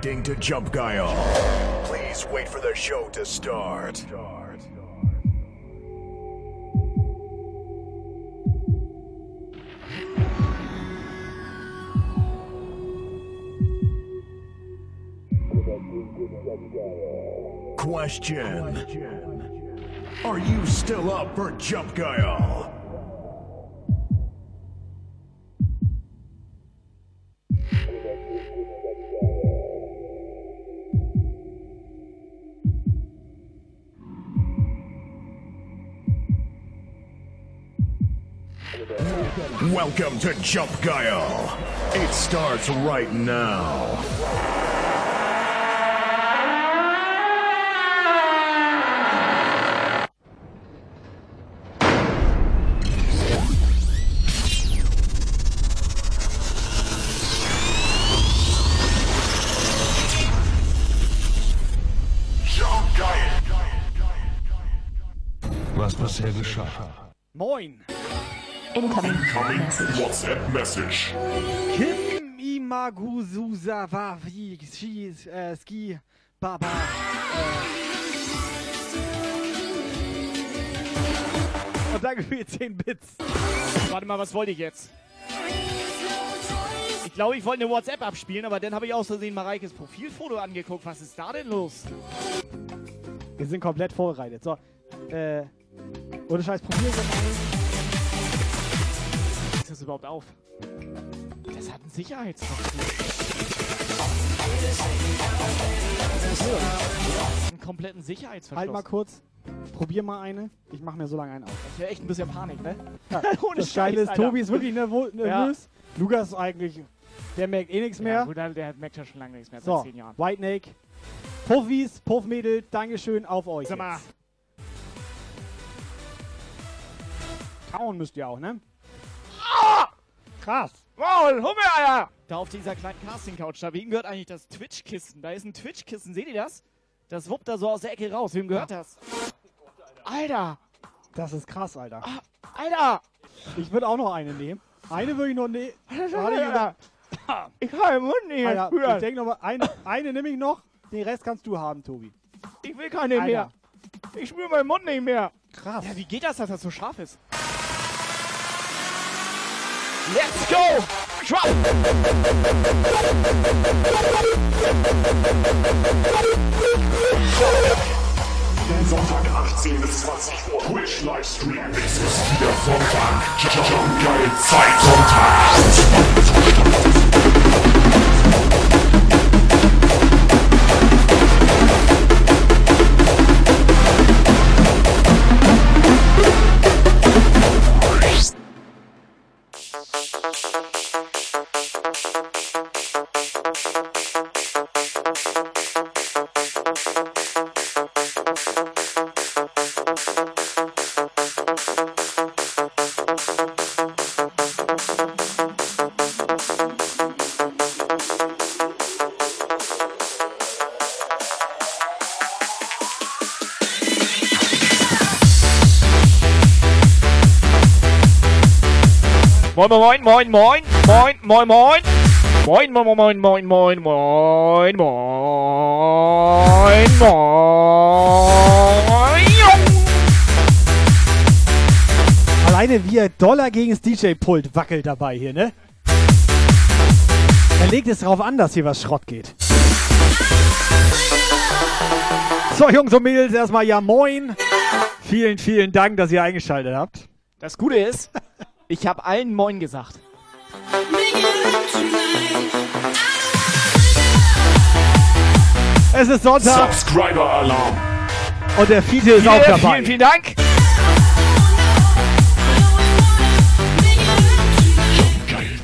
Connecting to Jump Guile. Please wait for the show to start. Question. Are you still up for Jump Guile? Welcome to Jump Guile. It starts right now. Incoming. WhatsApp message. Kim Imagususa Wavi Ski äh, Ski Baba. Äh. Und danke für die 10 Bits. Warte mal, was wollte ich jetzt? Ich glaube, ich wollte eine WhatsApp abspielen, aber dann habe ich aus Versehen Mareikes Profilfoto angeguckt. Was ist da denn los? Wir sind komplett vorbereitet. So, äh, ohne Scheiß, probieren wir mal. Das überhaupt auf? Das hat einen Sicherheitsverschluss. Einen kompletten Sicherheitsverschluss. Halt mal kurz. Probier mal eine. Ich mach mir so lange einen auf. Das wäre echt ein bisschen Panik, ne? Ja, Ohne das Geile ist, Scheiß, Alter. Tobi ist wirklich nervös. Lukas ist eigentlich, der merkt eh nichts Ja, mehr. gut, der merkt ja schon lange nichts mehr, seit so, zehn Jahren. White Snake. Puffis, Puffmädel, Dankeschön auf euch. Sag mal. Kauen müsst ihr auch, ne? Krass. Maul, Hummel, Alter! Da auf dieser kleinen Casting-Couch, da, wem gehört eigentlich das Twitch-Kissen? Da ist ein Twitch-Kissen, seht ihr das? Das wuppt da so aus der Ecke raus. Wem gehört das? Alter! Das ist krass, Alter. Alter! Ich würde auch noch eine nehmen. Eine würde ich noch nehmen. Ich kann den Mund nicht mehr Alter, ich spüren. denke nochmal, eine, eine nehme ich noch. Den Rest kannst du haben, Tobi. Ich will keine mehr. Alter, Ich spüre meinen Mund nicht mehr. krass. Ja, wie geht das, dass das so scharf ist? Let's go! Drop! Sonntag 18 bis 20 Uhr Twitch Livestream. Es ist wieder Sonntag. Jump Geil Zeit. Sonntag. Moin, moin, moin, moin, moin, moin, moin. Moin, moin, moin, moin, moin, moin, moin, moin. Alleine wie er Dollar gegen das DJ-Pult wackelt dabei hier, ne? Er legt es drauf an, dass hier was Schrott geht. So, Jungs und Mädels, erstmal ja moin. Vielen, vielen Dank, dass ihr eingeschaltet habt. Das Gute ist, ich habe allen Moin gesagt. Es ist Sonntag Subscriber Alarm. und der Fiete ist auch dabei. vielen, vielen Dank.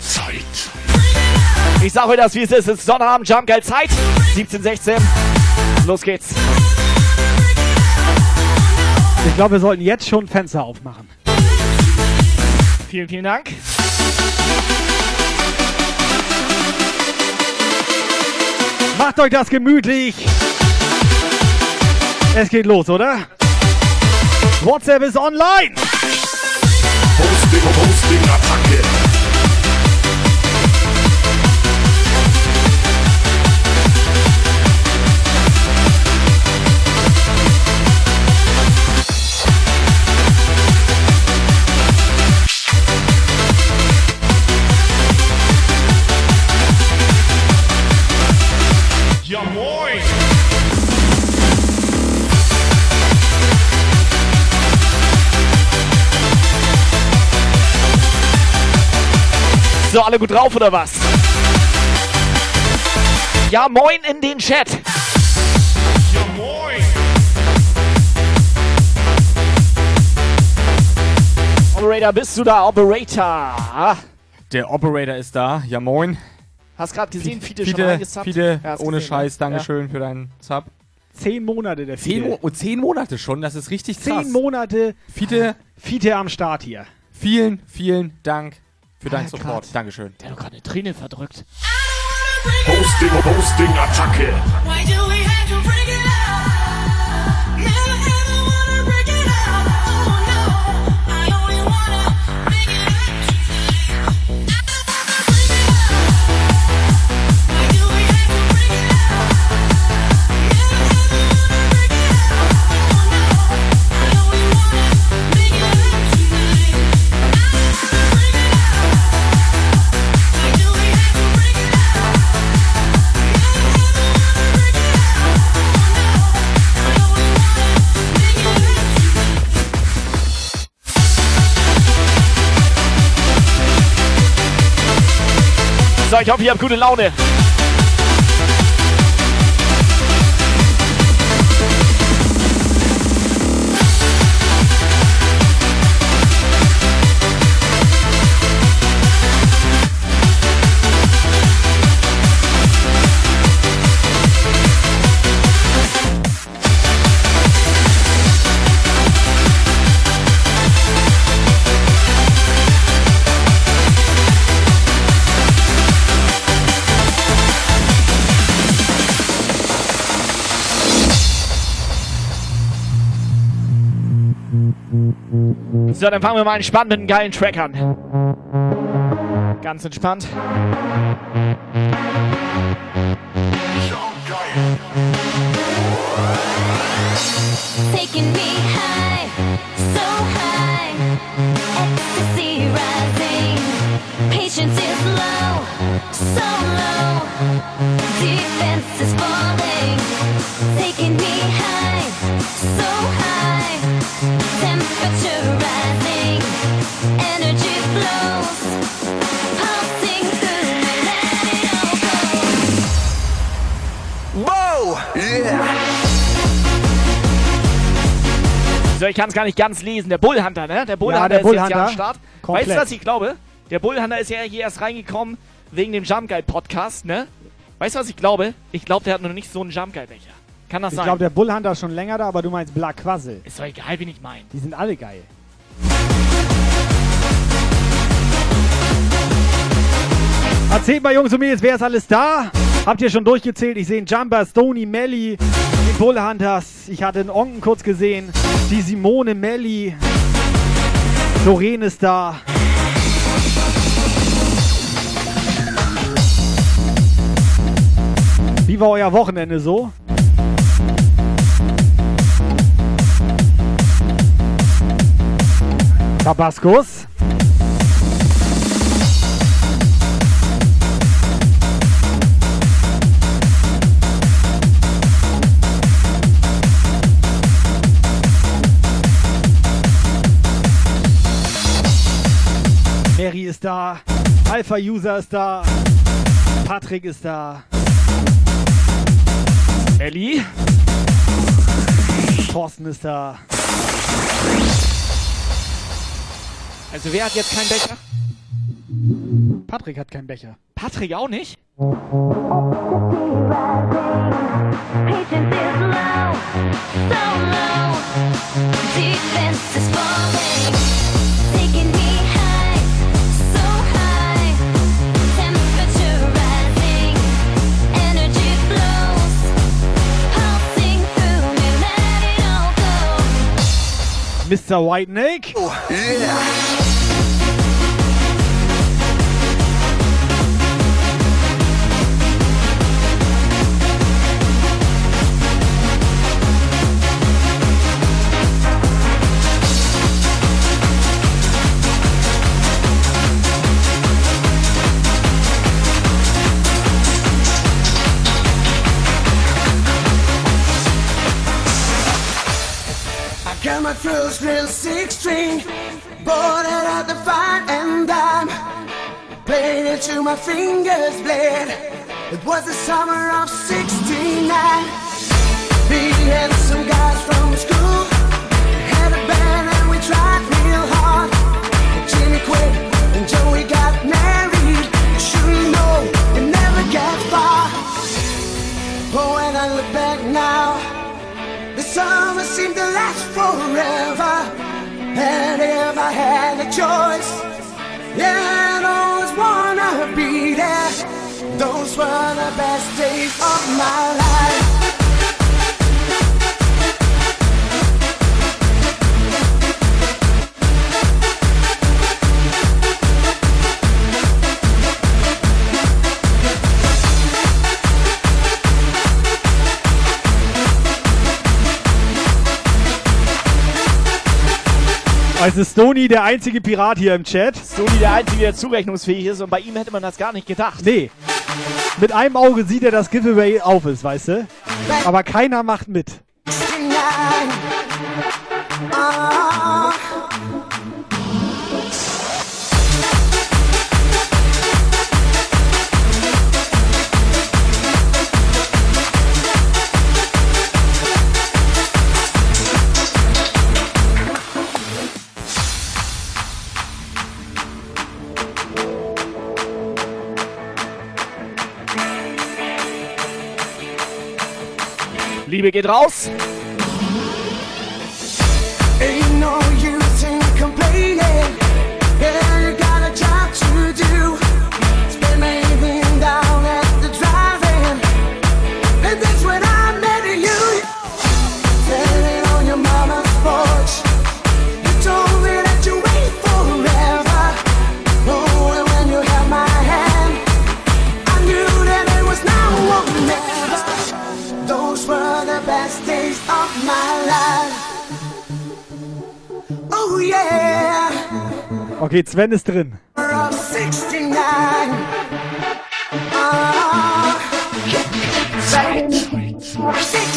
Zeit. Ich sage euch das, wie es ist. Es ist Sonnabend, Jump, geil Zeit. 17, 16. Los geht's. Ich glaube, wir sollten jetzt schon Fenster aufmachen. Vielen, vielen Dank. Macht euch das gemütlich. Es geht los, oder? WhatsApp ist online. Hosting, Hosting, Attacke. So, alle gut drauf oder was? Ja, moin in den Chat. Ja moin! Operator, bist du da? Operator. Der Operator ist da. Ja, moin. Hast gerade gesehen, Fiete, schon Fiete, reingesubbt? Fiete Ja, ohne gesehen, Scheiß, ne? Dankeschön für deinen Sub. Zehn Monate der Zehn, Fiete. Mo und zehn Monate schon, das ist richtig krass. Zehn Monate Fiete, Fiete am Start hier. vielen, vielen Dank für deinen Ah, Support. grad. Dankeschön. Der hat doch gerade eine Träne verdrückt. Hosting, Hosting, Attacke. Why do we have to break it So, ich hoffe, ihr habt gute Laune. So, dann fangen wir mal mit einem geilen Track an. Ganz entspannt. Taking me high, so So, ich kann es gar nicht ganz lesen. Der Bullhunter, ne? Der Bullhunter der ist jetzt ja am Bullhunter. Start. Komplett. Weißt du, was ich glaube? Der Bullhunter ist ja hier erst reingekommen wegen dem Jump Guide Podcast, ne? Weißt du, was ich glaube? Ich glaube, der hat noch nicht so einen Jump Guide Becher. Kann das Ich sein? glaube, der Bullhunter ist schon länger da, aber du meinst Black Quassel. ist doch egal, wen ich meine. Die sind alle geil. Erzählt mal, Jungs und Mädels, wer ist alles da? Habt ihr schon durchgezählt? Ich sehe einen Jumper, Stony, Melly, die Bullhunters. Ich hatte einen Onken kurz gesehen. Die Simone, Melly. Doreen ist da. Wie war euer Wochenende so? Tabaskus. Ist da. Alpha User ist da. Patrick ist da. Ellie? Thorsten ist da. Also, wer hat jetzt keinen Becher? Patrick hat keinen Becher. Patrick auch nicht? Patience is low, so low. Defense is falling, Mr. White Snake. Yeah! My first real six string, bought it at the fine and dime. played it till my fingers bled. It was the summer of 69. Me and some guys from school had a band and we tried real hard. Jimmy quit and Joey got married. You know it never got far. But when I look back now, summer seemed to last forever. And if I had a choice, yeah, I'd always wanna be there. Those were the best days of my life. Also Stony der einzige Pirat hier im Chat. Sony der Einzige, der zurechnungsfähig ist und bei ihm hätte man das gar nicht gedacht. Nee. Mit einem Auge sieht er, dass Giveaway auf ist, weißt du? Aber keiner macht mit. 69. Liebe geht raus. Okay, Sven ist drin. of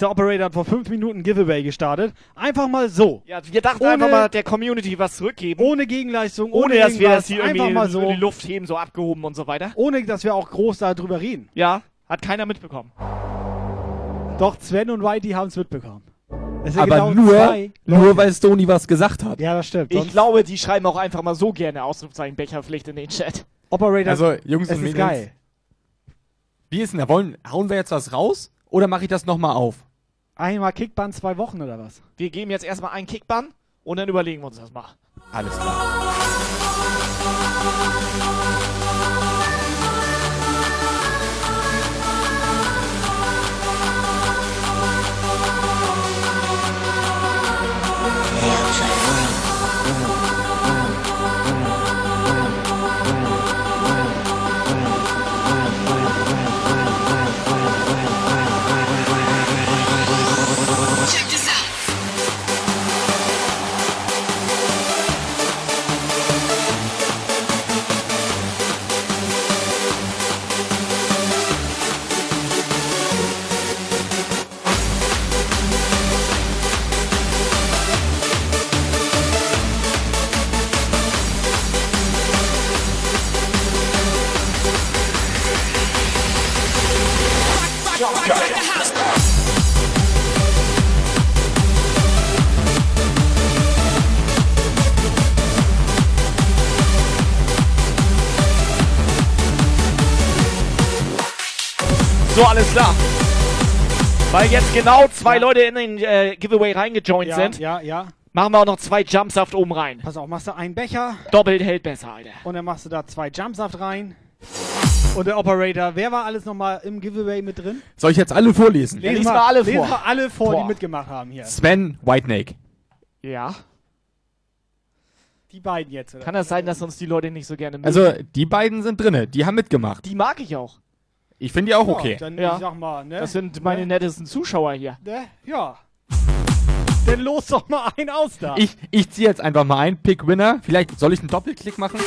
ist, der Operator hat vor fünf Minuten Giveaway gestartet. Einfach mal so. Ja, wir dachten Ohne- einfach mal der Community was zurückgeben. Ohne Gegenleistung, ohne, ohne dass wir das hier irgendwie Einfach mal in, so. in die Luft heben, so abgehoben und so weiter. Ohne, dass wir auch groß darüber reden. Ja, hat keiner mitbekommen. Doch Sven und Whitey haben es mitbekommen. Sind Aber genau nur, nur weil Stony was gesagt hat. Ja, das stimmt. Ich glaube, die schreiben auch einfach mal so gerne Ausrufezeichen Becherpflicht in den Chat. Operator, Also, Jungs es und ist Mädels. geil. Wie ist denn da? Wollen, hauen wir jetzt was raus? Oder mache ich das nochmal auf? Einmal Kickband zwei Wochen oder was? Wir geben jetzt erstmal einen Kickbann und dann überlegen wir uns das mal. Alles klar. So, alles klar. Weil jetzt genau zwei Leute in den äh, Giveaway reingejoint Ja, sind, ja, ja. machen wir auch noch zwei Jumpsaft oben rein. Pass auf, machst du einen Becher Doppelt hält besser, Alter. und dann machst du da zwei Jumpsaft rein. Und der Operator, wer war alles nochmal im Giveaway mit drin? Soll ich jetzt alle vorlesen? lies mal alle lesen vor. mal alle vor, Boah. die mitgemacht haben hier. Sven Whitenake. Ja. Die beiden jetzt, oder? Kann das sein, dass uns die Leute nicht so gerne mögen? Also, die beiden sind drinne. Die haben mitgemacht. die mag ich auch. Ich finde die auch Ja, okay. Dann, Ja. ich sag mal, ne? Das sind meine nettesten Zuschauer hier. ne? Ja. Dann los doch mal einen aus da. Ich, ich ziehe jetzt einfach mal ein. Pick Winner. Vielleicht soll ich einen Doppelklick machen?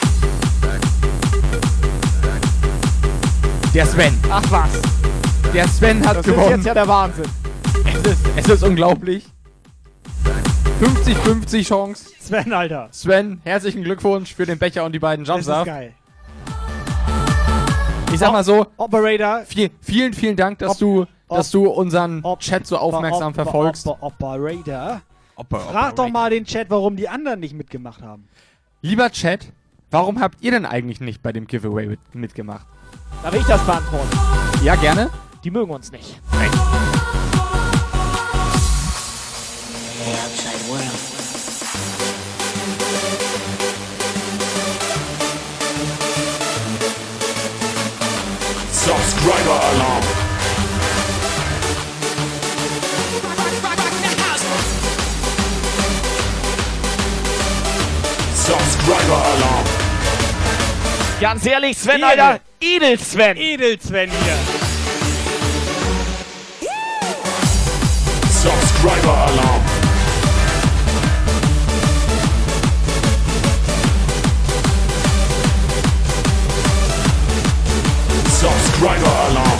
Der Sven. Ach was. Der Sven hat Das ist gewonnen. jetzt ja der Wahnsinn. es, ist, es ist unglaublich. 50-50 Chance. Sven, Alter. Sven, herzlichen Glückwunsch für den Becher und die beiden Das ist geil. Ich sag mal so, Operator. viel, vielen, vielen Dank, dass Op- du, op- dass du unseren op- Chat so aufmerksam Op- verfolgst. Op- Operator. Opa- Frag doch mal den Chat, warum die anderen nicht mitgemacht haben. Lieber Chat, warum habt ihr denn eigentlich nicht bei dem Giveaway mit, mitgemacht? Darf ich das beantworten? Ja, gerne. Die mögen uns nicht. Subscriber Alarm. Subscriber Alarm. Ganz ehrlich, Sven, Edel. Alter. Edel Sven. Edel Sven hier. Subscriber Alarm. Subscriber Alarm.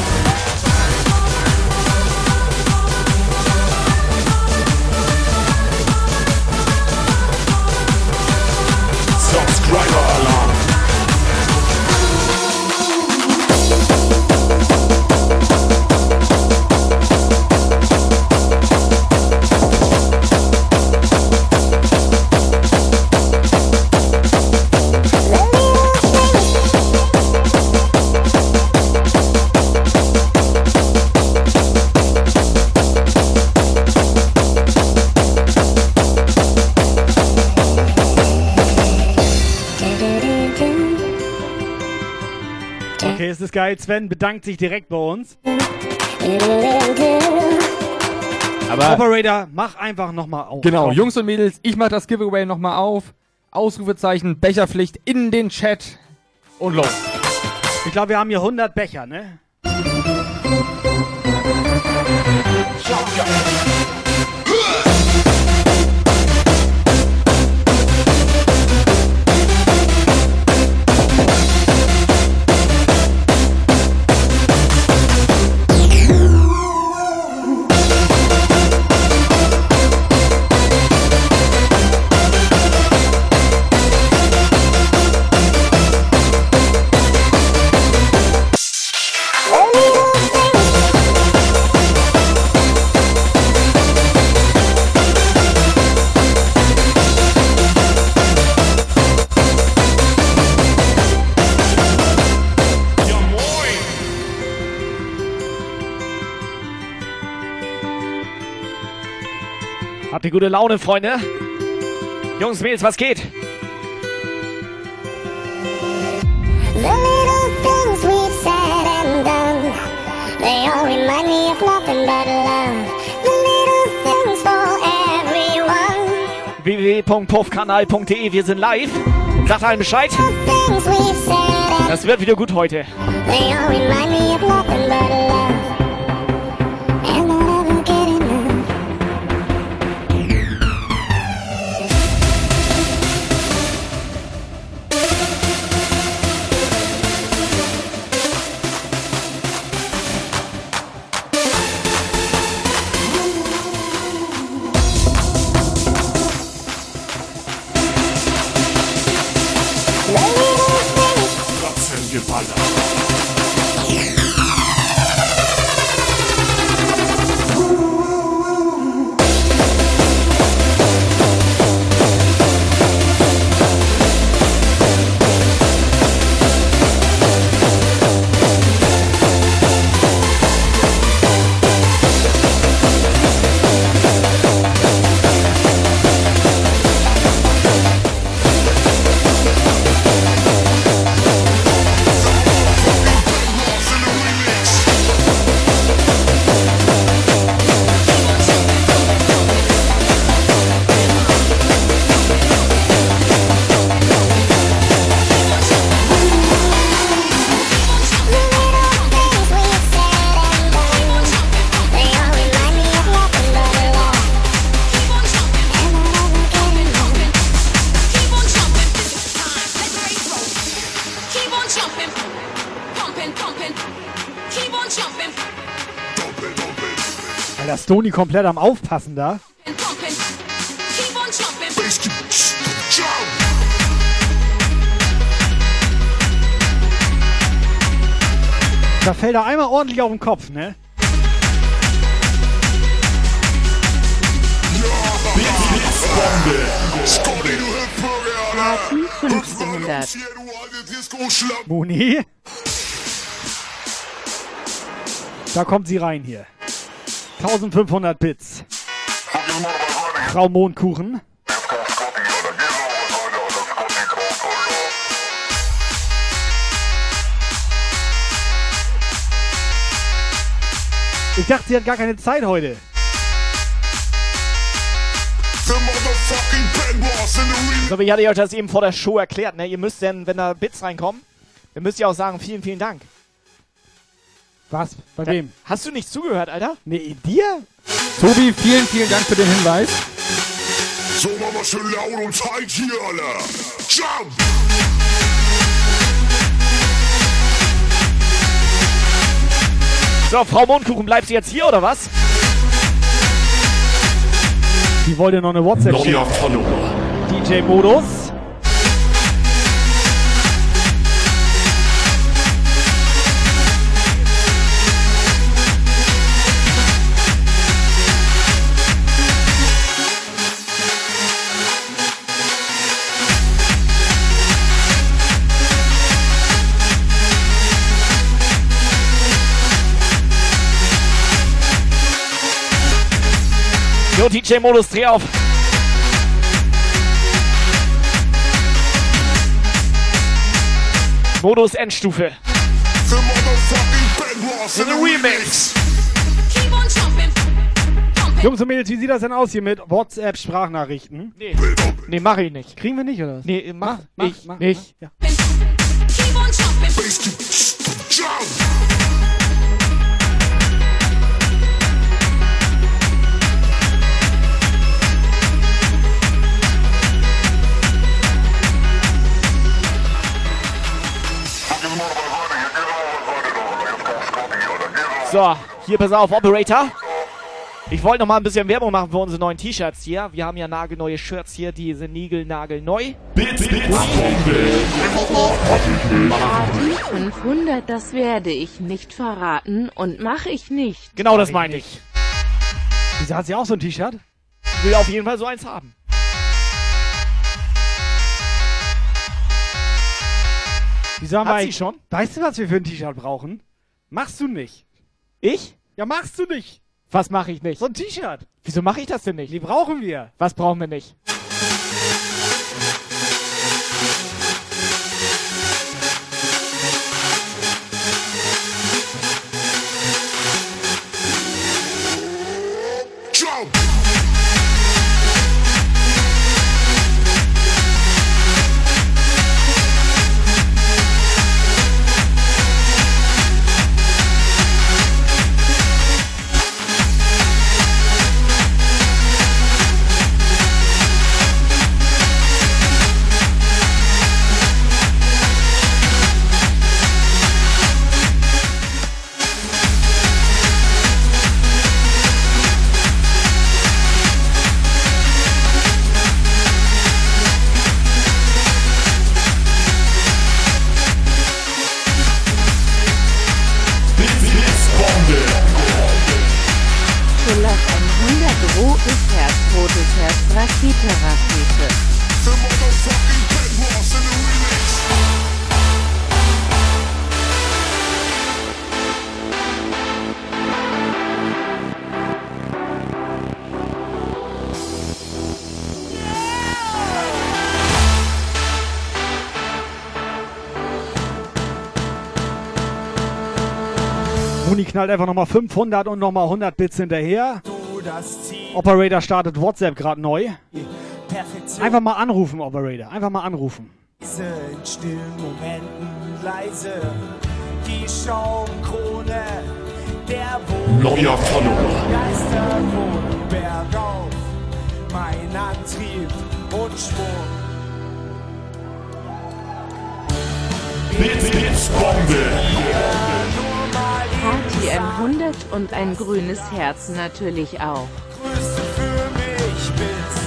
Geil. Sven bedankt sich direkt bei uns. Aber Operator, mach einfach nochmal auf. genau, Komm. Jungs und Mädels, ich mach das Giveaway nochmal auf. Ausrufezeichen, Becherpflicht in den Chat. Und los. Ich glaube, wir haben hier 100 Becher, ne? Ja gute Laune, Freunde? Jungs, Mädels, was geht? The little things we've said and done, they all remind me of nothing but love. The little things for everyone, www.puffkanal.de, wir sind live. Sagt allen Bescheid. Das wird wieder gut heute. they all remind me of nothing but love. Stony komplett am Aufpassen da. Da fällt er einmal ordentlich auf den Kopf, ne? Bombe. Scotty, du Hüpfvogel, Alter. Party 1500. Hier, du alte Disco-Schlapp. Moni. Da kommt sie rein hier. 1500 Bits. Frau Mondkuchen. Ich dachte, sie hat gar keine Zeit heute. So, wie hatte ich euch das eben vor der Show erklärt, ne? Ihr müsst denn, wenn da Bits reinkommen, dann müsst ihr auch sagen, vielen, vielen Dank. Was? Bei Da- wem? Hast du nicht zugehört, Alter? Nee, dir? Tobi, vielen, vielen Dank für den Hinweis. So, machen wir schön laut und tight hier, Alter. Jump. So, Frau Mondkuchen, bleibst du jetzt hier oder was? Die wollte noch eine WhatsApp. Neuer Follower. DJ-Modus. Jo, DJ-Modus, dreh auf. Modus Endstufe. In the remix. Keep on jumping. Pumping. Jungs und Mädels, wie sieht das denn aus hier mit WhatsApp-Sprachnachrichten? Nee, nee mach ich nicht. Kriegen wir nicht, oder was? Nee, mach, mach, ich mach, nicht. mach. Ja. So, hier pass auf, Operator. Ich wollte noch mal ein bisschen Werbung machen für unsere neuen T-Shirts hier. Wir haben ja nagelneue Shirts hier, die sind niegelnagelneu. Bits, Bits. Party 500, das werde ich nicht verraten und mache ich nicht. Genau das meine ich. Wieso hat sie auch so ein T-Shirt? Ich will auf jeden Fall so eins haben. Wieso haben Hat wir sie schon? Weißt du, was wir für ein T-Shirt brauchen? Machst du nicht. Ich? Ja, machst du nicht. Was mache ich nicht? So ein T-Shirt. Wieso mache ich das denn nicht? Die brauchen wir. Was brauchen wir nicht? Knallt einfach nochmal 500 und nochmal 100 Bits hinterher. Operator startet WhatsApp gerade neu. Einfach mal anrufen, Operator. Einfach mal anrufen. in stillen Momenten leise. Die Schaumkrone, der Wogen, Neuer Follower. Geisterwohn bergauf. Mein Antrieb und Schwung. Bits, Bits, Bombe. Party 100 und ein grünes Herz natürlich auch. Größte für mich bist.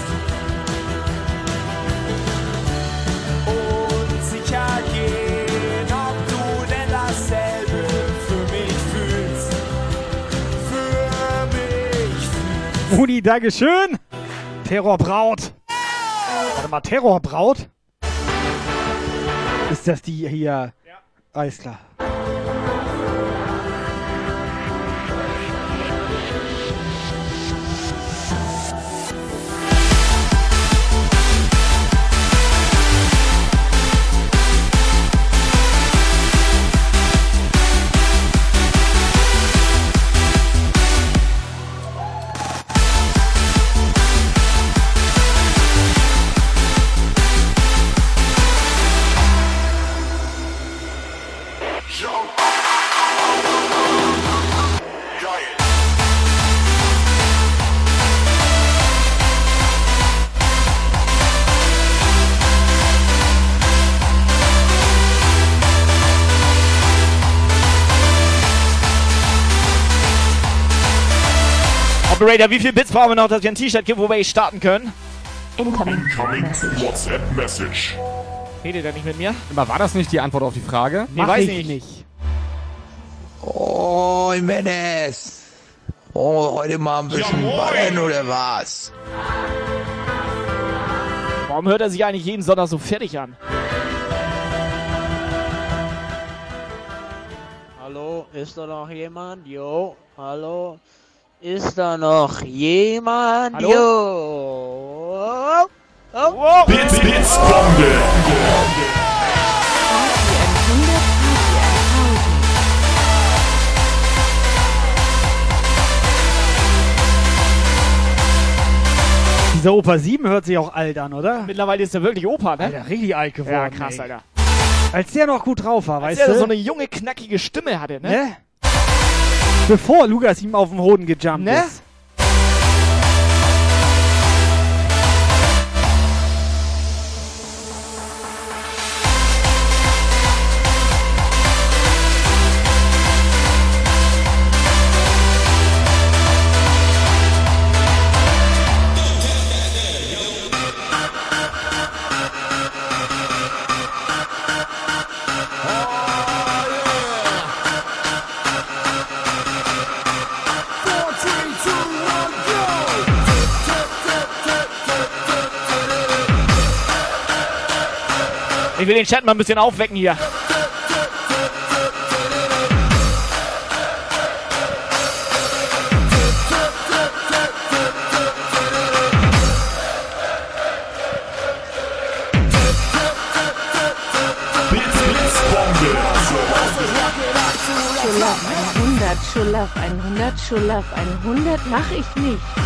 Und sicher gehen, ob du denn dasselbe für mich fühlst. Für mich fühlst. Muni, Dankeschön. Terrorbraut. Warte mal, Terrorbraut? Ist das die hier? Ja. Alles klar. Operator, wie viel Bits brauchen wir noch, dass wir ein T-Shirt-Giveaway starten können? Incoming WhatsApp Message. Redet er nicht mit mir? Aber war das nicht die Antwort auf die Frage? Nee, weiß ich nicht. Oh, Menes. Oh, heute mal ein bisschen ballern oder was? Warum hört er sich eigentlich jeden Sonntag so fertig an? Hallo, ist da noch jemand? Jo, hallo. Ist da noch jemand? Hallo? Jo. Oh. Bits, Bits, Bombe. Dieser Opa 7 hört sich auch alt an, oder? Mittlerweile ist er wirklich Opa, ne? Alter, richtig alt geworden. Ja, krass, ey. Alter. Als der noch gut drauf war, Als weißt er du? so eine junge, knackige Stimme hatte, ne? ne? Bevor Lukas ihm auf den Hoden gejumpt Ne? ist. Will den Chat mal ein bisschen aufwecken hier. Schulaf 100, Schulaf 100, Schulaf 100 mach ich nicht.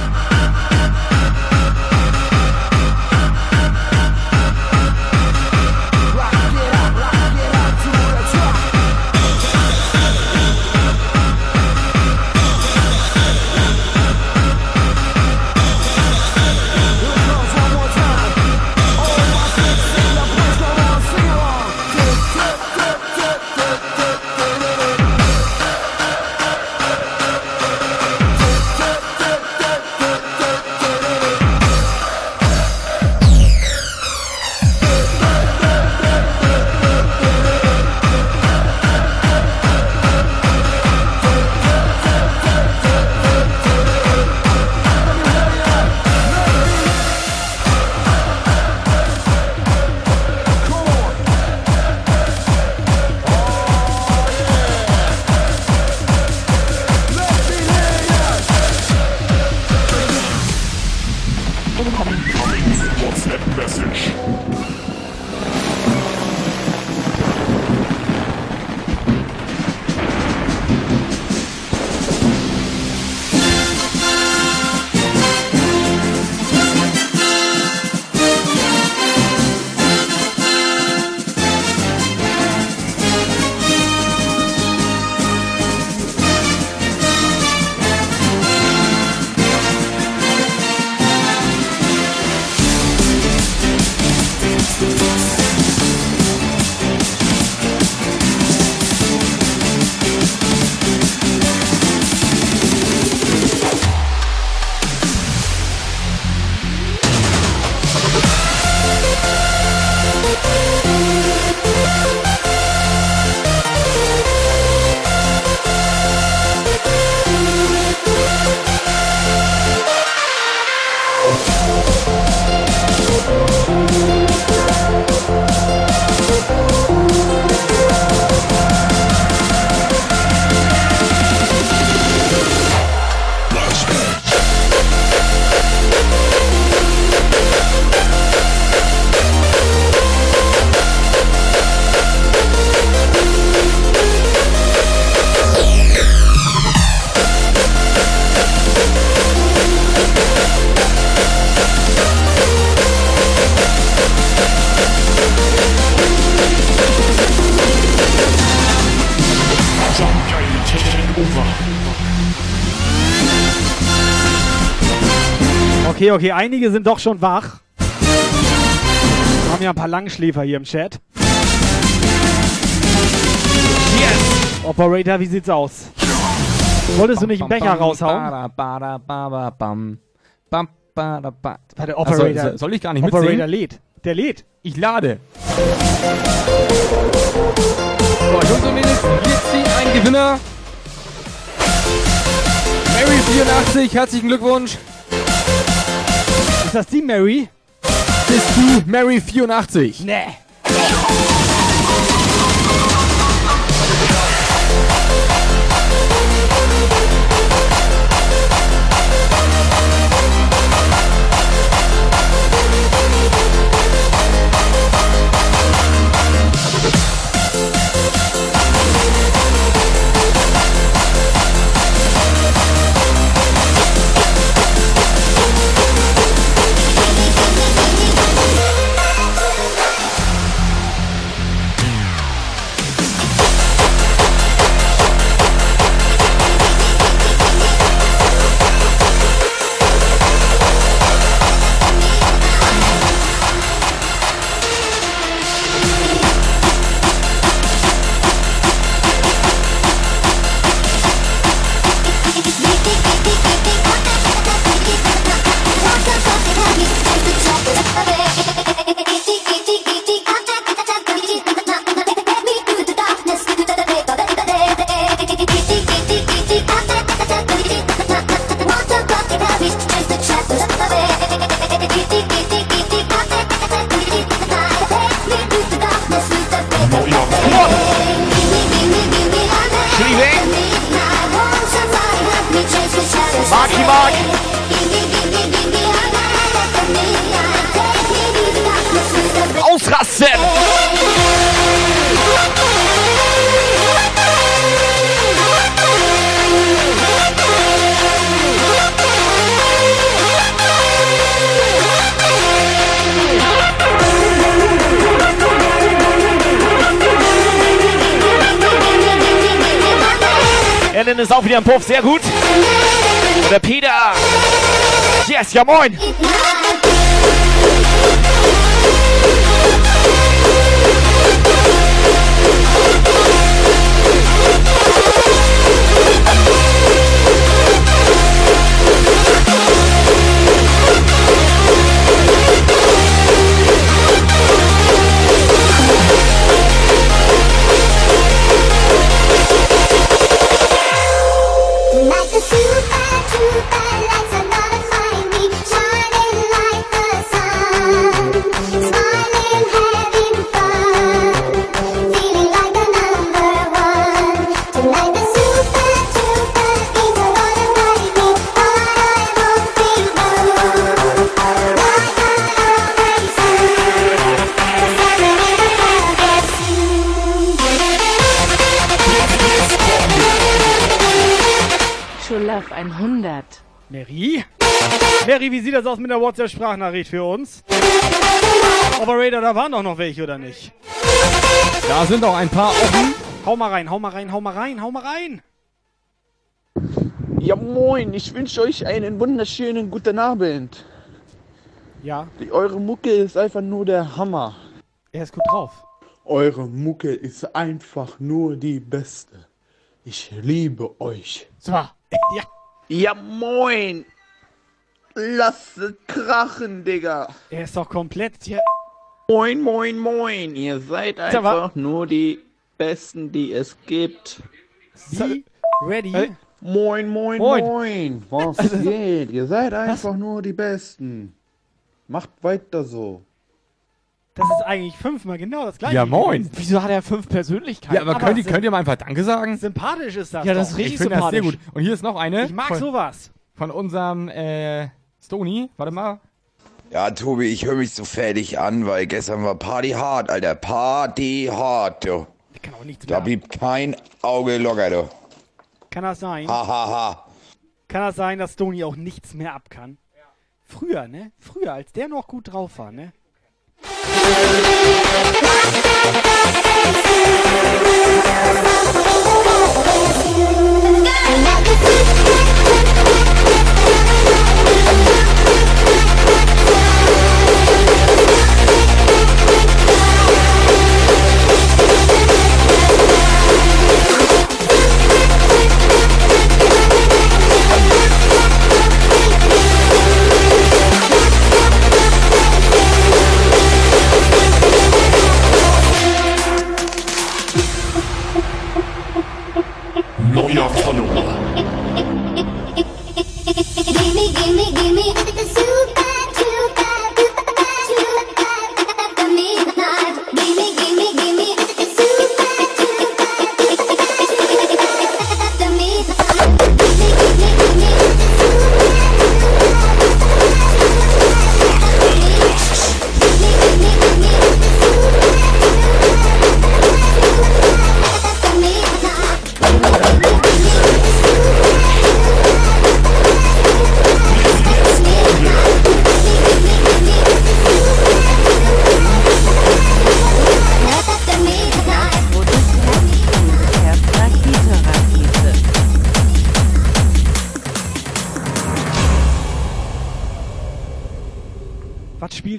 Okay, okay, einige sind doch schon wach. Wir haben ja ein paar Langschläfer hier im Chat. Yes! Operator, wie sieht's aus? Wolltest du nicht einen Becher raushauen? Warte, Operator. Also, soll ich gar nicht Operator mitsingen? lädt. Der lädt. Ich lade. So, Jungs und Mädels, wir ziehen einen Gewinner. Mary84, herzlichen Glückwunsch. Ist das die Mary? Bist du Mary84? Nee. Ellen ist auch wieder im Puff, sehr gut. Und der Peter. Yes, ja moin. Wie sieht das aus mit der WhatsApp-Sprachnachricht für uns? Operator, da waren doch noch welche, oder nicht? Da sind auch ein paar offen. Hau mal rein, hau mal rein, hau mal rein, hau mal rein. Ja moin, ich wünsche euch einen wunderschönen guten Abend. Ja. Die, eure Mucke ist einfach nur der Hammer. Er ist gut drauf. Eure Mucke ist einfach nur die beste. Ich liebe euch. So. Ja. Ja moin. Lasst es krachen, Digga. Er ist doch komplett hier. Moin, moin, moin. Ihr seid Sag mal. einfach nur die Besten, die es gibt. Wie? Ready? Hey. Moin, moin, Moin. moin. Was geht? Ihr seid einfach nur die Besten. Macht weiter so. Das ist eigentlich fünfmal genau das gleiche. Ja, moin. Wieso hat er fünf Persönlichkeiten? Ja, aber könnt ihr, könnt ihr mal einfach Danke sagen? Sympathisch ist das Ja, das doch. ist richtig ich finde das sehr sympathisch. gut. Und hier ist noch eine. Ich mag von, sowas. Von unserem äh, Stony. Warte mal. Ja, Tobi, ich höre mich so fertig an, weil gestern war Party hart, Alter. Party hart, du. Ich kann auch nichts Da mehr. blieb kein Auge locker, du. Kann das sein? Ha, ha, ha. Kann das sein, dass Stony auch nichts mehr ab kann? Früher, ne? Früher, als der noch gut drauf war, ne? Like gimme, gimme the soup.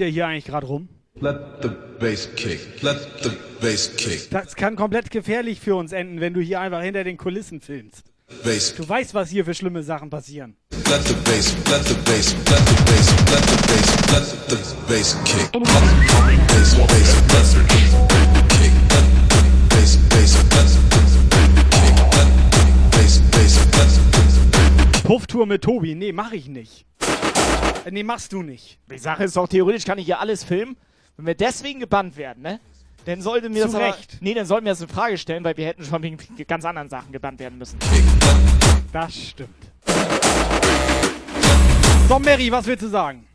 Spielt er hier eigentlich gerade rum? Let the bass kick. Let the bass kick. Das kann komplett gefährlich für uns enden, wenn du hier einfach hinter den Kulissen filmst. Bass. Du weißt, was hier für schlimme Sachen passieren. Let the bass. Let the bass. Let the bass. Let the bass. Let the bass kick. Let the bass. Bass. Let the kick. Let the bass. Bass. Let the kick. Let the bass. Bass. Let the Pufftour mit Tobi. Nee, mach ich nicht. Äh, Nee, machst du nicht. Die Sache ist doch, theoretisch kann ich hier alles filmen. Wenn wir deswegen gebannt werden, ne? Dann sollte mir Zu das aber, Recht. Nee, dann sollten wir das in Frage stellen, weil wir hätten schon wegen ganz anderen Sachen gebannt werden müssen. Das stimmt. So, Mary, was willst du sagen?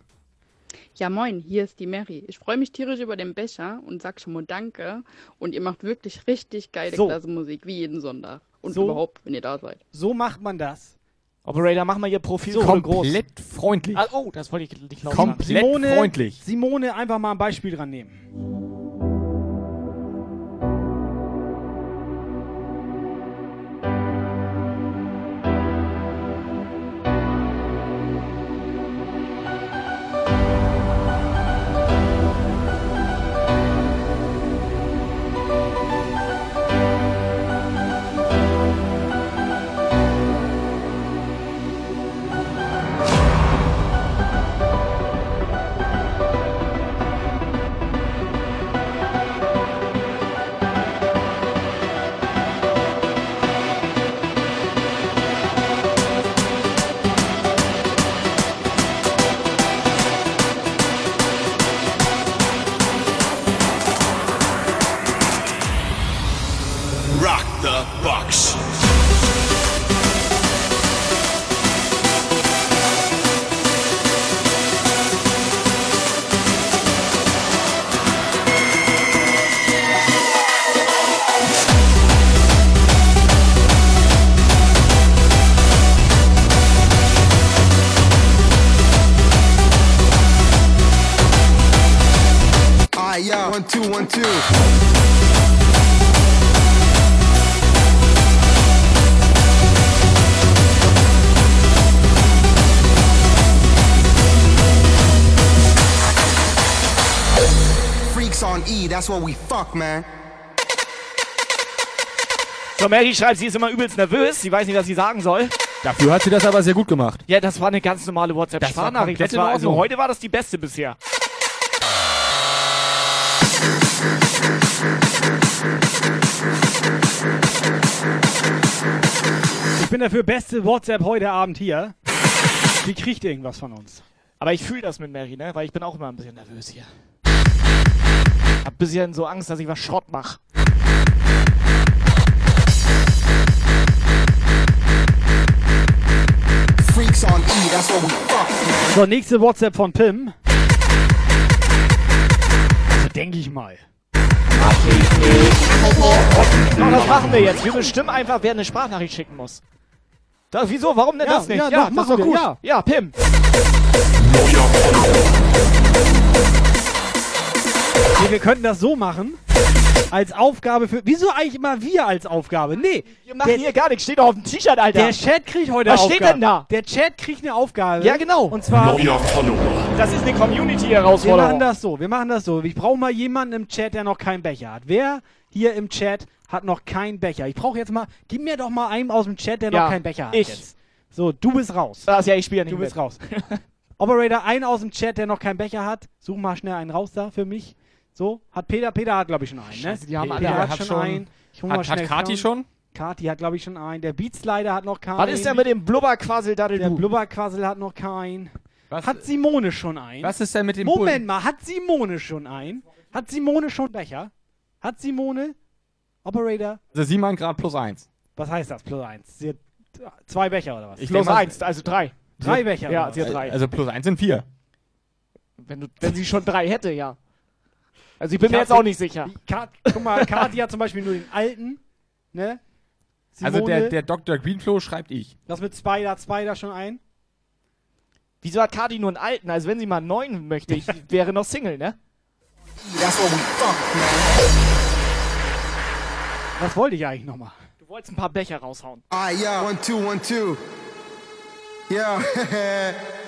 Ja, moin, hier ist die Mary. Ich freue mich tierisch über den Becher und sag schon mal Danke. Und ihr macht wirklich richtig geile So. klasse Musik, wie jeden Sonntag. Und So. überhaupt, wenn ihr da seid. So macht man das. Operator, mach mal ihr Profil So, voll groß. Komplett freundlich. Ah, oh, das wollte ich nicht laut Komplett sagen. Simone, freundlich. Simone, einfach mal ein Beispiel dran nehmen. Fuck, man. So, Mary schreibt, sie ist immer übelst nervös. Sie weiß nicht, was sie sagen soll. Dafür hat sie das aber sehr gut gemacht. Ja, das war eine ganz normale Das war WhatsApp-Sprachnachricht. komplett Das war Also heute war das die beste bisher. Ich bin dafür beste WhatsApp heute Abend hier. Die kriegt irgendwas von uns. Aber ich fühle das mit Mary, ne? Weil ich bin auch immer ein bisschen nervös hier. Hab ein bisschen so Angst, dass ich was Schrott mach. Freaks on E, that's what we fuck, man. So, nächste WhatsApp von Pim. Also denke ich mal. Doch, das machen wir jetzt. Wir bestimmen einfach, wer eine Sprachnachricht schicken muss. Da, wieso? Warum denn Ja, das nicht? ja, Ja, doch, das ist doch gut. ja. ja, Pim. Nee, wir könnten das so machen. Als Aufgabe für. Wieso eigentlich immer wir als Aufgabe? Nee. Wir machen hier gar nichts. Steht doch auf dem T-Shirt, Alter. Der Chat kriegt heute Was Aufgabe. steht denn da? Der Chat kriegt eine Aufgabe. Ja, genau. Und zwar. Neuer Follower. Das ist eine Wir Community-Herausforderung. machen das so. Wir machen das so. Ich brauche mal jemanden im Chat, der noch keinen Becher hat. Wer hier im Chat hat noch keinen Becher? Ich brauche jetzt mal. Gib mir doch mal einen aus dem Chat, der Ja, noch keinen Becher hat. ich. Jetzt. So, du bist raus. Das, ja, ich spiele nicht Du bist mit. raus. Operator, einen aus dem Chat, der noch keinen Becher hat. Such mal schnell einen raus da für mich. So, hat Peter, Peter hat glaube ich schon einen, ne? Scheiße, die haben Peter alle- hat, hat schon schon- einen. Ich hol Hat- mal schnell hat Kati schon? Kati hat glaube ich schon einen. Der Beatslider hat noch keinen. Was ist denn mit dem Blubberquassel Der Daddel Blubberquassel hat noch keinen. Was, Hat Simone schon einen? was ist denn mit dem Moment mal, hat Simone schon einen? Hat Simone schon Becher? Hat Simone? Operator? Also Simon Grad plus eins. Was heißt das? Plus eins. Sie hat zwei Becher oder was? Ich Plus denk mal- eins, also drei. Drei Becher. Ja, sie hat drei. Also plus eins sind vier. Wenn, du, wenn sie schon drei hätte, ja. Also ich bin Ich mir jetzt auch nicht sicher. Kat, guck mal, Kati hat zum Beispiel nur den alten. Ne? Also der, Simone, der Dr. Greenflow schreibt ich. Das mit Spider, hat Spider schon ein? Wieso hat Kati nur einen alten? Also wenn sie mal einen neuen möchte, ich wäre noch Single, ne? That's what we fuck. Was wollte ich eigentlich nochmal? Du wolltest ein paar Becher raushauen. Ah, yeah, one, two, one, two. Yeah.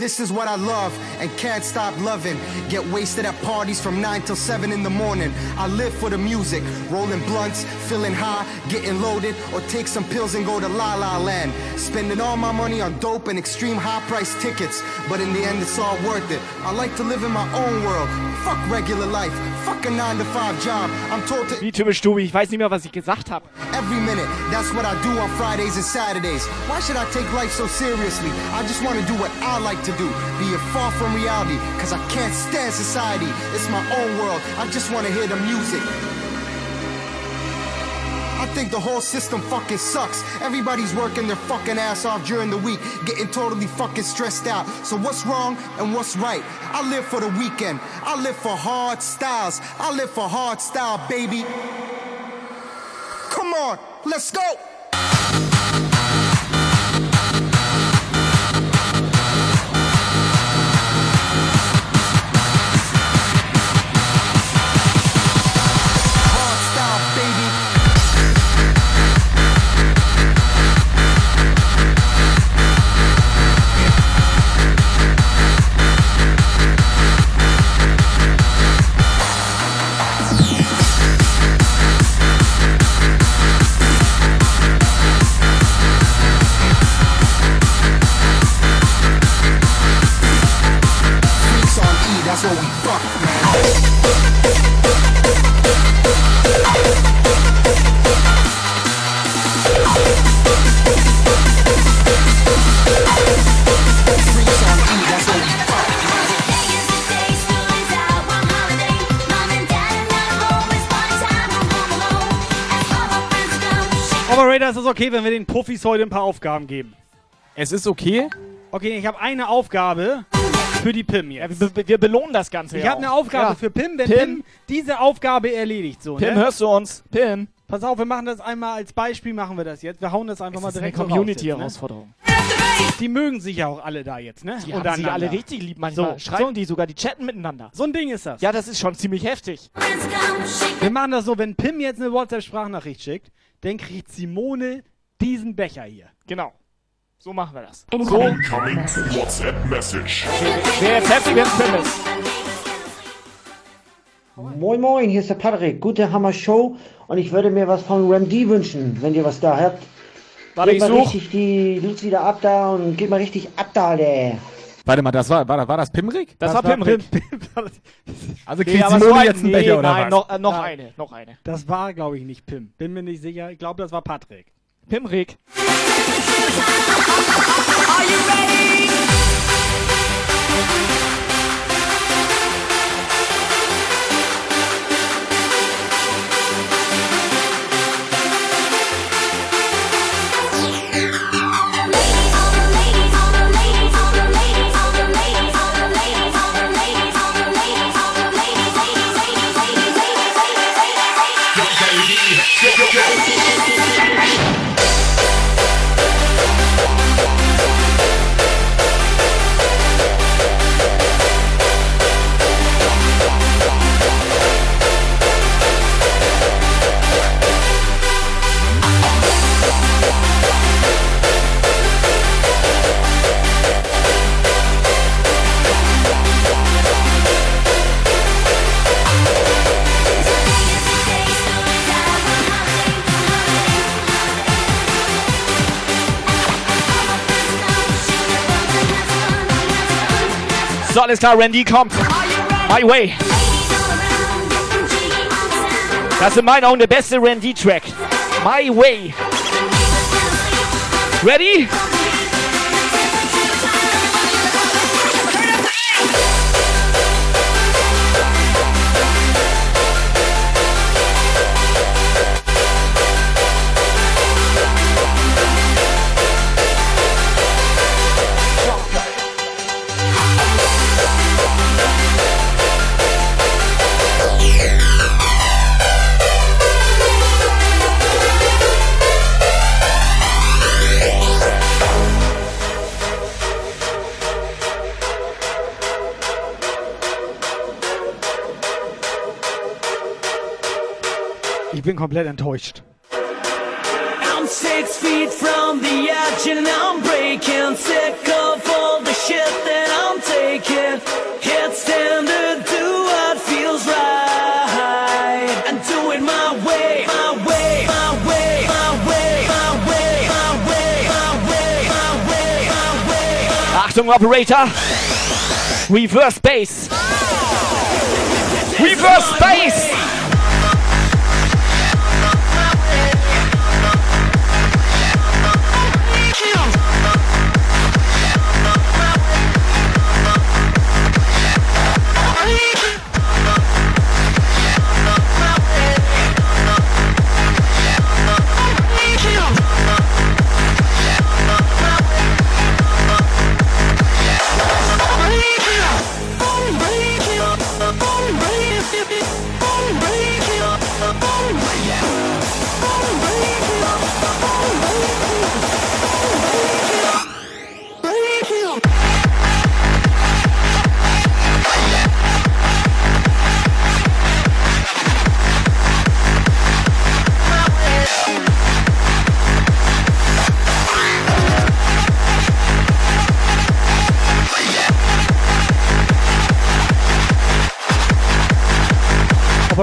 This is what I love and can't stop loving. Get wasted at parties from 9 till 7 in the morning. I live for the music, rolling blunts, feeling high, getting loaded, or take some pills and go to La La Land. Spending all my money on dope and extreme high price tickets, but in the end it's all worth it. I like to live in my own world. Fuck regular life, fuck a 9 to 5 job. I'm told to Wie typisch Stubi, ich weiß nicht mehr, was ich gesagt habe. Every minute, that's what I do on Fridays and Saturdays. Why should I take life so seriously? I just want to do what I like to do, be it far from reality, cause I can't stand society. It's my own world, I just want to hear the music. I think the whole system fucking sucks. Everybody's working their fucking ass off during the week, getting totally fucking stressed out. So what's wrong and what's right? I live for the weekend. I live for hard styles. I live for hard style, baby. Come on, let's go. Okay, wenn wir den Puffis heute ein paar Aufgaben geben? Es ist okay. Okay, ich habe eine Aufgabe für die Pim jetzt. Wir, wir belohnen das Ganze Ich ja habe eine. Aufgabe Ja. für Pim, wenn Pim. Pim, diese Aufgabe erledigt. So, Pim, ne? hörst du uns? Pim. Pass auf, wir machen das einmal als Beispiel, machen wir das jetzt. Wir hauen das einfach Es mal ist eine direkt Community-Herausforderung. Ne? Die mögen sich ja auch alle da jetzt, ne? Die haben sich alle richtig lieb manchmal. So, Schreiben so, die sogar, die chatten miteinander. so ein Ding ist das. Ja, das ist schon ziemlich heftig. Wir machen das so, wenn Pim jetzt eine WhatsApp-Sprachnachricht schickt, dann kriegt Simone diesen Becher hier. Genau. So machen wir das. Incoming WhatsApp Message. Wer jetzt happy, wenn es Pim ist. Moin Moin, hier ist der Patrick. Gute Hammer Show und ich würde mir was von Ram D wünschen, wenn ihr was da habt. Warte, Gebt ich mal such. richtig die Lutz wieder ab da und geht mal richtig ab da, der. Warte mal, das war, war, war das Pimrik? Das, war Pimrik. Also Nee, kriegt aber Simone so ein- jetzt einen nee, Becher oder nein, was? noch, äh, noch Ja. eine, noch eine. Das war, glaube ich, nicht Pim. Bin mir nicht sicher. Ich glaube, das war Patrick. Pimrik. Alles klar, Randy kommt. My Way. Das ist in meinen Augen der beste Randy-Track. My Way. Ready? Ich bin komplett enttäuscht. I'm six feet from the edge and I'm breaking. Sick of all the shit that I'm taking. It's time to do what feels right. And do it my way, my way, my way, my way, my way, my way, my way, my way, my way. Achtung, Operator. Reverse Bass. Ah! Reverse Bass.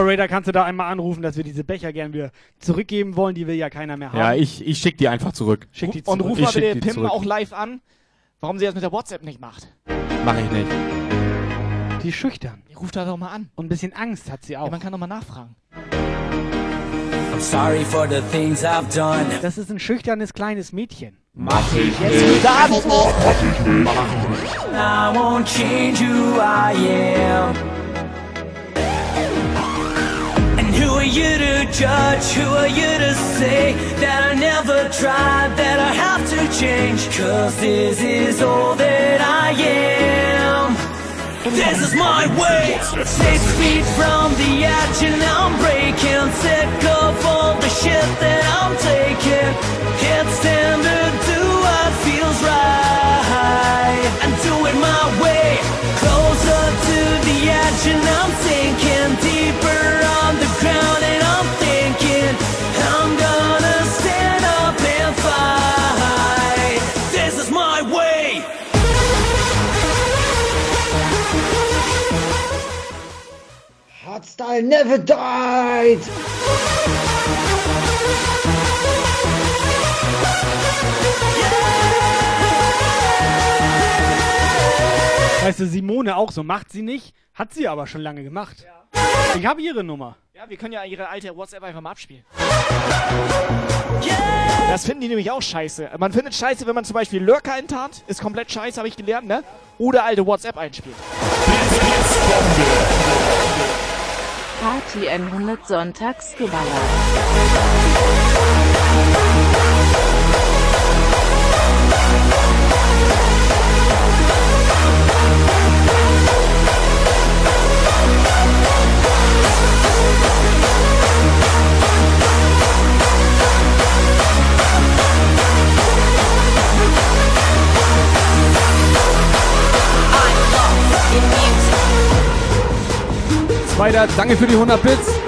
Operator, kannst du da einmal anrufen, dass wir diese Becher gern wieder zurückgeben wollen, die will ja keiner mehr haben. Ja, ich, ich schick die einfach zurück. Schick die Und zurück. ruf Ich mal bitte zurück. auch live an, warum sie das mit der WhatsApp nicht macht. Mach ich nicht. Die ist schüchtern. Die ruft da doch mal an. Und ein bisschen Angst hat sie auch. Ja, man kann doch mal nachfragen. I'm sorry for the things I've done. Das ist ein schüchternes kleines Mädchen. Mach ich Jetzt nicht. darf Mach ich nicht. I won't change who I am. Are you to judge? Who are you to say that I never tried, that I have to change? Cause this is all that I am. This is my way. Six feet from the edge and I'm breaking. Sick of all the shit that I'm taking. It's stand to do what feels right. And do it my way. Closer to the edge and I'm sinking deeper Hardstyle never died! Weißt du, Simone auch so. Macht sie nicht, hat sie aber schon lange gemacht. Ich habe ihre Nummer. Ja, wir können ja ihre alte WhatsApp einfach mal abspielen. Das finden die nämlich auch scheiße. Man findet scheiße, wenn man zum Beispiel Lurker enttarnt. Ist komplett scheiße, habe ich gelernt, ne? Oder alte WhatsApp einspielt. Party 100 Sonntagsgeballert. Zweiter, danke für die 100 Bits.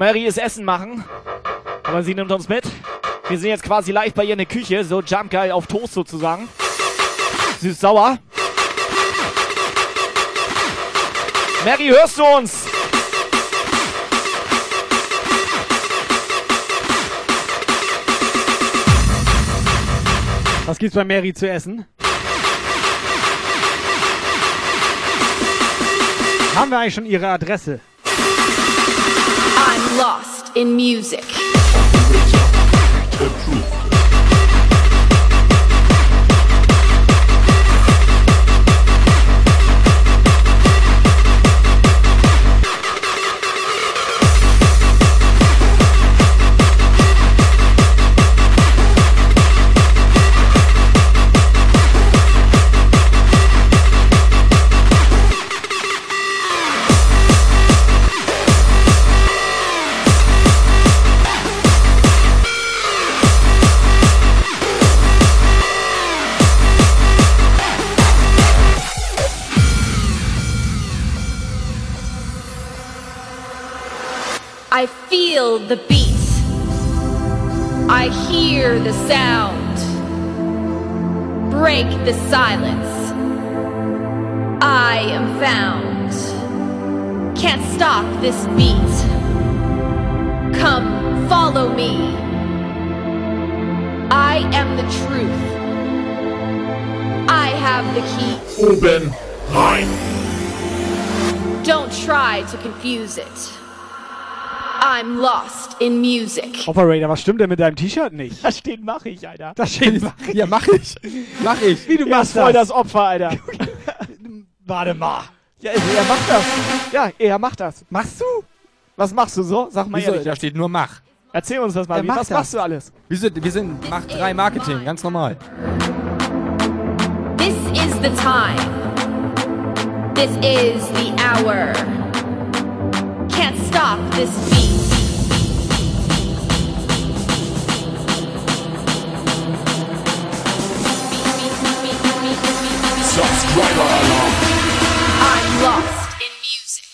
Mary ist Essen machen. Aber sie nimmt uns mit. Wir sind jetzt quasi live bei ihr in der Küche. So Jump Guy auf Toast sozusagen. Süß-sauer. Mary, hörst du uns? Was gibt's bei Mary zu essen? Haben wir eigentlich schon ihre Adresse? I'm lost in music. Feel the beat. I hear the sound. Break the silence. I am found. Can't stop this beat. Come, follow me. I am the truth. I have the key. Oben rein. Don't try to confuse it. I'm lost in music. Operator, was stimmt denn mit deinem T-Shirt nicht? Da steht mach ich, Alter. Da steht mach ich. Ja, mach ich. Mach ich. Wie du Er machst voll das. das Opfer, Alter. Warte mal. Ja, er macht das. Ja, er macht das. Machst du? Was machst du so? Sag mal Wieso? ehrlich. Da steht nur Mach. Erzähl uns das mal. Wie, was das. machst du alles? Wir sind, wir sind Mach 3 Marketing, ganz normal. This is the time. This is the hour. Stop this beat. Subscriber Alarm. I'm lost in music.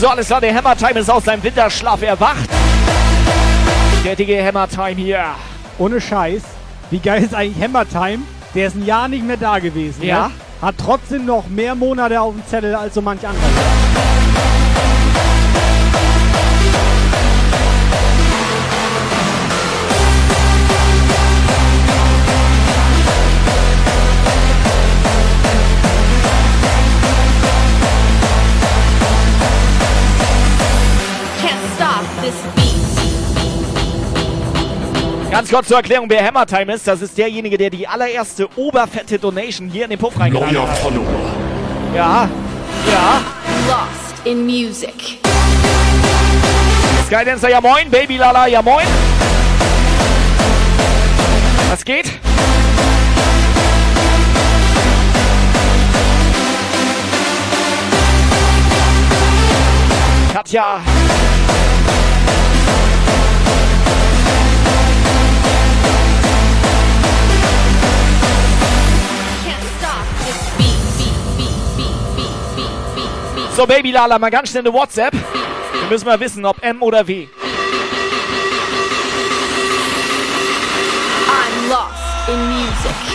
So, alles klar, der Hammer Time ist aus seinem Winterschlaf erwacht. Der dicke Hammer Time hier. Ohne Scheiß. Wie geil ist eigentlich Hammer Time? Der ist ein Jahr nicht mehr da gewesen. Ja. Ne? Hat trotzdem noch mehr Monate auf dem Zettel als so manch anderer. Ganz kurz zur Erklärung, wer Hammer Time ist. Das ist derjenige, der die allererste oberfette Donation hier in den Puff reingeladen Neuer hat. Follower. Ja, ja. Lost in music. Skydancer, ja moin. Baby Lala, ja moin. Was geht? Katja. So, Baby Lala, mal ganz schnell eine WhatsApp. Wir müssen mal wissen, ob M oder W. I'm lost in music.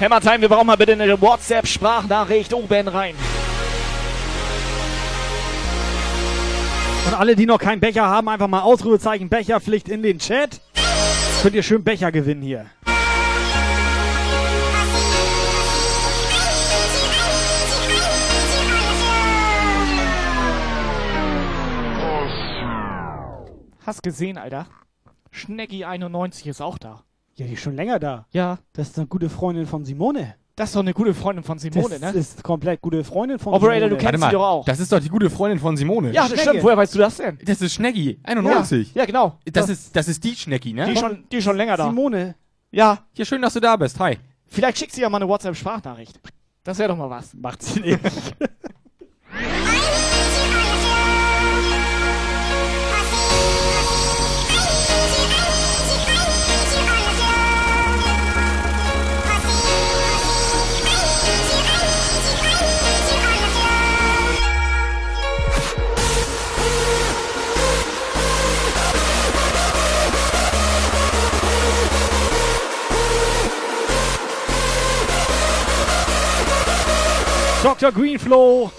Hammer Time, wir brauchen mal bitte eine WhatsApp-Sprachnachricht oben rein. Und alle, die noch keinen Becher haben, einfach mal Ausrufezeichen Becherpflicht in den Chat. Könnt ihr schön Becher gewinnen hier. Hast gesehen, Alter. Schneggi91 ist auch da. Ja, die ist schon länger da. Ja. Das ist eine gute Freundin von Simone. Das ist doch eine gute Freundin von Simone, das ne? ist komplett gute Freundin von Operator, Simone. du kennst sie doch auch. Das ist doch die gute Freundin von Simone. Ja, das stimmt. Woher weißt du das denn? Das ist Schneggi, 91. Ja, genau. Das, ist, das ist die Schneggi, ne? Die ist schon, die ist schon länger da. Simone. Ja. Ja, schön, dass du da bist. Hi. Vielleicht schickt sie ja mal eine WhatsApp-Sprachnachricht. Das wäre doch mal was. Macht sie nicht. Dr. Greenflow.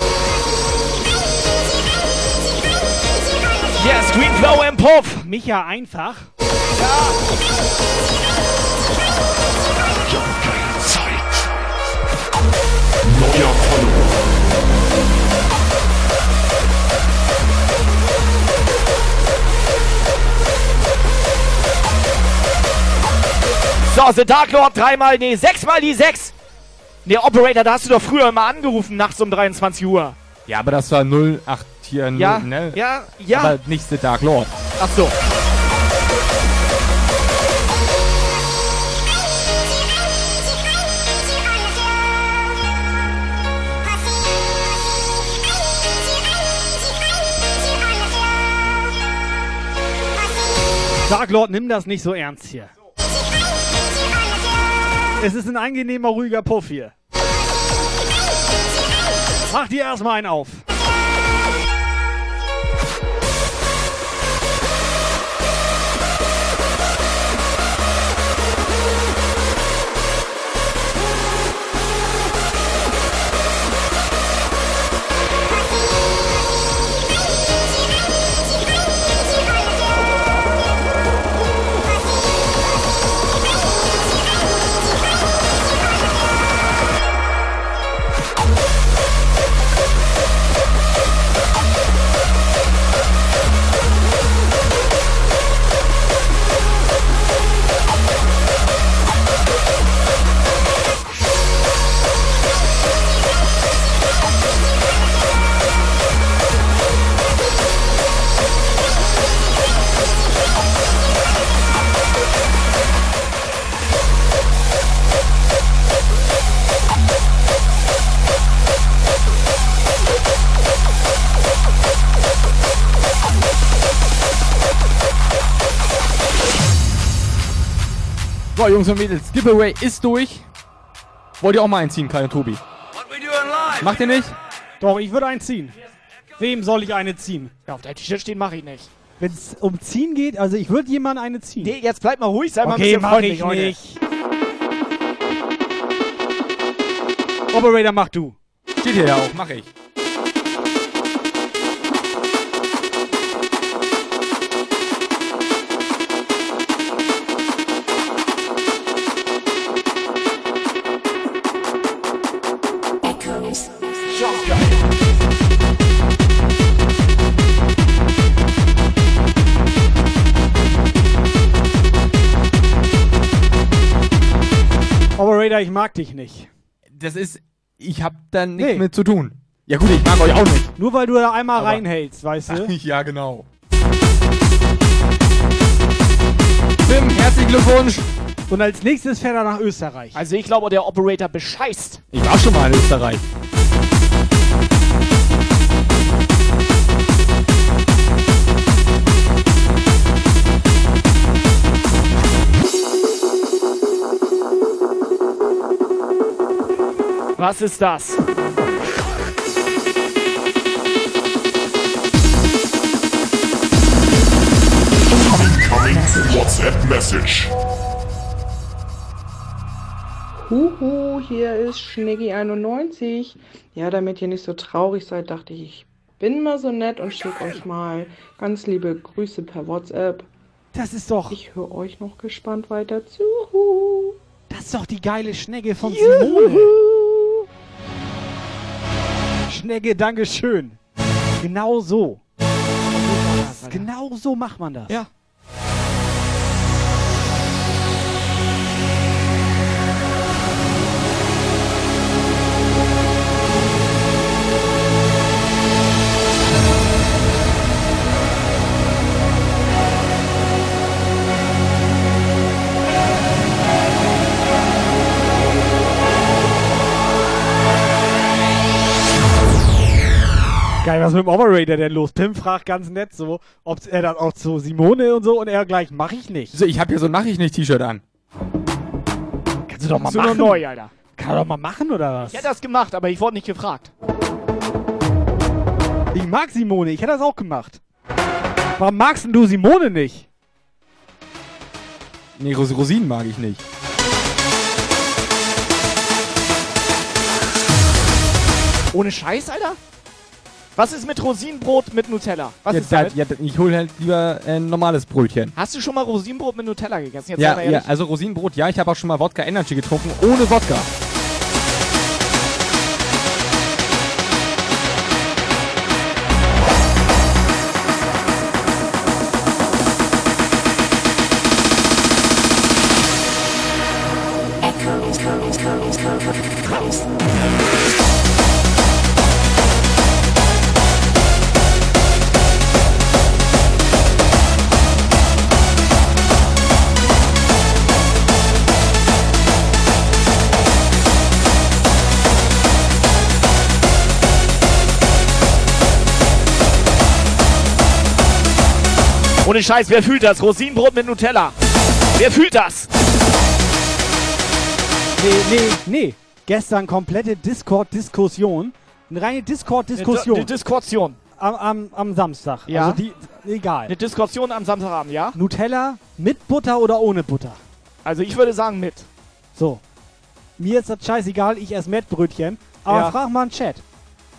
Yes, Greenflow im Puff. Micha einfach. Neuer Follower. So, The Dark Lord dreimal, nee, sechsmal die sechs. Nee, Operator, da hast du doch früher immer angerufen, nachts um 23 Uhr. Ja, aber das war 08 hier, Ja, ne? ja, ja. Aber nicht The Dark Lord. Ach so. Dark Lord, nimm das nicht so ernst hier. Es ist ein angenehmer, ruhiger Puff hier. Mach dir erstmal einen auf. So, Jungs und Mädels, Giveaway ist durch. Wollt ihr auch mal einziehen, Kai und Tobi? Macht ihr nicht? Doch, ich würde einen ziehen. Wem soll ich eine ziehen? Ja, auf der T-Shirt stehen mache ich nicht. Wenn es um ziehen geht, also ich würde jemand eine ziehen. Nee, jetzt bleib mal ruhig, sei mal ein okay, bisschen mach freundlich ich heute. nicht. Operator, mach du. Steht hier ja auch, mach ich. Operator, ich mag dich nicht. Das ist, ich hab da nichts Nee. mit zu tun. Ja gut, ich mag euch auch nicht. Nur weil du da einmal Aber- reinhältst, weißt du? ja, genau. Tim, herzlichen Glückwunsch. Und als nächstes fährt er nach Österreich. Also ich glaube, der Operator bescheißt. Ich war schon mal in Österreich. Was ist das? Incoming WhatsApp Message. Huhu, hier ist Schneggi91. Ja, damit ihr nicht so traurig seid, dachte ich, ich bin mal so nett und schicke euch mal ganz liebe Grüße per WhatsApp. Das ist doch. Ich höre euch noch gespannt weiter zu. Das ist doch die geile Schnecke von Simone. Schnecke, Dankeschön. Genau so. Genau so macht man das. Ja. Geil, was mit dem Operator denn los? Pim fragt ganz nett so, ob er das auch zu Simone und so und er gleich, mach ich nicht. So, ich habe hier so ein Mach ich nicht T-Shirt an. Kannst du doch mal Bist du noch machen. neu, Alter. Kann er doch mal machen oder was? Ich hätte das gemacht, aber ich wurde nicht gefragt. Ich mag Simone, ich hätte das auch gemacht. Warum magst denn du Simone nicht? Nee, Ros Rosinen mag ich nicht. Ohne Scheiß, Alter? Was ist mit Rosinenbrot mit Nutella? Was ja, ist da, damit? ja, ich hole halt lieber ein normales Brötchen. Hast du schon mal Rosinenbrot mit Nutella gegessen? Jetzt Ja, ja, also Rosinenbrot, ja, ich habe auch schon mal Wodka Energy getrunken, ohne Wodka. Ohne Scheiß, wer fühlt das? Rosinenbrot mit Nutella. Wer fühlt das? Nee, nee, nee. Gestern komplette Discord-Diskussion. Eine reine Discord-Diskussion. Eine Diskussion. Am, am, am Samstag. Ja. Also die, egal. Eine Diskussion am Samstagabend, ja? Nutella mit Butter oder ohne Butter? Also ich würde sagen mit. So. Mir ist das scheißegal, ich esse Mettbrötchen. Aber Ja. frag mal einen Chat.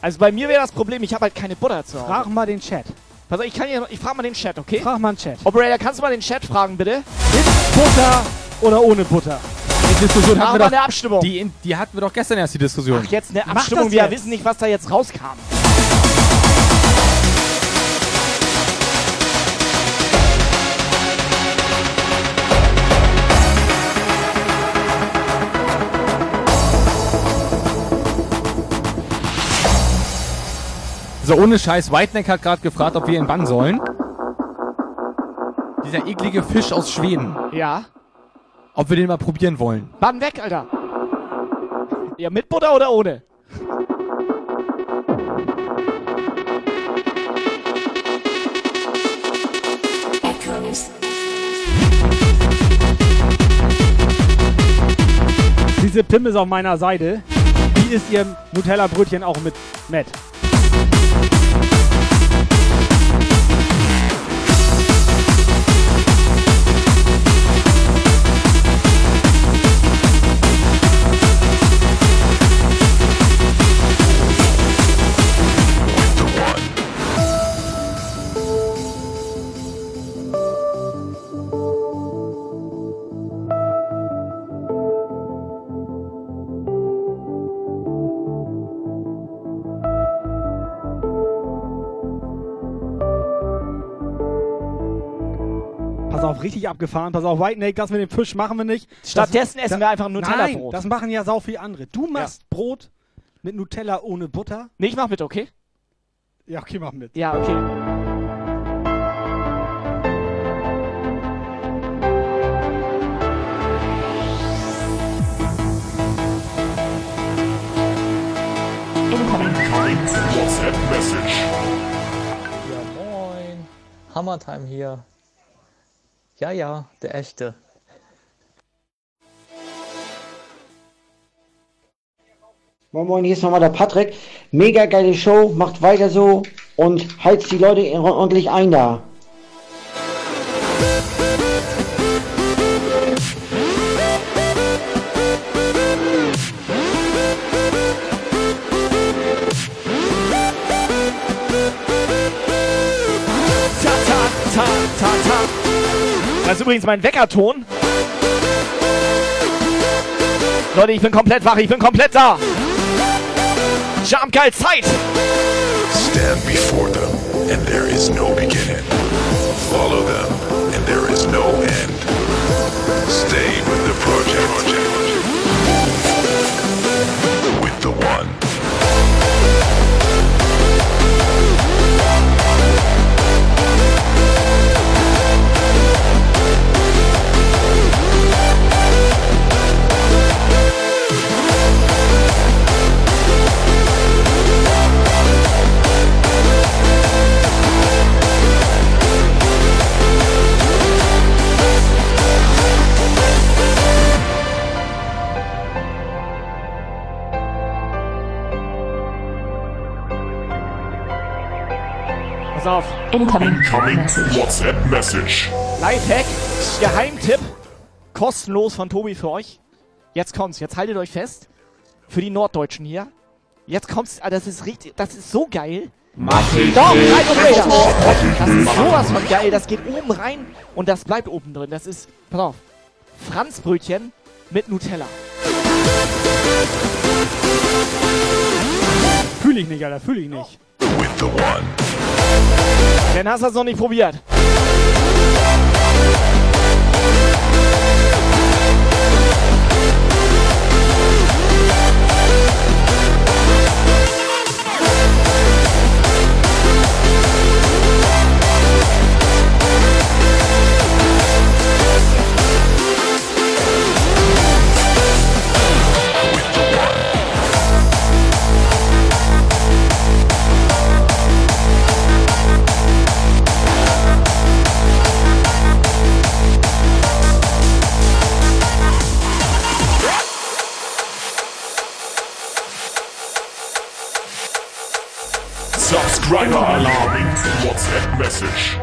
Also bei mir wäre das Problem, ich habe halt keine Butter zu Hause. Frag mal den Chat. Pass auf, ich, kann hier, ich frage mal den Chat, okay? Frag mal einen Chat. Operator, kannst du mal den Chat fragen, bitte? Butter oder ohne Butter? Die Diskussion Machen hatten wir wir doch, eine Abstimmung. Die, die hatten wir doch gestern erst, die Diskussion. Ach, jetzt eine Mach Abstimmung. das Wir jetzt. wissen nicht, was da jetzt rauskam. So, ohne Scheiß, Whiteneck hat gerade gefragt, ob wir ihn bannen sollen. Dieser eklige Fisch aus Schweden. Ja. Ob wir den mal probieren wollen. Bann weg, Alter. Ja, mit Butter oder ohne? Diese Pim ist auf meiner Seite. Die isst ihr Nutella-Brötchen auch mit Matt. Abgefahren. Pass auf, White Snake, das mit dem Fisch machen wir nicht. Stattdessen das, essen wir einfach ein Nutella-Brot. Nein, das machen ja sau viele andere. Du machst Brot mit Nutella ohne Butter. Nee, ich mach mit, okay? Ja, okay, mach mit. Ja, okay. WhatsApp Message. Ja, moin. Hammertime hier. Ja, ja, der echte. Moin Moin, hier ist nochmal der Patrick. Mega geile Show, macht weiter so und heizt die Leute ordentlich ein da. Das ist übrigens mein Weckerton. Leute, ich bin komplett wach, ich bin komplett da. Jump geil Zeit. Stand before them, and there is no beginning. follow them, Pass auf. Incoming WhatsApp Message. Lifehack, Geheimtipp, kostenlos von Tobi für euch. Jetzt kommt's, jetzt haltet euch fest. Für die Norddeutschen hier. Jetzt kommt's, ah, das ist richtig, das ist so geil. Muffin Doch, Dip. rein und wieder. Muffin Das ist sowas von geil, das geht oben rein und das bleibt oben drin. Das ist, pass auf, Franzbrötchen mit Nutella. Fühle ich nicht, Alter, fühle ich nicht. With the one. Dann hast du es noch nicht probiert. Subscriber Alarm. WhatsApp Message.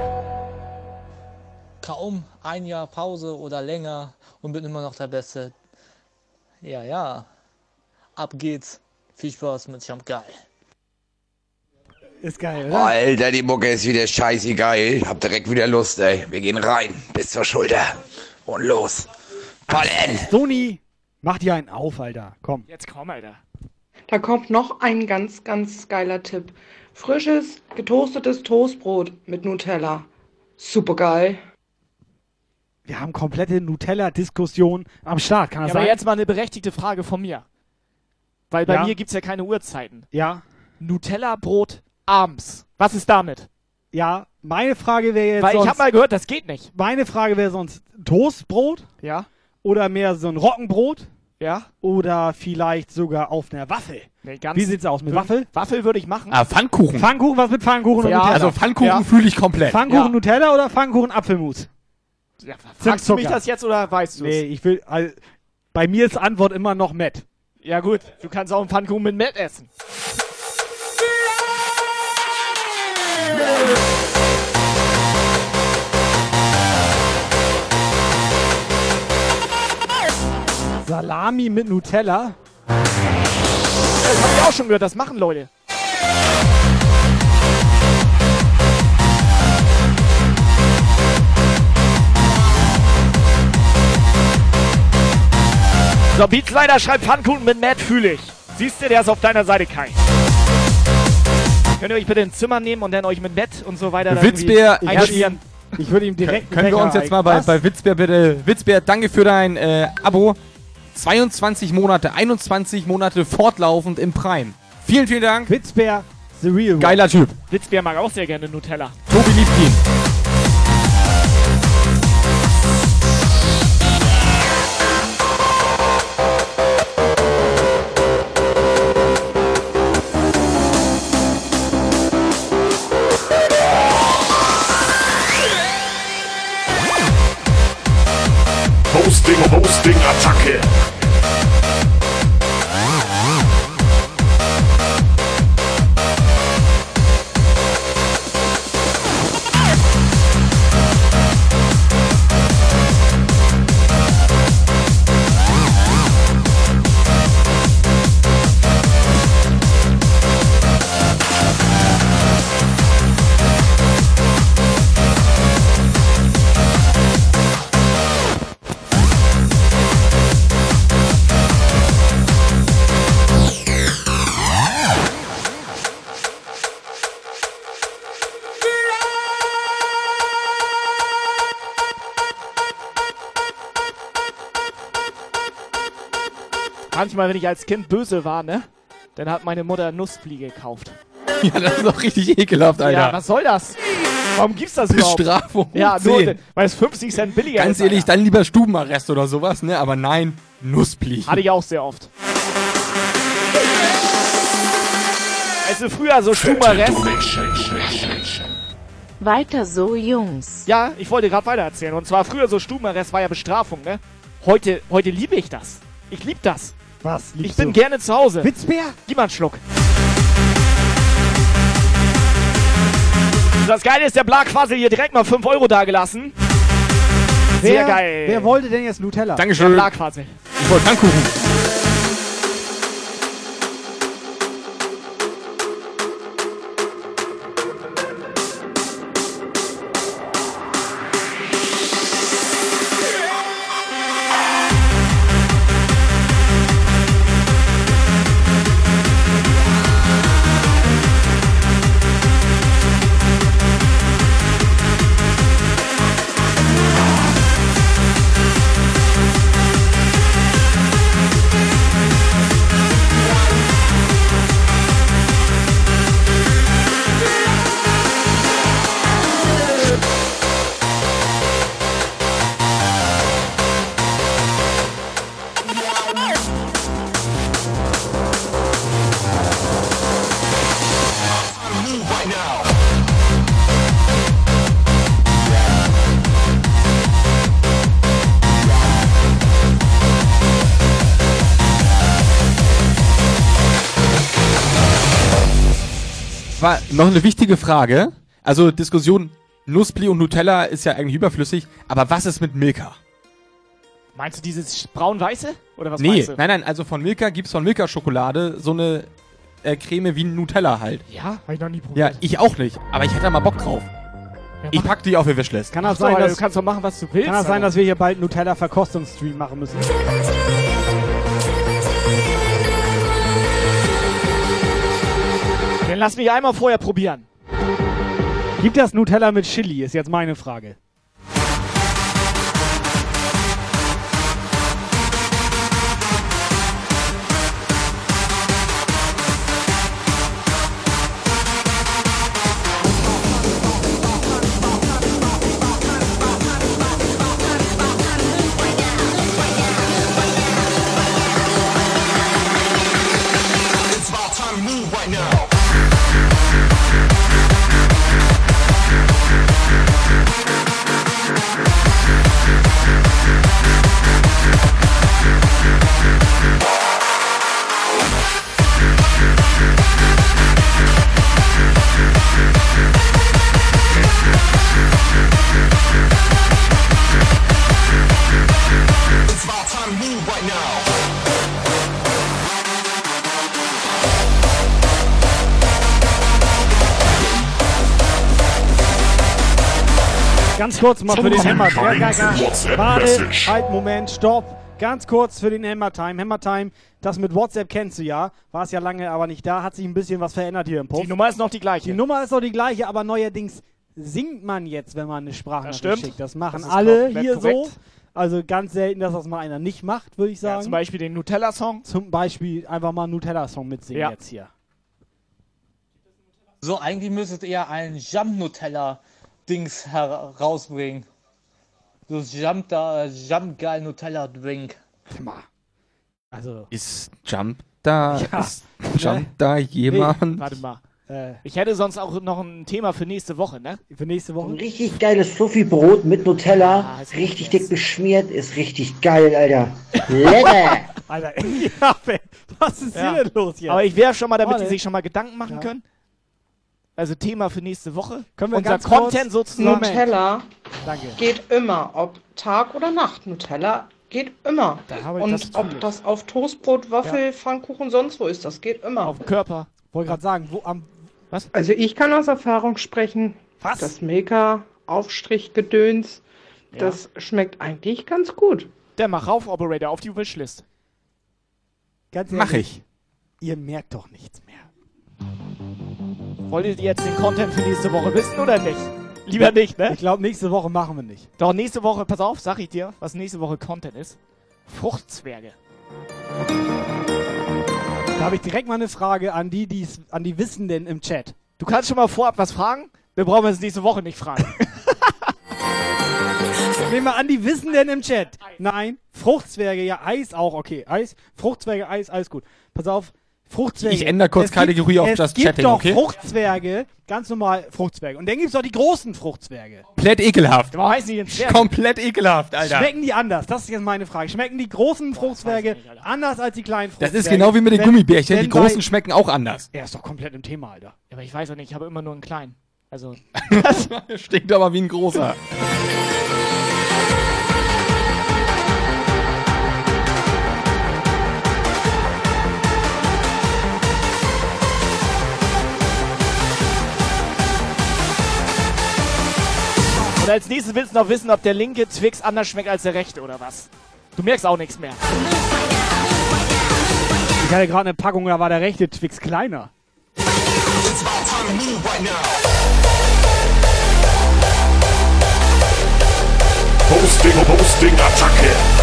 Kaum ein Jahr Pause oder länger und bin immer noch der Beste. Ja, ja. Ab geht's. Viel Spaß mit Jump Geil. Ist geil, Oh, Alter, die Mucke ist wieder scheiße geil. Hab direkt wieder Lust, ey. Wir gehen rein. Bis zur Schulter. Und los. Pollen. Sony, mach dir einen auf, Alter. Komm. Jetzt komm, Alter. Da kommt noch ein ganz, ganz geiler Tipp. Frisches, getoastetes Toastbrot mit Nutella. Super geil. Wir haben komplette Nutella-Diskussion am Start. Kann das Ja, aber sein? jetzt mal eine berechtigte Frage von mir. Weil bei Ja. mir gibt's ja keine Uhrzeiten. Ja. Nutella-Brot abends. Was ist damit? Ja, meine Frage wäre jetzt Weil ich sonst, hab mal gehört, das geht nicht. Meine Frage wäre sonst Toastbrot? Ja. Oder mehr so ein Roggenbrot? Ja. Oder vielleicht sogar auf einer Waffel? Nee, ganz- Wie sieht's aus mit Waffel? Waffel würde ich machen. Ah, Pfannkuchen. Pfannkuchen, was mit Pfannkuchen und Ja, Nutella? also Pfannkuchen fühle ich komplett. Pfannkuchen Ja. Nutella oder Pfannkuchen Apfelmus? Ja, fragst du mich das jetzt oder weißt du Nee, ich will. Also, bei mir ist Antwort immer noch Matt. Ja gut, du kannst auch einen Pfannkuchen mit Met essen. Salami mit Nutella? Das hab ich auch schon gehört, das machen Leute. So, Beats leider schreibt Pfannkuchen mit Matt fühle ich. Siehst du, der ist auf deiner Seite, Kai. Könnt ihr euch bitte ins Zimmer nehmen und dann euch mit Matt und so weiter Witzbär, einschmieren? Ich würde ihm direkt Können wir uns jetzt mal bei, bei Witzbär bitte. Witzbär, danke für dein äh, Abo. 22 Monate, 21 Monate fortlaufend im Prime. Vielen, vielen Dank. Witzbär, the real one. Geiler Typ. Witzbär mag auch sehr gerne Nutella. Tobi liebt ihn. Hosting, Hosting, Attacke. Manchmal, wenn ich als Kind böse war, ne? Dann hat meine Mutter Nussbli gekauft. Ja, das ist doch richtig ekelhaft, Alter. Ja, was soll das? Warum gibt's das überhaupt? Bestrafung. Ja, hoch nur, 10. weil es 50 Cent billiger Ganz ist. ehrlich, dann lieber Stubenarrest oder sowas, ne? Aber nein, Nussbli. Hatte ich auch sehr oft. Also früher so Stubenarrest. Weiter so, Jungs. Ja, ich wollte gerade weiter erzählen. Und zwar früher so Stubenarrest war ja Bestrafung, ne? Heute, heute liebe ich das. Ich liebe das. Was? Ich bin gerne zu Hause. Witzbär? Gib mal einen Schluck. Das Geile ist, der Blag quasi hier direkt mal 5 Euro dagelassen. Sehr Wer, geil. wer wollte denn jetzt Nutella? Dankeschön. Der Blag quasi. Ich wollte Pfannkuchen. Noch eine wichtige Frage. Also Diskussion Nussbli und Nutella ist ja eigentlich überflüssig, aber was ist mit Milka? Meinst du dieses braun-weiße? Oder was nee, meinst du? nein, nein, also von Milka gibt's von Milka Schokolade so eine äh, Creme wie Nutella halt. Ja, hab ich noch nie Ja, probiert. ich auch nicht, aber ich hätte da mal Bock drauf. ich pack die auf die Wishlist. Kann das So, sein, dass, du kannst doch machen, was du willst. kann das sein, dass wir hier bald Nutella-Verkostungsstream machen müssen? Dann lass mich einmal vorher probieren. Gibt das Nutella mit Chili? Ist jetzt meine Frage. Ganz kurz mal für den Hammer. Ja, ja, ja. Warte, halt, Moment, stopp. Ganz kurz für den Hammer Time. Hammer Time, das mit WhatsApp kennst du ja. War es ja lange aber nicht da. Hat sich ein bisschen was verändert hier im Puff. Die Nummer ist noch die gleiche. Die Nummer ist noch die gleiche, aber neuerdings singt man jetzt, wenn man eine Sprachnachricht Das schickt. Das machen Das alle hier korrekt. so. Also ganz selten, dass das mal einer nicht macht, würde ich sagen. Ja, zum Beispiel den Nutella-Song. Zum Beispiel einfach mal einen Nutella-Song mitsingen Ja. jetzt hier. So, eigentlich müsstet ihr ein Jump-Nutella-Dings herausbringen. So Jump da, Jump geil Nutella-Drink. Also. Ist Jump da? Ja. Ist Jump da jemand? Warte mal. Äh, Ich hätte sonst auch noch ein Thema für nächste Woche, ne? Für nächste Woche? Ein richtig geiles Fluffy-Brot mit Nutella, Ah, ist richtig dick beschmiert, ist richtig geil, Alter. Lecker! Alter, ja, was ist Ja. hier denn los jetzt? Aber ich wäre schon mal, damit Warte. die sich schon mal Gedanken machen Ja. können. Also Thema für nächste Woche. Können wir Unser ganz kurz- Content sozusagen. Nutella Danke. geht immer, ob Tag oder Nacht. Nutella geht immer. Da habe ich Und das ob Gefühl. das auf Toastbrot, Waffel, Pfannkuchen, sonst wo ist, das geht immer. Auf dem Körper. Wollte gerade sagen, wo am. Was? Also ich kann aus Erfahrung sprechen. Was? Das Milka Aufstrichgedöns, Ja. das schmeckt eigentlich ganz gut. Der mach rauf, Operator, auf die Wishlist. Ganz Mach ehrlich, ich. Ihr merkt doch nichts mehr. Wolltet ihr jetzt den Content für nächste Woche wissen oder nicht? Lieber nicht, ne? Ich glaube, nächste Woche machen wir nicht. Doch, nächste Woche, pass auf, sag ich dir, was nächste Woche Content ist. Fruchtzwerge. Da habe ich direkt mal eine Frage an die, die's, an die Wissenden im Chat. Du kannst schon mal vorab was fragen. Wir brauchen es nächste Woche nicht fragen. Nehmen wir an die Wissenden im Chat. Nein, Fruchtzwerge, ja, Eis auch, okay. Eis, Fruchtzwerge, Eis, alles gut. Pass auf, Fruchtzwerge. Ich ändere kurz Es Kategorie gibt, auf es Just gibt Chatting, doch okay? Fruchtzwerge, ganz normal Fruchtzwerge. Und dann gibt es doch die großen Fruchtzwerge. Komplett ekelhaft. Warum heißen die denn Zwerge? Komplett ekelhaft, Alter. Schmecken die anders? Das ist jetzt meine Frage. Schmecken die großen Fruchtzwerge anders als die kleinen Das Fruchtzwerge? ist genau wie mit den Wenn- Gummibärchen. Die bei- großen schmecken auch anders. Er ist doch komplett im Thema, Alter. Ja, aber ich weiß auch nicht, ich habe immer nur einen kleinen. Also. Stinkt aber wie ein großer. Und als nächstes willst du noch wissen, ob der linke Twix anders schmeckt als der rechte oder was? Du merkst auch nichts mehr. Ich hatte gerade eine Packung, da war der rechte Twix kleiner. Hosting, Hosting, Attacke.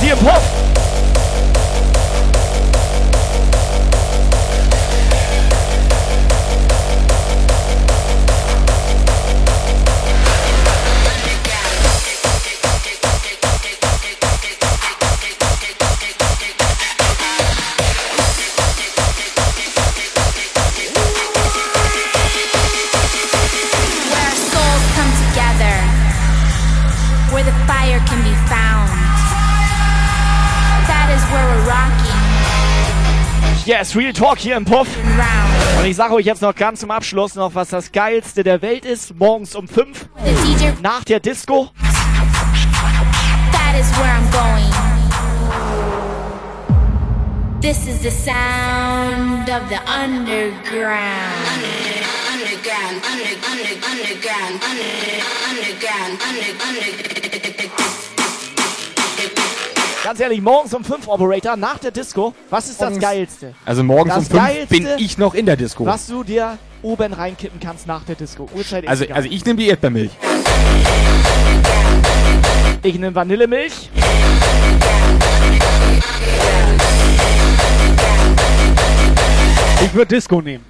Hier im Pop. Where Yes, Real Talk hier im Puff. Und ich sage euch jetzt noch ganz zum Abschluss noch, was das Geilste der Welt ist. Morgens um 5. Nach der Disco. That is where I'm going. This is the sound of the underground. Underground, under, under, underground, under, underground, under, under. Ganz ehrlich, morgens um 5 Operator, nach der Disco. Was ist das Morgens- Geilste? Also morgens das um fünf Geilste, bin ich noch in der Disco. Was du dir oben reinkippen kannst nach der Disco. Uhrzeit Also, also ich nehme die Erdbeermilch. Ich nehme Vanillemilch. Ich würde Disco nehmen.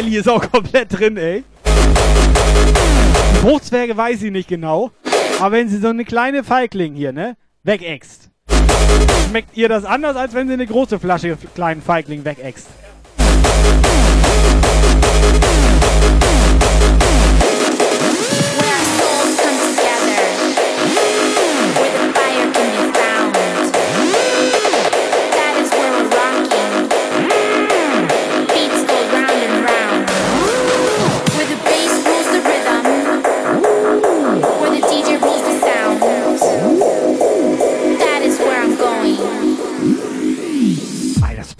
Melli ist auch komplett drin, ey. Die Fruchtzwerge weiß ich nicht genau. Aber wenn sie so eine kleine Feigling hier, ne, wegäxt. Schmeckt ihr das anders, als wenn sie eine große Flasche kleinen Feigling wegäxt?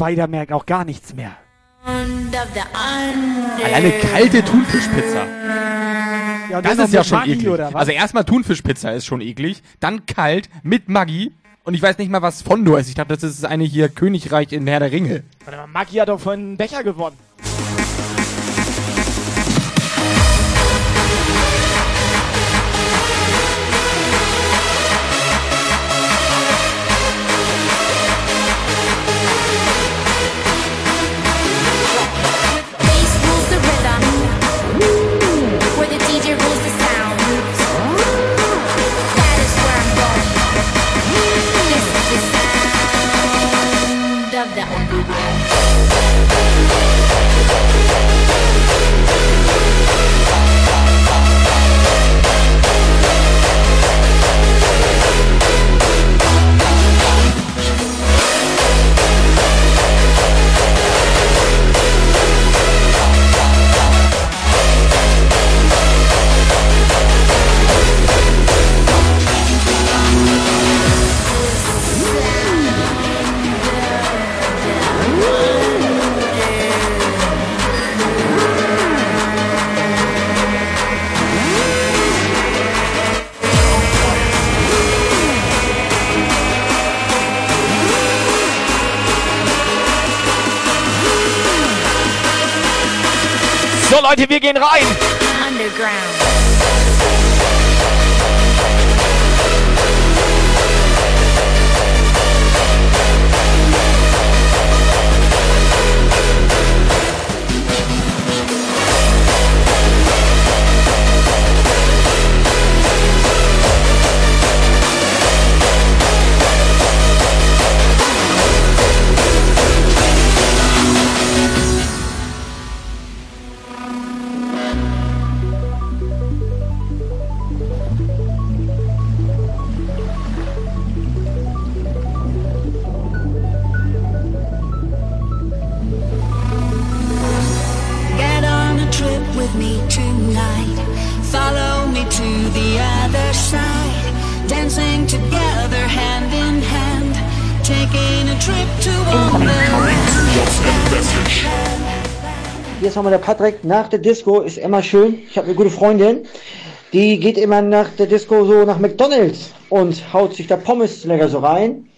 Spider merkt auch gar nichts mehr. Alleine kalte Thunfischpizza. Ja, Das ist ja schon Maggi eklig. Also erstmal Thunfischpizza ist schon eklig, dann kalt mit Maggi und ich weiß nicht mal, was Fondo ist. Ich dachte, das ist eine hier Königreich in Herr der Ringe. Warte mal, Maggi hat doch von einen Becher gewonnen. Love that one. Leute, wir gehen rein. Underground. Nochmal der Patrick. Nach der Disco ist immer schön. Ich habe eine gute Freundin. Die geht immer nach der Disco so nach McDonalds und haut sich da Pommes lecker so rein.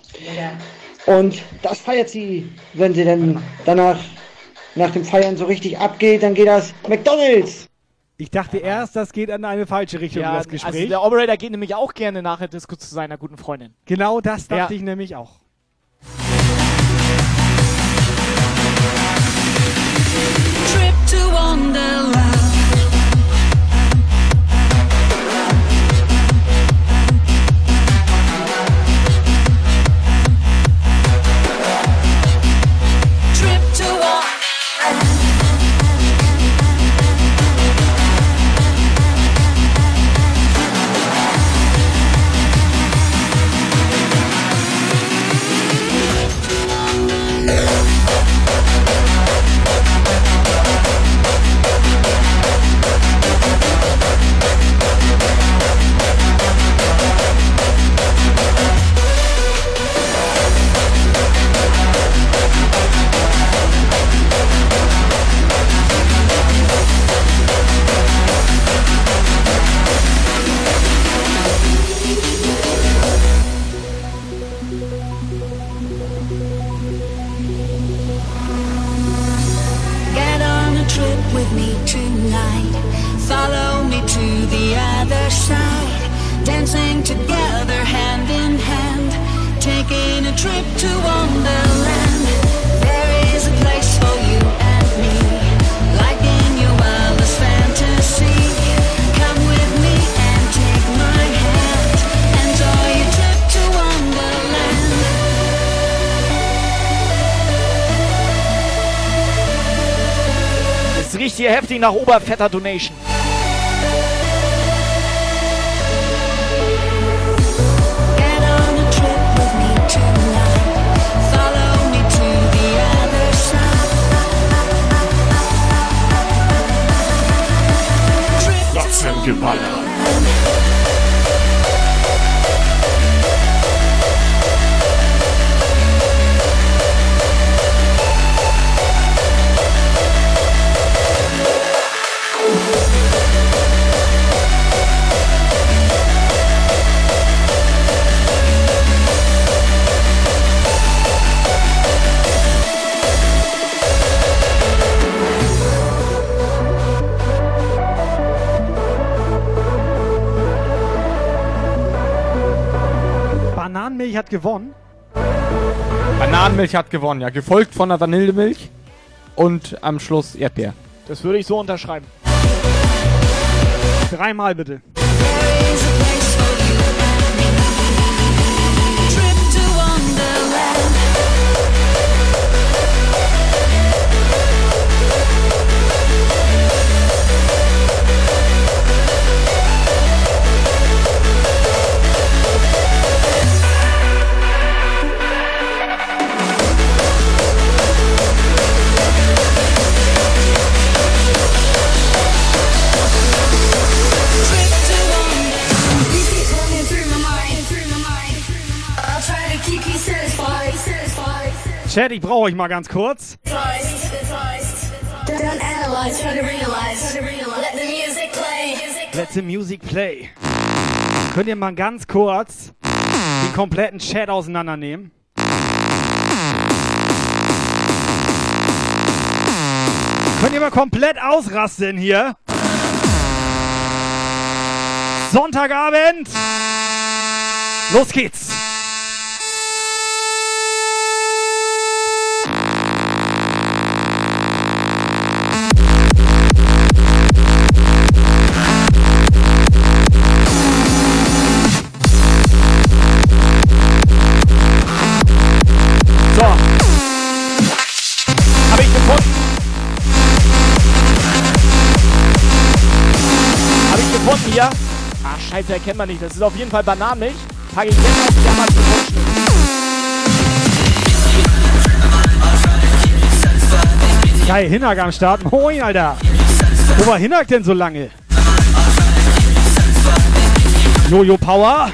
Und das feiert sie, wenn sie dann danach, nach dem Feiern so richtig abgeht, dann geht das McDonalds. Ich dachte erst, das geht in eine falsche Richtung, Ja, das Gespräch. also der Operator geht nämlich auch gerne nach der Disco zu seiner guten Freundin. genau das dachte Ja. ich nämlich auch. Trip to Wonderland. Taking a trip to Wonderland. There is a place for you and me. Like in your wildest fantasy. Come with me and take my hand. Enjoy your trip to Wonderland. Es riecht hier heftig nach Oberfetter Donation. and goodbye. Bananenmilch hat gewonnen. Bananenmilch hat gewonnen, ja. Gefolgt von der Vanillemilch und am Schluss Erdbeer. Das würde ich so unterschreiben. Dreimal bitte. Chat, ich brauche euch mal ganz kurz. Let the music play. Könnt ihr mal ganz kurz den kompletten Chat auseinandernehmen? Könnt ihr mal komplett ausrasten hier? Sonntagabend. Los geht's. Hier. Ah, scheiße, erkennt man nicht. Das ist auf jeden Fall Bananenmilch. Packe ich jetzt auf die Amazon Geil, Hinak am Start. Moin, Alter. Wo war Hinak denn so lange? Jojo Power.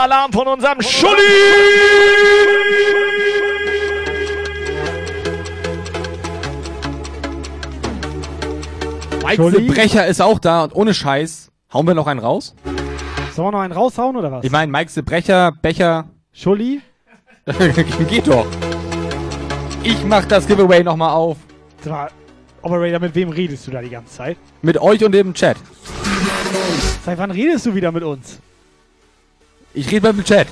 Subscriber-Alarm von unserem Schulli! The Brecher ist auch da und ohne Scheiß. Hauen wir noch einen raus? Sollen wir noch einen raushauen oder was? Ich meine, Mike Brecher, Becher. Schulli? Geht doch. Ich mach das Giveaway nochmal auf. Operator, mit wem redest du da die ganze Zeit? Mit euch und dem Chat. Seit wann redest du wieder mit uns? Ich rede mit dem Chat.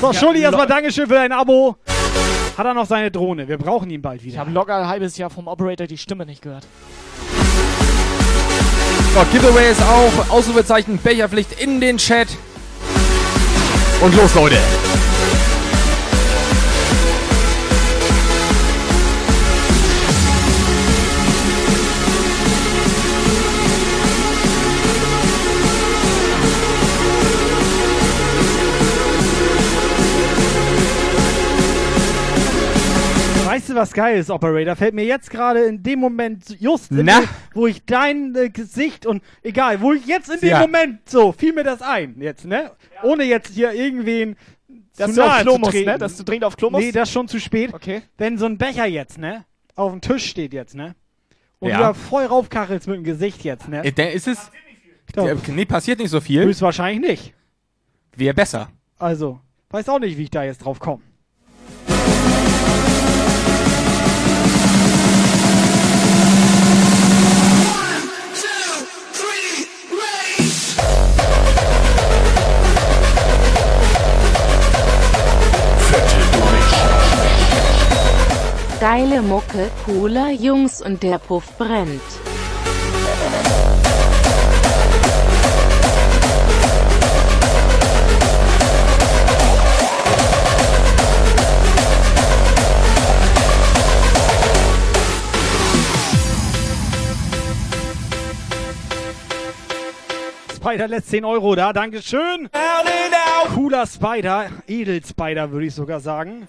So, Ja, Schulli, erstmal Dankeschön für dein Abo. Hat er noch seine Drohne? Wir brauchen ihn bald Ich wieder. habe locker ein halbes Jahr vom Operator die Stimme nicht gehört. So, Giveaway ist auch. Ausrufezeichen Becherpflicht in den Chat. Und los, Leute. Du, was geil ist, Operator? Fällt mir jetzt gerade in dem Moment, just in dem, wo ich dein äh, Gesicht und egal, wo ich jetzt in dem Ja. Moment so, fiel mir das ein, jetzt, ne? Ohne jetzt hier irgendwen Dass zu du auf nahe Klo zu musst, treten. ne? Dass du dringend auf Klo musst? Nee, das ist schon zu spät. Okay. Wenn so ein Becher jetzt, ne? Auf dem Tisch steht jetzt, ne? Und Ja. du da voll raufkachelst mit dem Gesicht jetzt, ne? Äh, Der ist es. Ja, nee, passiert nicht so viel. Höchstwahrscheinlich nicht. Wäre besser. Also, weiß auch nicht, wie ich da jetzt drauf komme. Geile Mucke, cooler Jungs und der Puff brennt. Spider lässt 10 Euro da, Dankeschön. Cooler Spider, Edel-Spider würde ich sogar sagen.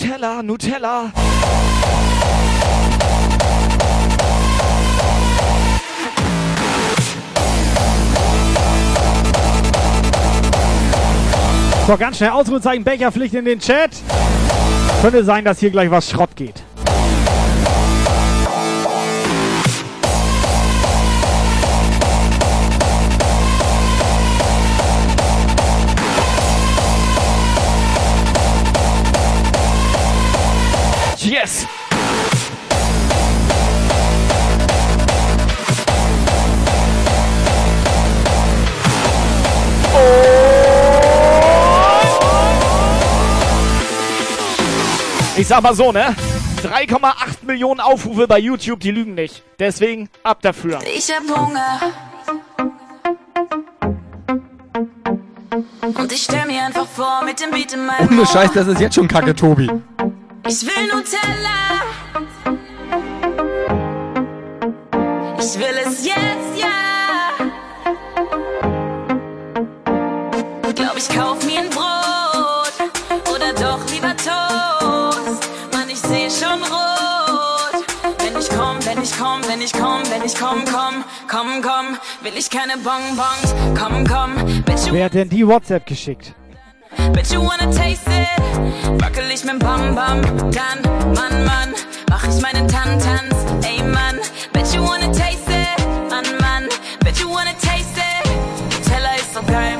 Nutella, Nutella. So, ganz schnell Ausrufezeichen Becherpflicht in den Chat. Könnte sein, dass hier gleich was Schrott geht. Ich sag mal so, ne? 3,8 Millionen Aufrufe bei YouTube, die lügen nicht. Deswegen ab dafür. Ich hab Hunger. Und ich stell mir einfach vor, mit dem Beat in meinem Ohne. Scheiß, das ist jetzt schon kacke, Tobi. Ich will Nutella. Ich will es jetzt, ja. Glaub ich kauf mir ein Brot wenn ich komm, komm, komm, komm, will ich keine Bonbons. Komm, komm, bitch, Wer hat denn die WhatsApp geschickt? Bet you wanna taste it? Wackel ich mit Bam Bam, dann, Mann, Mann, mach ich meinen Tantanz, ey Mann. Bet you wanna taste it? Mann, Mann, bet you wanna taste it? Teller ist so geil,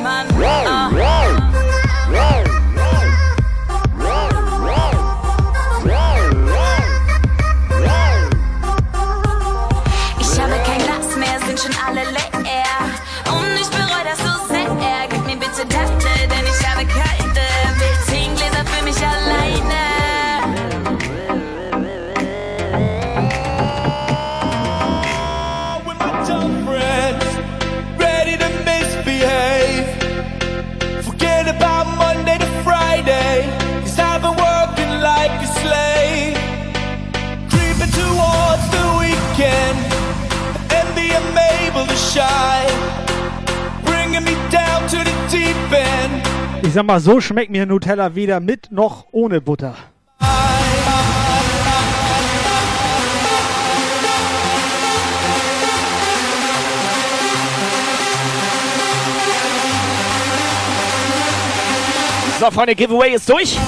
Bringing mich down to the deep end. Ich sag mal, so schmeckt mir Nutella weder mit noch ohne Butter. So, Freunde, Giveaway ist durch.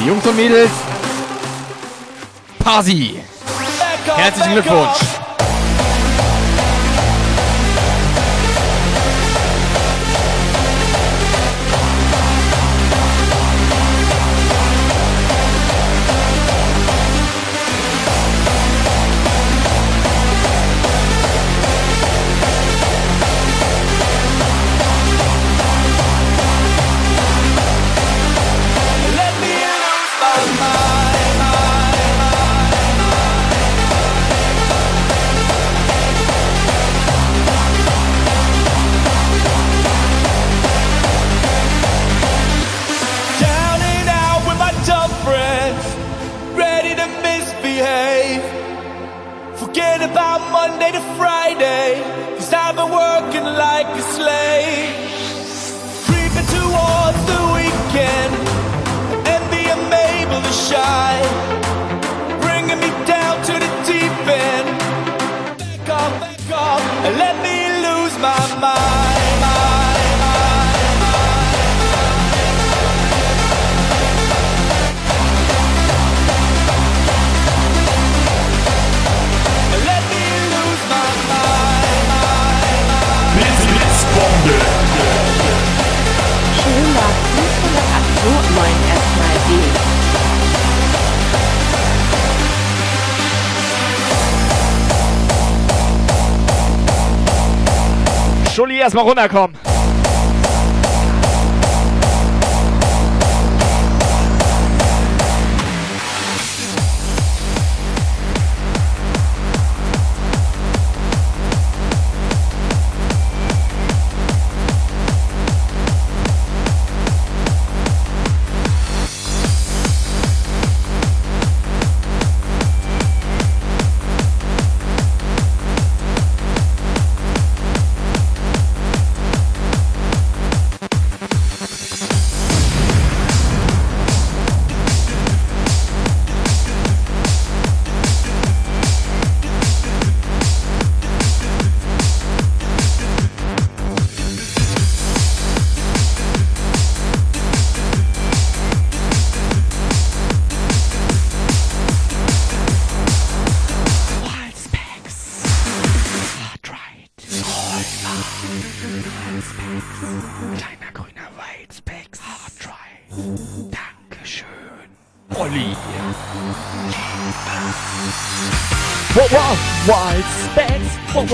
Die Jungs und Mädels, Parsi. Herzlichen Glückwunsch. Schöler 508 Rotwein. Schulli, erstmal runterkommen.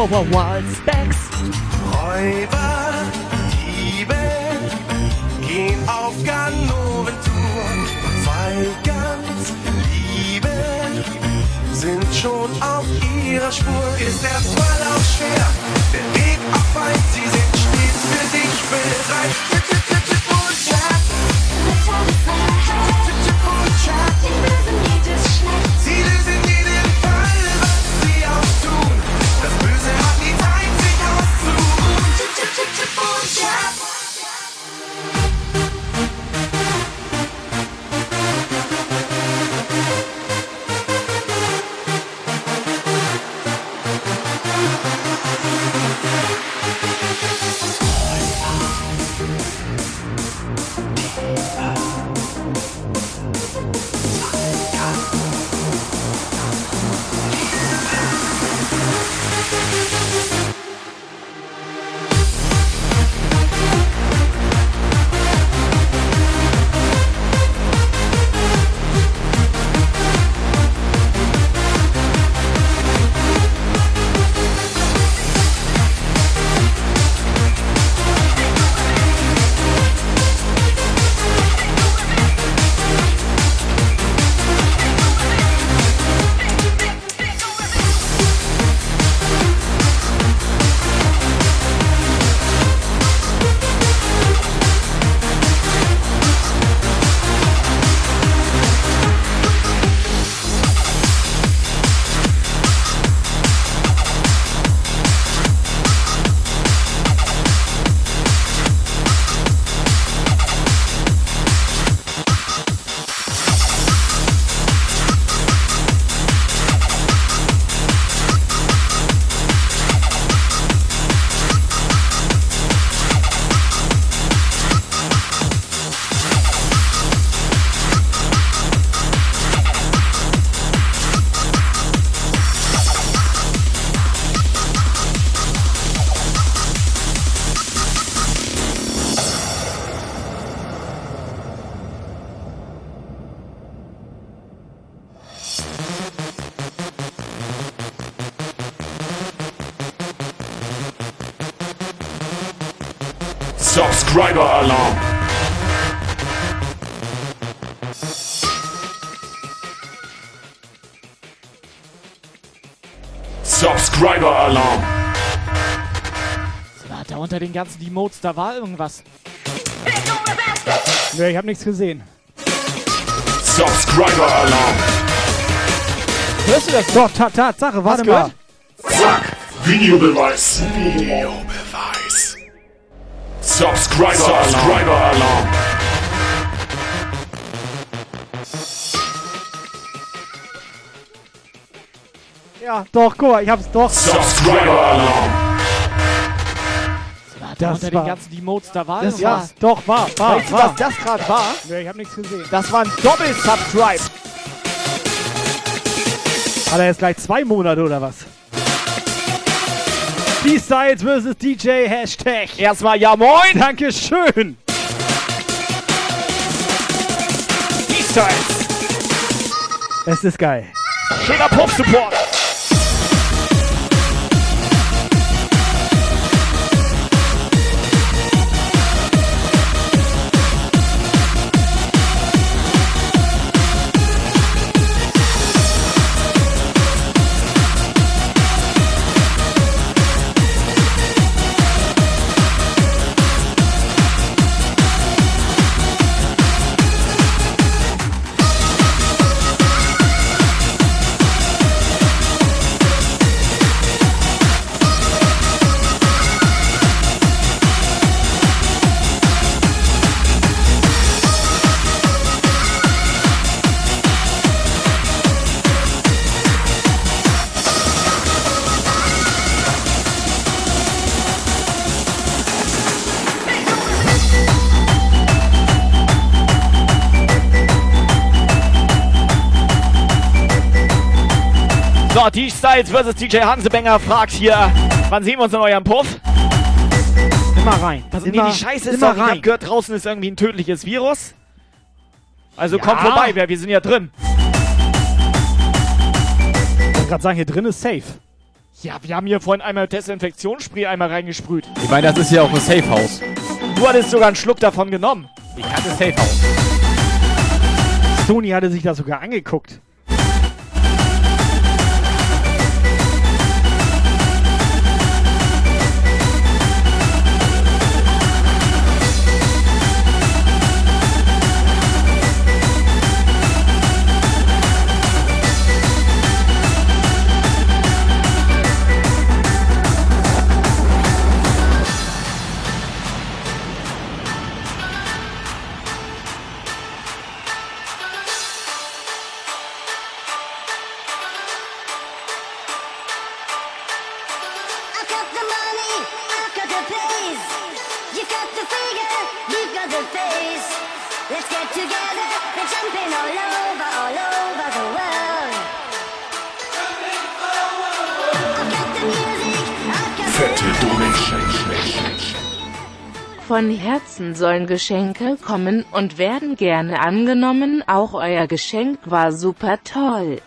what, what, what's unter den ganzen Emotes, da war irgendwas. Nö, ich habe nichts gesehen. Subscriber Alarm. Hörst du das? Doch, Ta- Tatsache, warte mal. Zack. Videobeweis. Videobeweis. Subscriber, Subscriber Alarm. Ja, doch, guck mal, ich hab's doch. Subscriber Alarm. War da Das unter war- den ganzen Emotes, da war Das ja, doch, war, war, Weißt du, war. was das gerade war? Nö, ich habe nichts gesehen. Das war ein Doppel-Subscribe. Hat er jetzt gleich zwei Monate oder was? B-Styles vs. DJ Hashtag. Erstmal ja moin. Dankeschön. B-Styles. Es ist geil. Schöner Pop-Support. So, D-Styles vs. DJ Hansebenger fragt hier, wann sehen wir uns in eurem Puff? Immer rein. Also, immer, nee, die Scheiße ist immer doch, ich hab rein. gehört, draußen ist irgendwie ein tödliches Virus. Also Ja. kommt vorbei, wir, wir sind ja drin. Ich wollte gerade sagen, hier drin ist safe. Ja, wir haben hier vorhin einmal Desinfektionsspray einmal reingesprüht. Ich meine, das ist ja auch ein Safe House. Du hattest sogar einen Schluck davon genommen. Ich hatte Safe House. Sony hatte sich das sogar angeguckt. Herzen sollen Geschenke kommen und werden gerne angenommen. Auch euer Geschenk war super toll.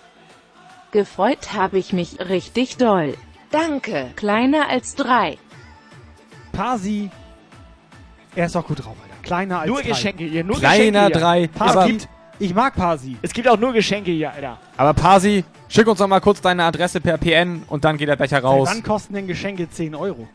Gefreut habe ich mich richtig doll. Danke. Kleiner als drei. Pasi. Er ist auch gut drauf, Alter. Kleiner als Nur drei. Geschenke hier, nur Kleiner Geschenke drei. hier. Pasi. Gibt- ich mag Pasi. Es gibt auch nur Geschenke hier, Alter. aber Pasi, schick uns doch mal kurz deine Adresse per PN und dann geht der Becher raus. Wann kosten denn Geschenke 10 Euro?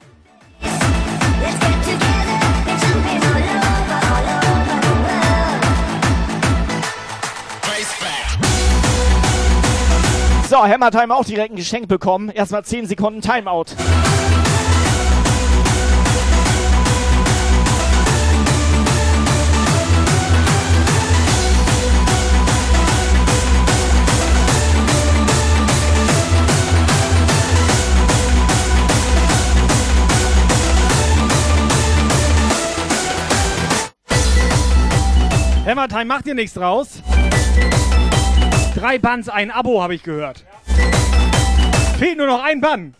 So, Hammer Time auch direkt ein Geschenk bekommen. Erstmal 10 Sekunden Timeout. Hammertime macht dir nichts draus. Drei Bands, ein Abo, habe ich gehört. Fehlt nur noch ein Bann.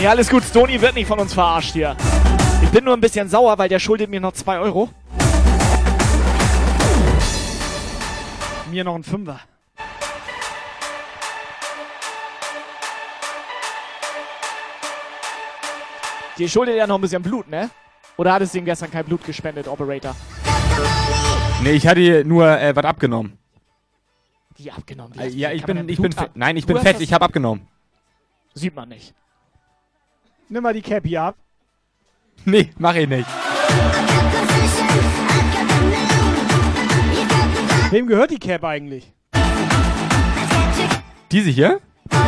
Ja, alles gut, Stony wird nicht von uns verarscht hier. Ich bin nur ein bisschen sauer, weil der schuldet mir noch 2 Euro. Mir noch ein Fünfer. Dir schuldet er noch ein bisschen Blut, ne? Oder hattest du ihm gestern kein Blut gespendet, Operator? Nee, ich hatte nur äh, was abgenommen. Die abgenommen. Wie Äh, ja, ich bin, ich Blut bin, ab- fe- nein, ich Du bin fett, ich habe abgenommen. Sieht man nicht. Nimm mal die Cappy ab. Nee, mach ich nicht. Wem gehört die Cap eigentlich? Diese hier? Ja,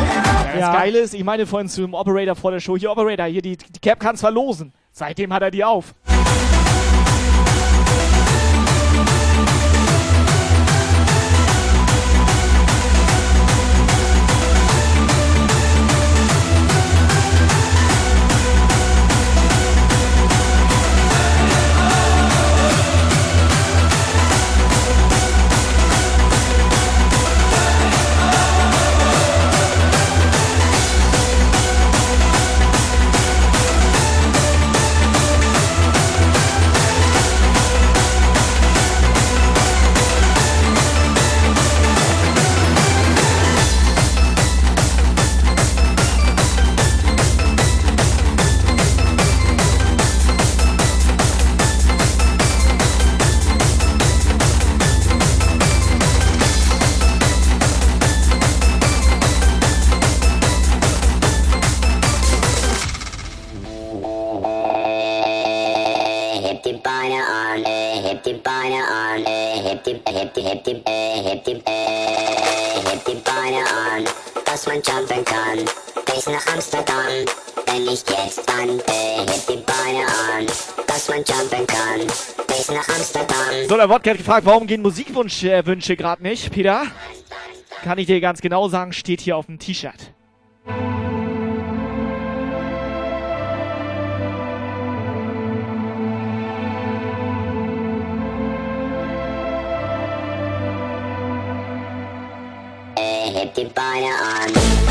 das Ja. Geile ist, ich meine vorhin zum Operator vor der Show, hier Operator, hier die, die Cap kannst verlosen. Seitdem hat er die auf. Der Wodka hat gefragt, warum gehen Musikwünsche äh, gerade nicht, Peter? Kann ich dir ganz genau sagen, steht hier auf dem T-Shirt. Äh, heb die Beine an.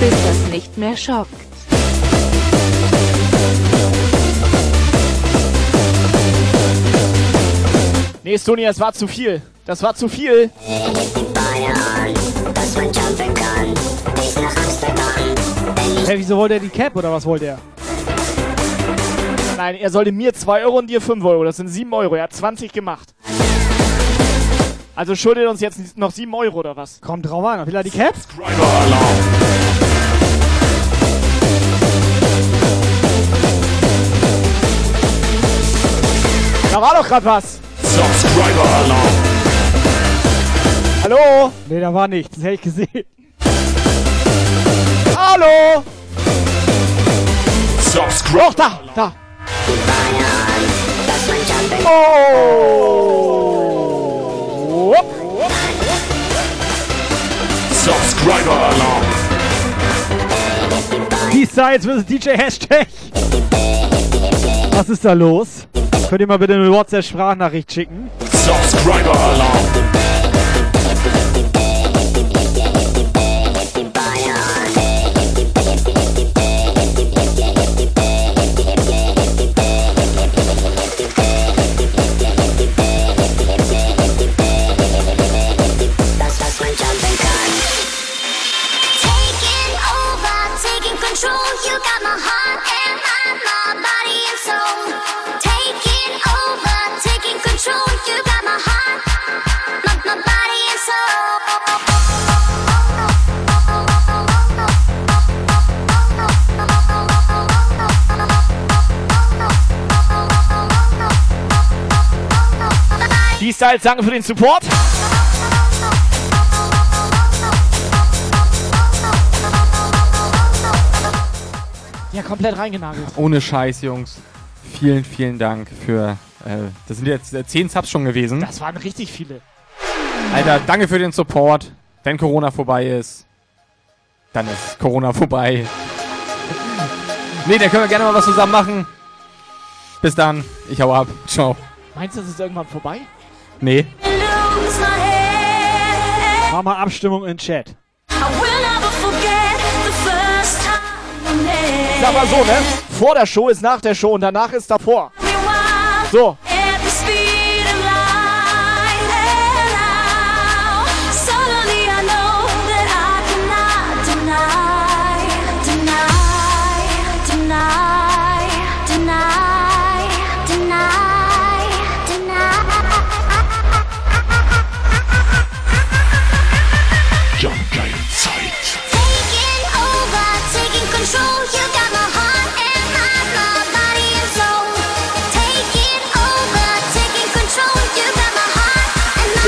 Bis das nicht mehr schockt. Nee, Stony, das war zu viel. Das war zu viel. Amsterdam. Hä, wieso wollte er die Cap oder was wollte er? Nein, er sollte mir 2 Euro und dir 5 Euro. Das sind 7 Euro. Er hat 20 gemacht. Also schuldet uns jetzt noch 7 Euro oder was? Kommt drauf an. Will er die Cap? Da war doch gerade was. Subscriber Alarm. Hallo? Nee, da war nichts. Das hätte ich gesehen. Hallo? Subscriber. Doch, da, da. Oh! Subscriber Alarm. Die Styles vs. DJ Hashtag. Was ist da los? Könnt ihr mal bitte eine WhatsApp-Sprachnachricht schicken? Subscriber Alarm. Styles, danke für den Support. Ja, komplett reingenagelt. Ohne Scheiß, Jungs. Vielen, vielen Dank für. Äh, das sind jetzt äh, 10 Subs schon gewesen. Das waren richtig viele. Alter, danke für den Support. Wenn Corona vorbei ist, dann ist Corona vorbei. Nee, da können wir gerne mal was zusammen machen. Bis dann. Ich hau ab. Ciao. Meinst du, das ist irgendwann vorbei? Nee. Mach mal Abstimmung in Chat. Sag mal so, ne? Vor der Show ist nach der Show und danach ist davor. So.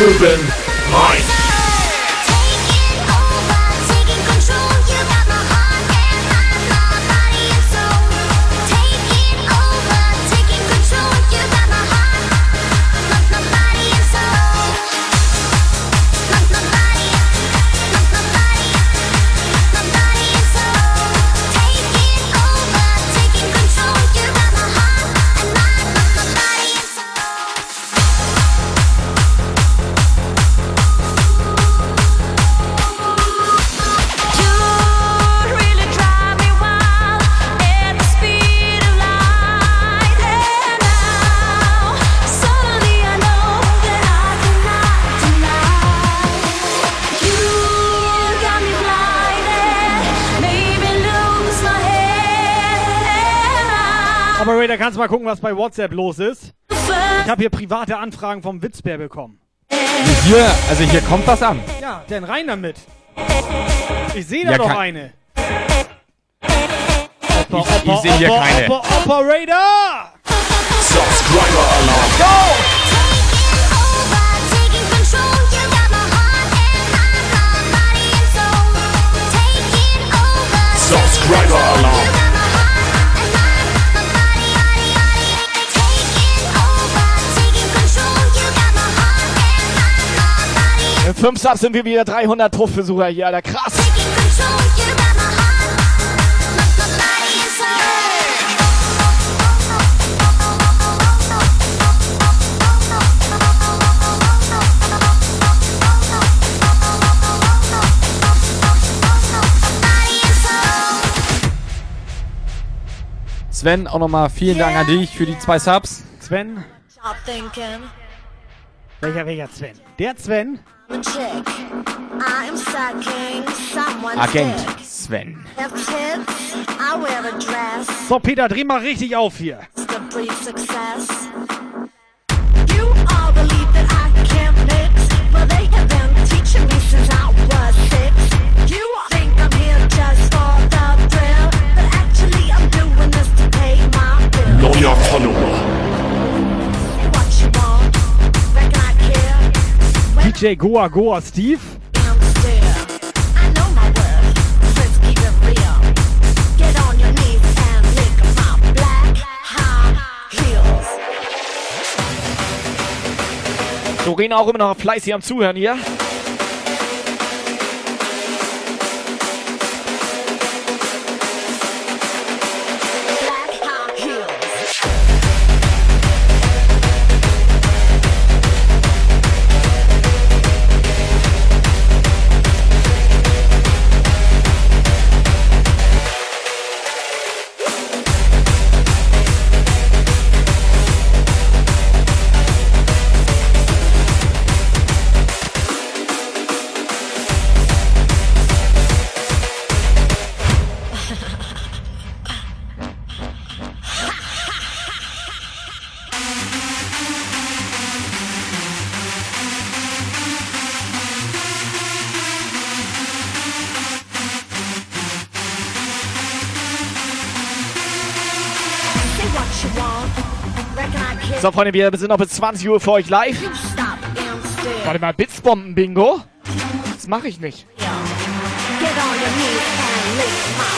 Open head. Operator, kannst du mal gucken, was bei WhatsApp los ist? Ich habe hier private Anfragen vom Witzbär bekommen. Hier, also hier kommt was an. Ja, denn rein damit. Ich sehe da Ja, noch kann- eine. Ich, ich sehe hier keine. Oper, Operator! Subscriber Alarm. Go! Taking control, 5 Subs sind wir wieder 300 Puff-Besucher hier, Alter. Krass. Sven, auch nochmal vielen Dank an dich für die zwei Subs. Sven, welcher, welcher Sven? Der Sven? Agent. Sven. So, Peter, dreh mal richtig auf hier. to breed black high heels. Doreen auch immer noch fleißig am Zuhören hier. So, Freunde, wir sind noch bis 20 Uhr für euch live. Warte mal, Blitzbomben-Bingo? Das mache ich nicht. Get on your knees and lick my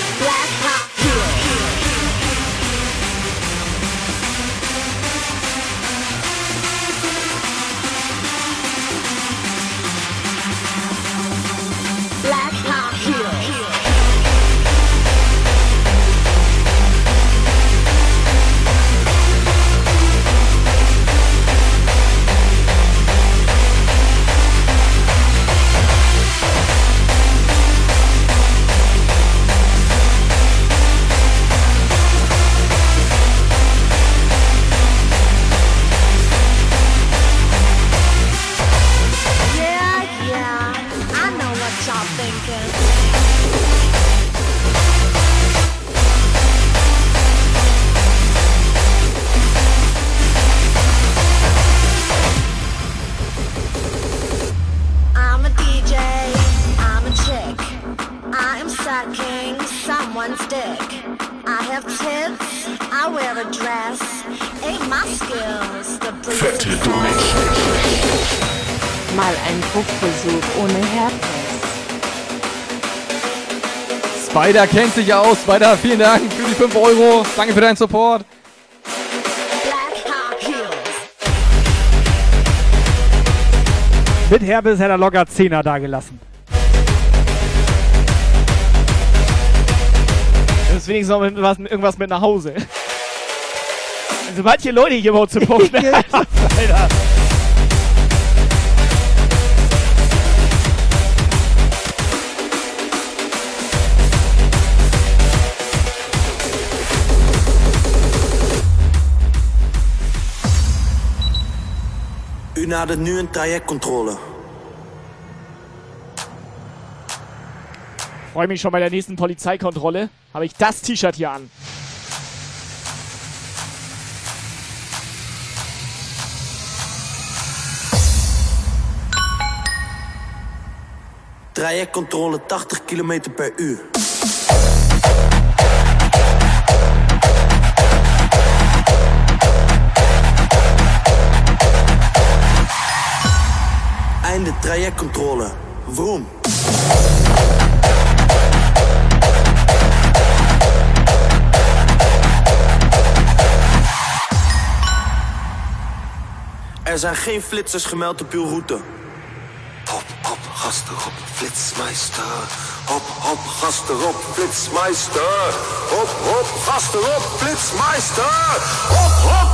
Spider kennt sich aus. Spider, vielen Dank für die 5 Euro. Danke für deinen Support. Mit Herbes hätte er locker 10er da gelassen. Das ist wenigstens noch mit was, irgendwas mit nach Hause. Also, sobald hier Leute hier überhaupt zu punkten. Alter. Nadert nu een trajectcontrole. Freue mich schon bei der nächsten Polizeikontrolle. Habe ich das T-Shirt hier an. Trajectcontrole 80 km per uur. Trajectcontrole. Vroom. Er zijn geen flitsers gemeld op uw route. Hop, hop, gas erop, flitsmeister. Hop, hop, gas erop, flitsmeister. Hop, hop, gas erop, flitsmeister. Hop, hop,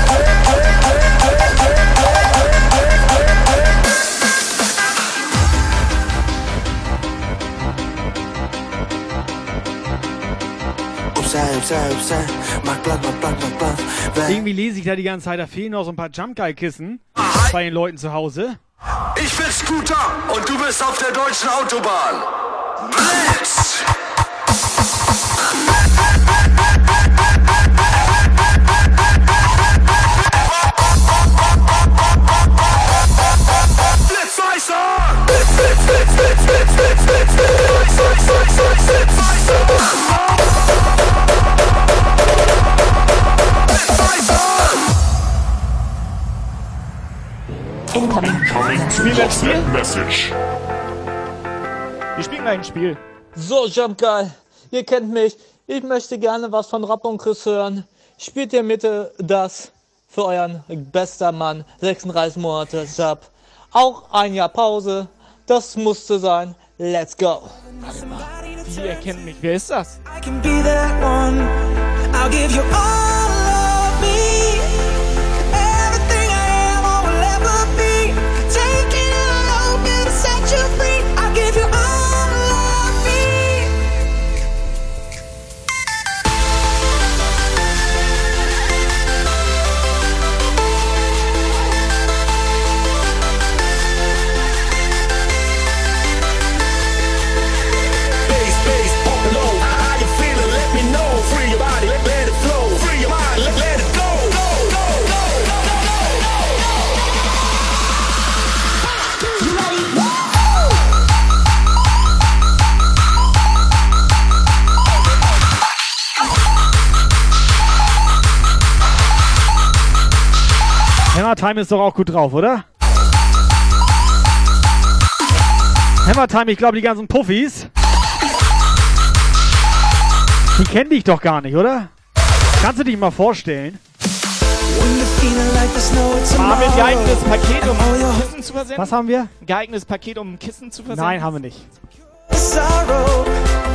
Irgendwie lese ich da die ganze Zeit, da fehlen noch so ein paar Jump Guy Kissen bei den Leuten zu Hause. Ich bin Scooter und du bist auf der deutschen Autobahn. Blitz! WhatsApp Message. Wir spielen ein Spiel. So, Jump Guy, ihr kennt mich. Ich möchte gerne was von Rapp und Chris hören. Spielt ihr Mitte das für euren bester Mann, 36 Monate Job. Auch ein Jahr Pause. Das musste sein. Let's go. Die erkennen mich. Wer ist das? I can be that one. I'll give you all Hammer Time ist doch auch gut drauf, oder? Hammer Time, ich glaube, die ganzen Puffis. Die kennen dich doch gar nicht, oder? Kannst du dich mal vorstellen? Haben wir ein geeignetes Paket, um Kissen zu versenden? Was haben wir? Ein geeignetes Paket, um Kissen zu versenden? Nein, haben wir nicht. Sorrow,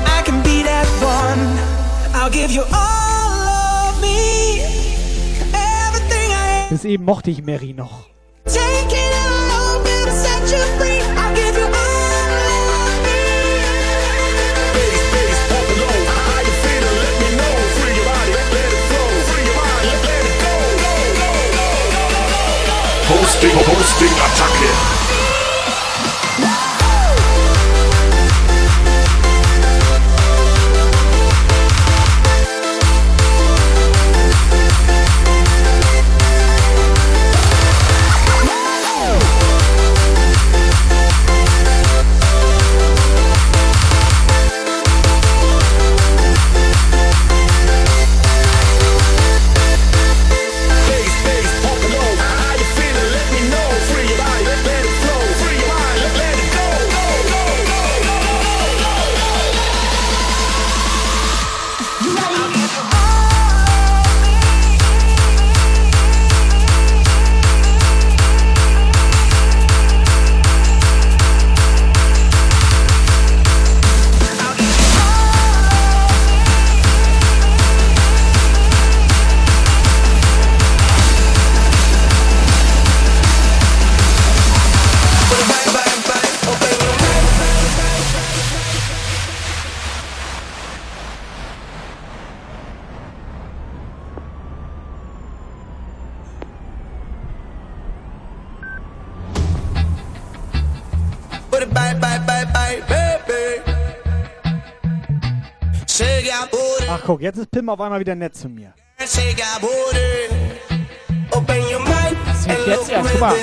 I can be that one. I'll give you all of me. Bis eben mochte ich Mary noch. Take it all, gonna set you free. I'll give you all of me. Bass, guck, jetzt ist Pim auf einmal wieder nett zu mir. jetzt erst. Guck mal,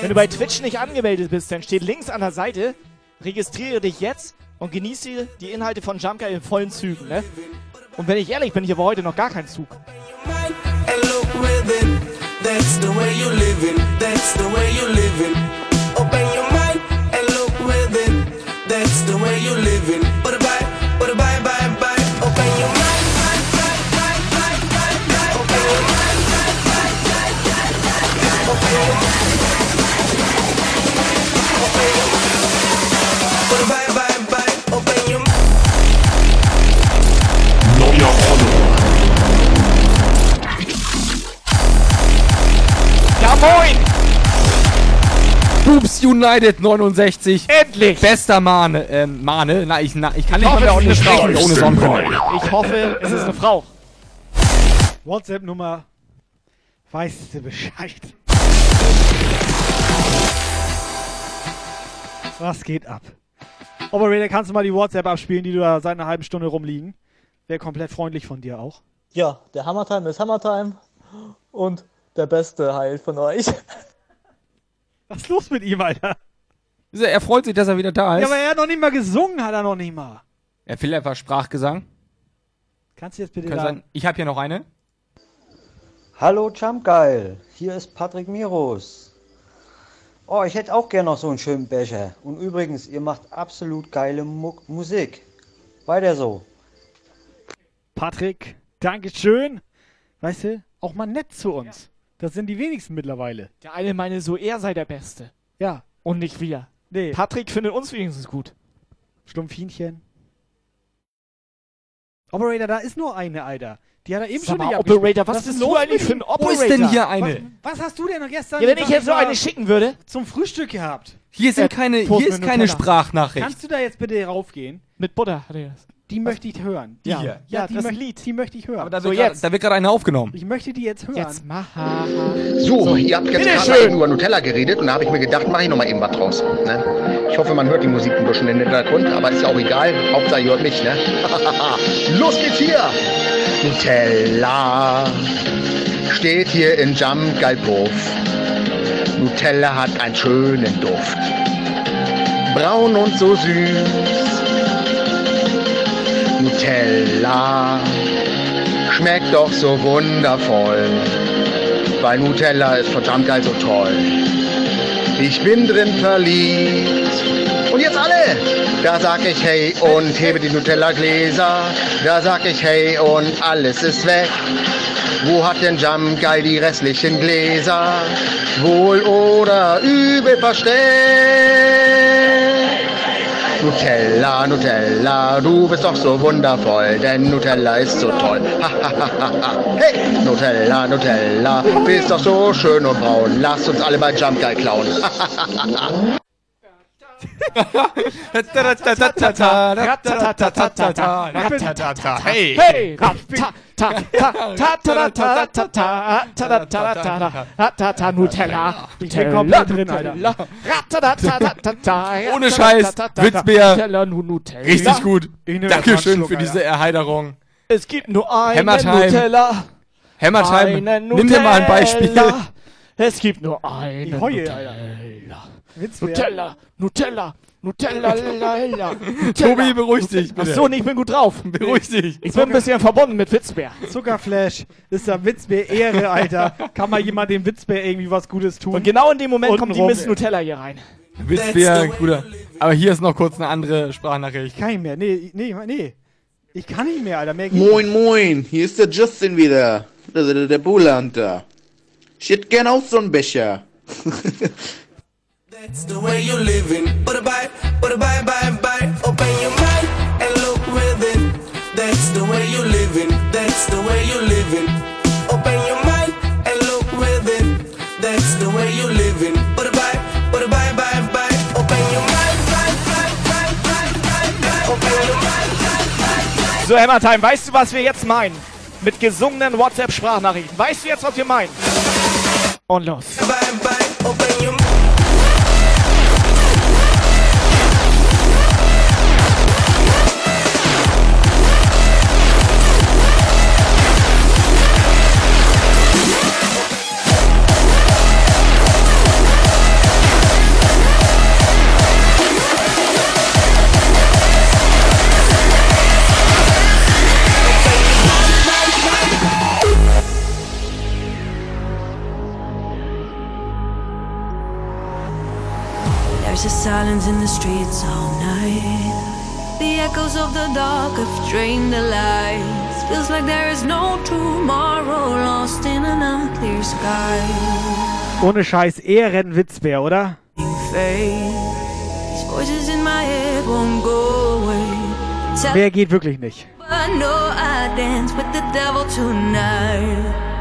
wenn du bei Twitch nicht angemeldet bist, dann steht links an der Seite, registriere dich jetzt und genieße die Inhalte von Jumpguy in vollen Zügen, ne? Und wenn ich ehrlich bin, ich habe heute noch gar keinen Zug. That's the way you living. That's the way you living. Open your mind and look within. That's the way you living. Bye bye, bye bye, bye United 69. Endlich! Bester Mane. Ähm, Mane? Na, ich, na, ich kann Ich nicht hoffe, mal ohne sprechen, ohne Sonnenbrille. Ich hoffe, es ist eine Frau. WhatsApp-Nummer. Weißt du Bescheid? Was geht ab? Operator, kannst du mal die WhatsApp abspielen, die du da seit einer halben Stunde rumliegen? Wäre komplett freundlich von dir auch. Ja, der Hammertime ist Hammertime und der Beste heilt von euch. Was ist los mit ihm, Alter? Er freut sich, dass er wieder da ist. Ja, aber er hat noch nicht mal gesungen, hat er noch nicht mal. er will einfach Sprachgesang. Kannst du jetzt bitte Kann sein, ich habe hier noch eine. Hallo Jumpgeil, hier ist Patrick Miros. Oh, ich hätte auch gerne noch so einen schönen Becher. Und übrigens, ihr macht absolut geile Mu Musik. Weiter so. Patrick, Dankeschön. Weißt du, auch mal nett zu uns. Das sind die wenigsten mittlerweile. Der eine meine so, er sei der Beste. Ja. Und nicht wir. Nee. Patrick findet uns wenigstens gut. Stumpfinchen. Operator, da ist nur eine, Alter. Die hat er eben Sag schon mal, nicht Operator, was ist bist du eigentlich für ein? Operator? Wo ist denn hier eine? Was, was hast du denn noch gestern Ja, wenn ich jetzt so eine schicken würde. zum Frühstück gehabt? Hier sind keine, Toast hier ist keine. Sprachnachricht. Kannst du da jetzt bitte raufgehen? Mit Butter hat er das. Die möchte ich hören. Die ja. hier? Ja, Ja, die, das möcht- die möchte ich hören. Aber da wird grad- da wird gerade eine aufgenommen. Ich möchte die jetzt hören. Jetzt mach. So, ihr habt jetzt gerade über Nutella geredet und da habe ich mir gedacht, mache ich noch mal eben was draus. Ne? Ich hoffe, man hört die Musik ein bisschen im Hintergrund, aber ist ja auch egal. Hauptsache, ihr hört mich, ne? Los geht's hier! Nutella steht hier in Jump Galpuff. Nutella hat einen schönen Duft. Braun und so süß. Nutella schmeckt doch so wundervoll, weil Nutella ist von Jumpgeil so toll. Ich bin drin verliebt. Und jetzt alle! Da sag ich hey und hebe die Nutella-Gläser. Da sag ich hey und alles ist weg. Wo hat denn Jumpgeil die restlichen Gläser? Wohl oder übel versteckt? Nutella, Nutella, du bist doch so wundervoll, denn Nutella ist so toll. Hey, Nutella, Nutella, bist doch so schön und braun. Lass uns alle bei Jump Guy klauen. Ha, ha, ha, ha, ha. Hey! Hey! Ratata Nutella. Ich bin komplett drin, Alter. Ohne Scheiß, Witzbär. Nutella, Nutella. Richtig gut. Dankeschön für diese Erheiterung. Es gibt nur einen. Nutella. Hammertime, Einen nimm dir mal ein Beispiel. Es gibt nur einen Nutella. Witzbär. Nutella, Nutella, Nutella, Lala. Tobi, beruhig dich, bitte. Achso, nee, ich bin gut drauf. Beruhig dich. Ich bin ein bisschen verbunden mit Witzbär. Zuckerflash ist der Witzbär Ehre, Alter. Kann mal jemand dem Witzbär irgendwie was Gutes tun? Und genau in dem Moment kommt die Miss. Nutella hier rein. Witzbär, Bruder. Aber hier ist noch kurz eine andere Sprachnachricht. Kann ich mehr. Nee, nee, nee. Ich kann nicht mehr, Alter. Mehr Moin, moin, hier ist der Justin wieder. Der, der, der Bullhunter. Ich hätte gern auch so einen Becher. That's the way you're living. But bye, but bye, bye, bye. Open your mind and look within. That's the way you're living. That's the way you're living. Open your mind and look within. That's the way you're living. But bye, but bye, bye, bye. Open your mind, bye, bye, bye, bye, bye, bye. Open your mind, bye, bye, bye. So, Hammertime, weißt du, was wir jetzt meinen? Mit gesungenen WhatsApp-Sprachnachrichten. Weißt du jetzt, was wir meinen? Und los. Open your There's a silence in the streets all night. The echoes of the dark have drained the lights. Feels like there is no tomorrow lost in an unclear sky. Ohne Scheiß Ehren Witzbär, oder? Mehr geht wirklich nicht. I know I dance with the devil tonight.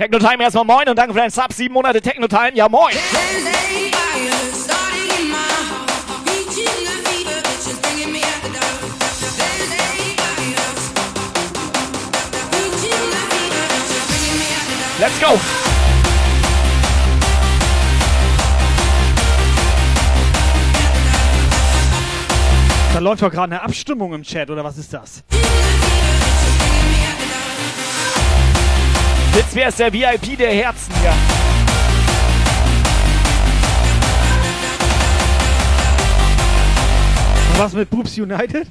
Technotime erstmal moin und danke für deinen Sub. Sieben Monate Technotime. Ja, moin. Let's go. Da läuft doch gerade eine Abstimmung im Chat, oder was ist das? Jetzt wäre es der VIP der Herzen hier. Was mit Boobs United?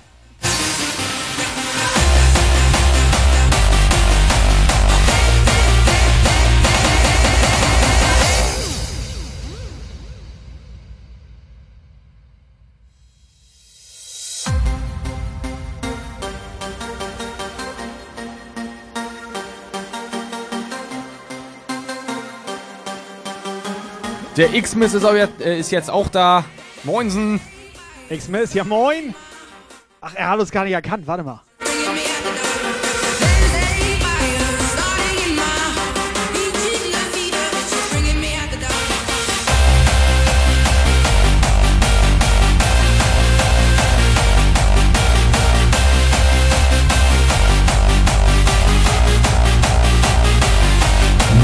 Der X-Miss ist, äh, ist jetzt auch da. Moinsen. X-Miss, ja moin. Ach, er hat uns gar nicht erkannt. Warte mal.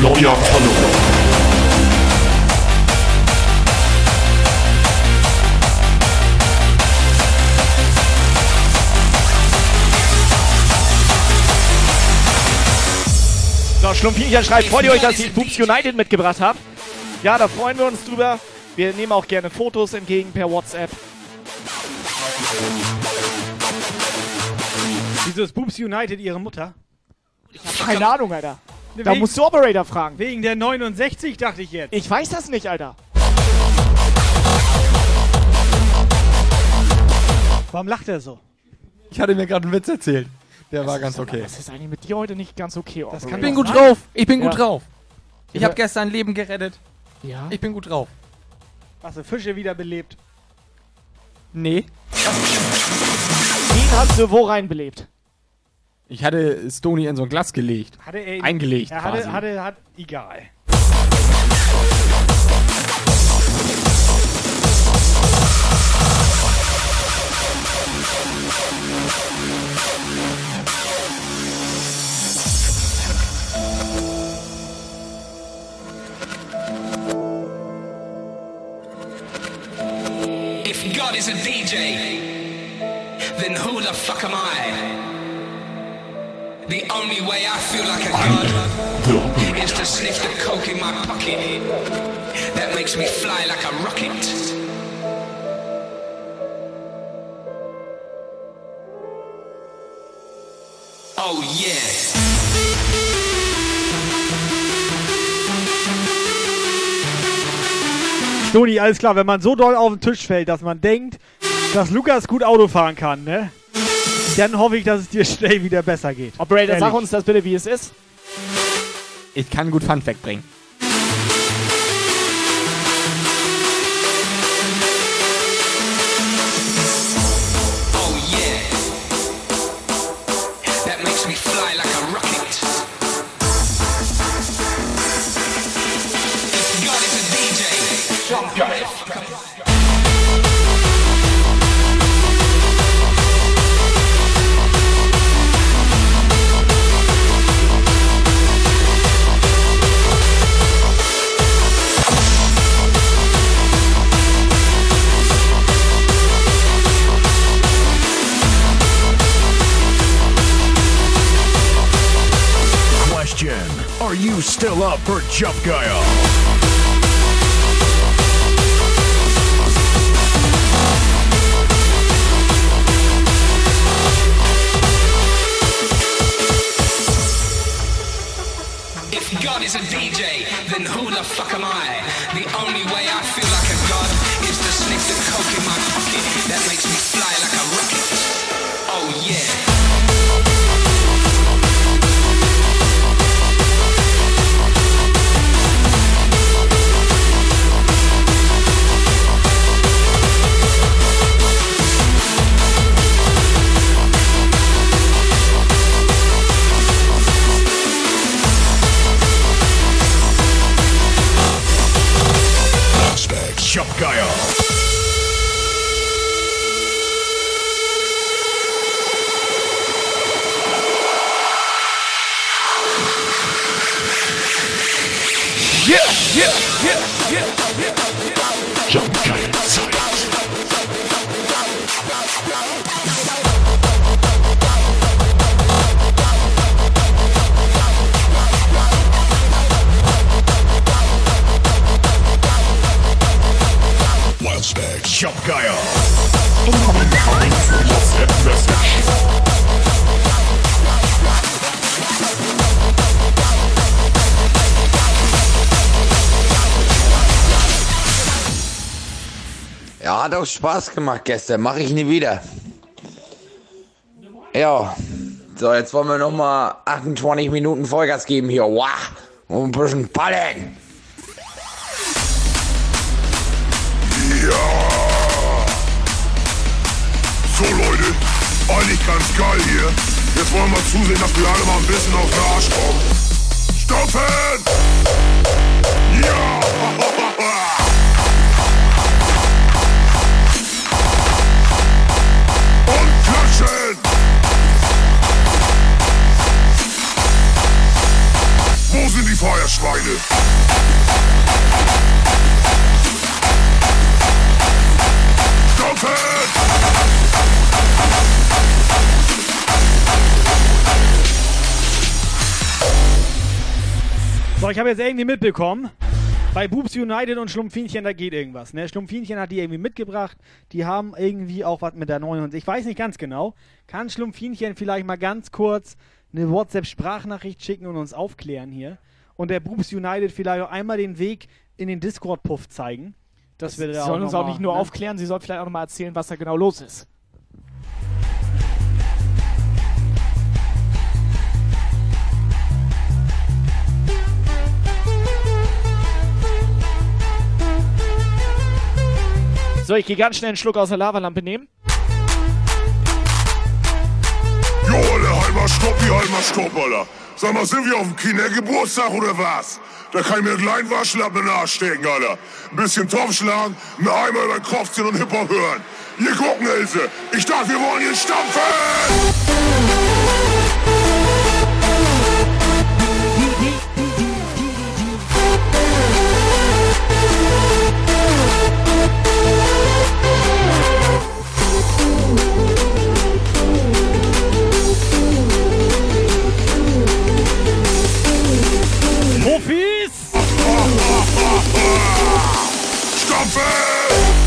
Neuer Follower. So, Schlumpfinchen schreibt, freut ihr euch, dass ich Boops United mitgebracht habe? Ja, da freuen wir uns drüber. Wir nehmen auch gerne Fotos entgegen per WhatsApp. Wieso ist Boobs United ihre Mutter? Ich hab keine Ahnung, Alter. Da Wegen- musst du Operator fragen. Wegen der 69 dachte ich jetzt. Ich weiß das nicht, Alter. Warum lacht er so? Ich hatte mir gerade einen Witz erzählt. Der war ganz okay. Das ist eigentlich mit dir heute nicht ganz okay, Das Ich bin gut sein. drauf. Ich bin gut Ja. drauf. Ich habe gestern ein Leben gerettet. Ja. Ich bin gut drauf. Hast du Fische wiederbelebt? Nee. Wen hast du wo reinbelebt? Ich hatte Stony in so ein Glas gelegt. Hatte er ihn- Eingelegt Er quasi. hatte, hatte, hat, egal. God is a DJ, then who the fuck am I? The only way I feel like a god is to sniff the coke in my pocket. That makes me fly like a rocket. Oh yeah. Stoni, alles klar, wenn man so doll auf den Tisch fällt, dass man denkt, dass Lukas gut Auto fahren kann, ne? Dann hoffe ich, dass es dir schnell wieder besser geht. Operator, Ehrlich. sag uns das bitte, wie es ist. Ich kann gut Fun Fact bringen. Still up for Jump Guile? If God is a DJ, then who the fuck am I? The only way I feel Prospect Jump Guile. Yeah, yeah, yeah, Ja, hat auch Spaß gemacht gestern. Mache ich nie wieder. Ja. So, jetzt wollen wir nochmal 28 Minuten Vollgas geben hier. Wow. Und ein bisschen ballen. Ja. So Leute, eigentlich ganz geil hier. Jetzt wollen wir zusehen, dass wir alle mal ein bisschen auf den Arsch kommen. Stoppen! Ja! Die Feuerschweine? So, ich habe jetzt irgendwie mitbekommen, bei Boobs United und Schlumpfinchen, da geht irgendwas. Ne? Schlumpfinchen hat die irgendwie mitgebracht. Die haben irgendwie auch was mit der neuen. Ich weiß nicht ganz genau. Kann Schlumpfinchen vielleicht mal ganz kurz eine WhatsApp-Sprachnachricht schicken und uns aufklären hier? Und der Boobs United vielleicht auch einmal den Weg in den Discord-Puff zeigen. Das wir Sie da sollen uns auch nicht nur ne? aufklären, sie soll vielleicht auch noch mal erzählen, was da genau los ist. So, ich gehe ganz schnell einen Schluck aus der Lavalampe nehmen. Jo, halt mal Stopp, halt mal Stopp, Alter. Sag mal, sind wir auf dem Kindergeburtstag oder was? Da kann ich mir einen kleinen Waschlappen in den Arsch stecken, Alter. Ein bisschen Topf schlagen, einen Eimer über den Kopf ziehen und Hip-Hop hören. Hier gucken, Else. Ich dachte, wir wollen hier stampfen! Profis! So,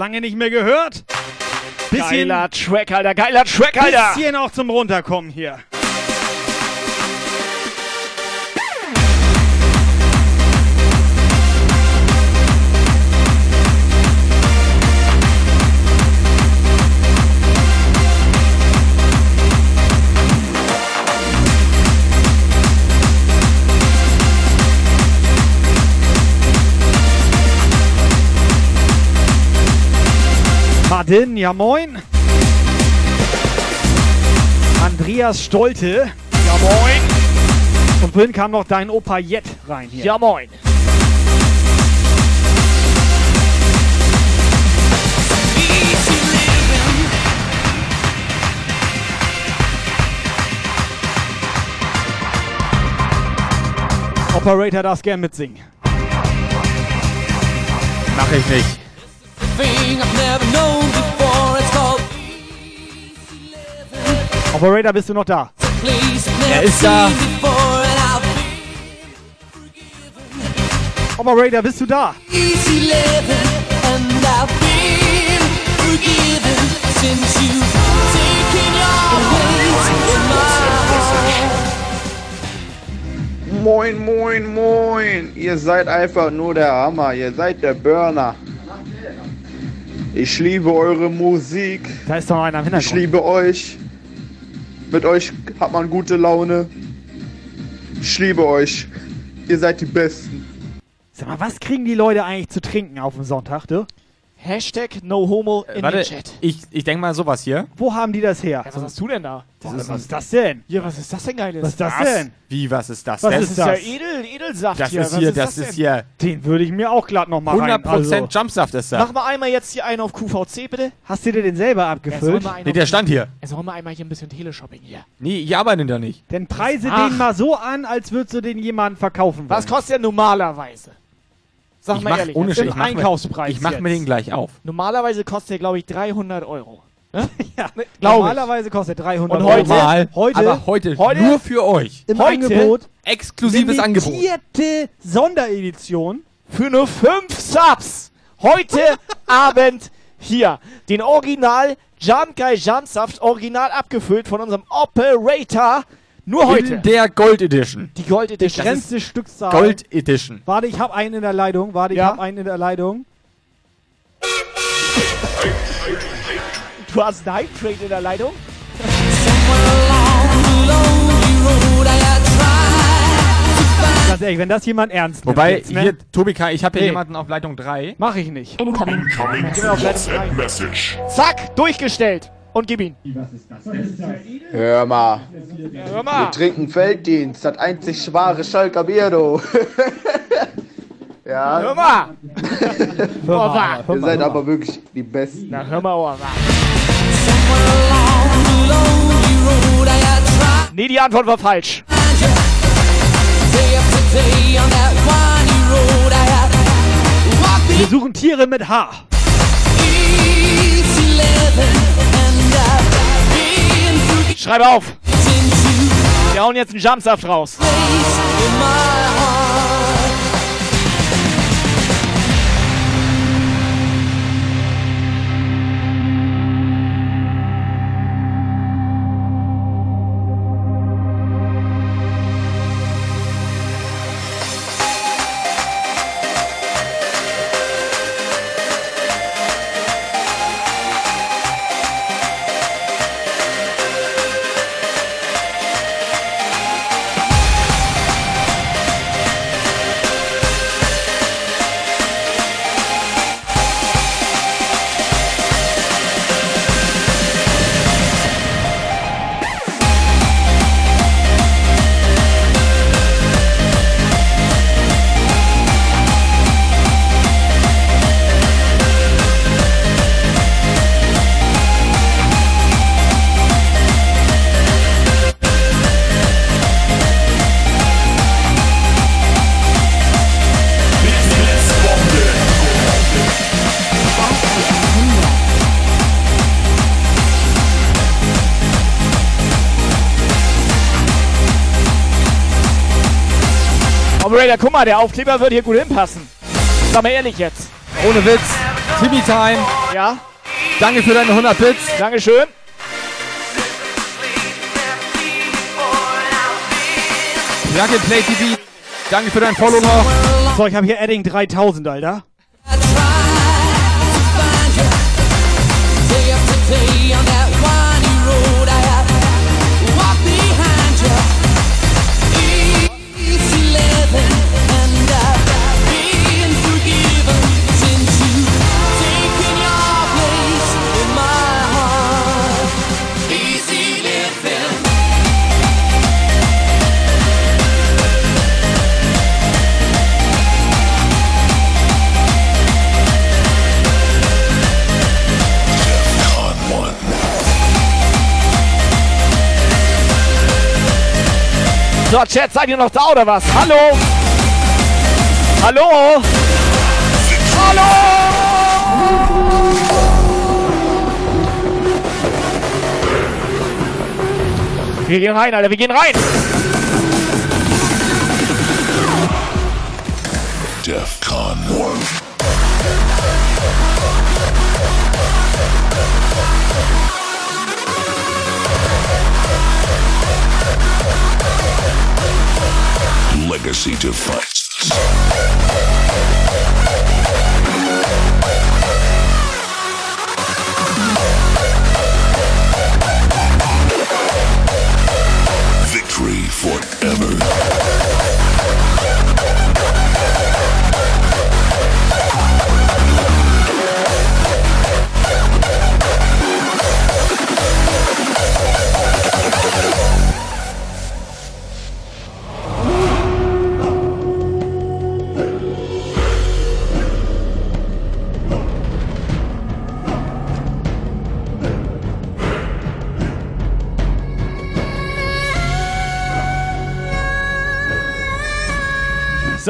lange nicht mehr gehört. Geiler Track, Alter, geiler Track, Alter. Bisschen auch zum Runterkommen hier. Martin, ja moin. Andreas Stolte. Ja moin. Und vorhin kam noch dein Opa Jet rein hier. Ja moin. Operator darfst gern mitsingen. Mach ich nicht. Operator, bist du noch da? Er ist da. Operator, bist du da? Moin, moin, moin. Ihr seid einfach nur der Hammer. Ihr seid der Burner. Ich liebe eure Musik. Da ist doch einer im Ich Hintergrund. liebe euch. Mit euch hat man gute Laune. Ich liebe euch. Ihr seid die Besten. Sag mal, was kriegen die Leute eigentlich zu trinken auf dem Sonntag, du? Hashtag No Homo in Warte, den Chat. ich, ich denke mal sowas hier. Wo haben die das her? Ja, was hast du denn da? Das ist, was ist das denn? Ja, was ist das denn Geiles? Was ist das Was? denn? Wie, was ist das Was denn? ist Das das? ist ja Edel, Edelsaft Das hier. ist Was hier, das denn? ist hier. Den würde ich mir auch glatt noch mal 100% rein. Also, Jumpsaft ist Mach da. mal einmal jetzt hier einen auf QVC, bitte. hast du dir den selber Ja, abgefüllt? einen Nee, der stand hier. Ja, sollen wir einmal hier ein bisschen Teleshopping hier. Nee, ich arbeite da nicht. Denn preise Ach. den mal so an, als würdest du den jemandem verkaufen wollen. Was kostet der normalerweise? Sag Ich mal mach ehrlich. ohne Im ich mach, mir, Einkaufspreis ich mach mir den gleich auf. Normalerweise kostet der, glaube ich, 300 Euro. Ne? Ja, Ne, glaub ich. normalerweise kostet 300 Und Euro. heute- Normal, heute- aber heute, heute- nur für euch. im heute- Angebot Exklusives Angebot. limitierte Sonderedition. Für nur 5 Subs. Heute Abend hier. Den Original Jump Guy Jumpsaft, original abgefüllt von unserem Operator. Nur heute. In der Gold Edition. die Gold Edition. Begrenzte Stückzahl. Gold Edition. Warte, ich habe einen in der Leitung. Warte, ich Ja. habe einen in der Leitung. Du hast einen Hype Train in der Leitung? Ganz ehrlich, wenn das jemand ernst nimmt. Wobei, jetzt, ne? hier, Tobi ich habe hier Nee. jemanden auf Leitung 3. Mach ich nicht. Incoming WhatsApp Message. Zack, durchgestellt. Und gib ihn. Hör mal. Ja, hör Wir mal. trinken Felddienst. Das einzig wahre Schalker Bier, du. Hör ja. mal. Hör mal, hör Ihr mal, seid hör aber mal. wirklich die Besten. Na, hör mal, oh, wa. Nee, die Antwort war falsch. Wir suchen Tiere mit H. Schreib auf. Wir hauen jetzt einen Jumpsaft raus. Operator, guck mal, der Aufkleber wird hier gut hinpassen. Sag mal ehrlich jetzt. Ohne Witz. Timmy Time. Ja? Danke für deine 100 Bits. Dankeschön. And Play TV. Danke für dein Follow noch. So, ich habe hier Edding 3000, Alter. So, Chat, seid ihr noch da oder was? Hallo? Hallo! Wir gehen rein, Alter, wir gehen rein! DEFCON 1. Legacy defies. Victory forever.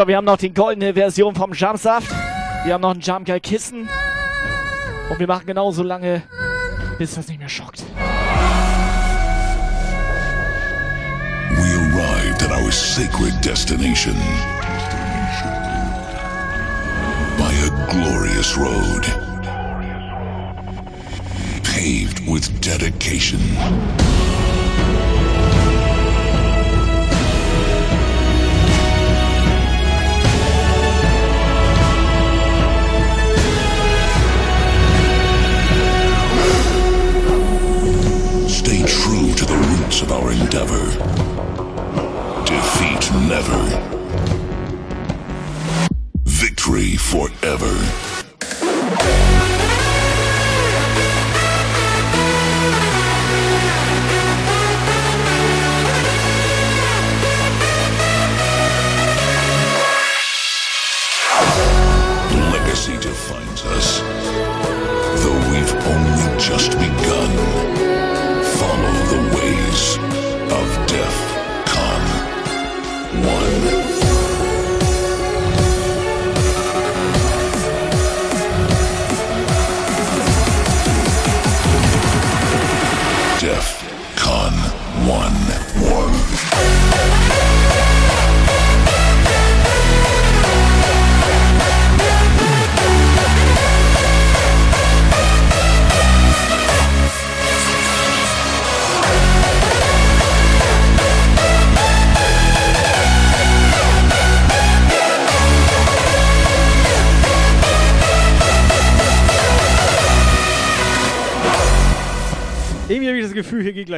So, wir haben noch die goldene Version vom Jumpsaft. Wir haben noch ein Jumpgeil Kissen. Und wir machen genauso lange, bis das nicht mehr schockt. We arrived at our sacred destination by a glorious road paved with dedication. True to the roots of our endeavor. Defeat never. Victory forever.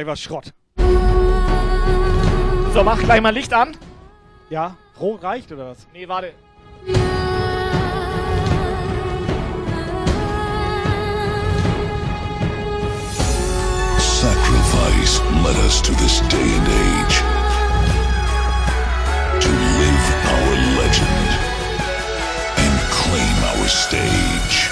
Gleich was Schrott. So, mach gleich mal Licht an. Ja, rot reicht oder was? Nee, warte. Sacrifice led us to this day and age. To live our legend and claim our stage.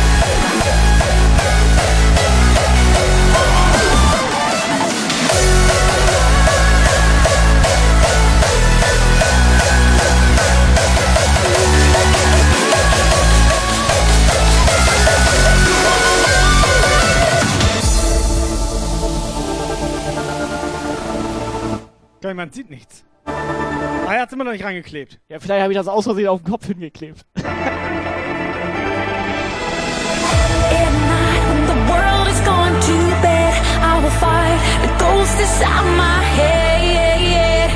Geil, man sieht nichts. Ah, er hat's immer noch nicht reingeklebt. Ja, vielleicht habe ich das aus Versehen auf den Kopf hingeklebt.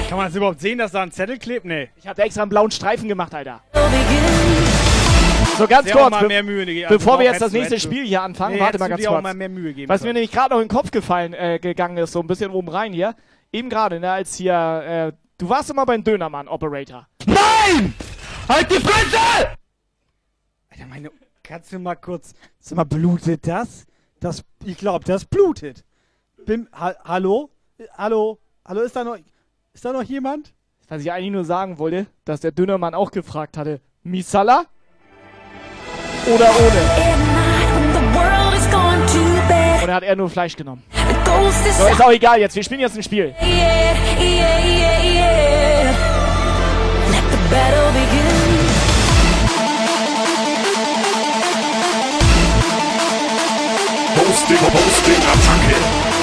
Kann man das überhaupt sehen, dass da ein Zettel klebt? Nee. Ich habe extra einen blauen Streifen gemacht, Alter. So ganz auch kurz, be mehr Mühe. Also bevor wir jetzt das nächste Spiel hier anfangen, Nee, warte mal ganz dir auch kurz. mal mehr Mühe geben Was mir nämlich gerade noch in den Kopf gefallen äh, gegangen ist, so ein bisschen oben rein hier, eben gerade, ne, als hier, äh, du warst immer beim Dönermann Operator. Nein! Halt die Fresse! Alter, meine, kannst du mal kurz, sag mal, blutet das? Das, ich glaube, das blutet. Bim, ha, hallo? Hallo? Hallo, ist da noch, ist da noch jemand? Was ich eigentlich nur sagen wollte, dass der Dünnermann auch gefragt hatte, Misala oder ohne? Oder hat er nur Fleisch genommen? So, ist auch egal jetzt, wir spielen jetzt ein Spiel. Yeah, yeah, yeah, yeah. Let the battle begin. Hosting, Hosting, Attacke.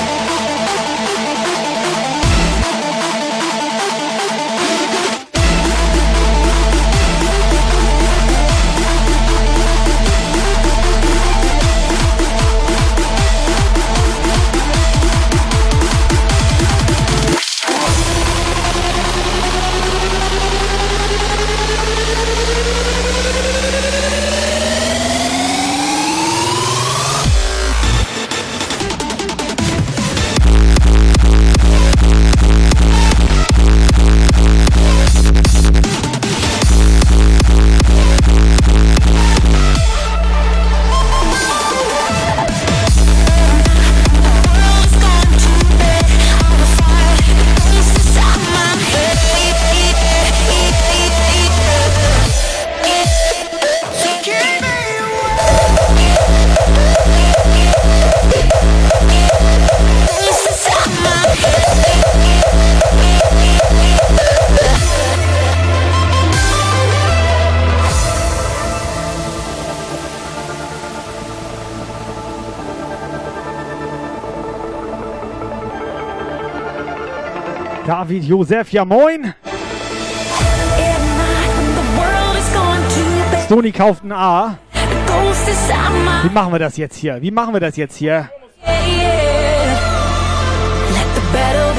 David Josef, ja moin. Stony kauft ein A. Wie machen wir das jetzt hier? Wie machen wir das jetzt hier? Battle begin.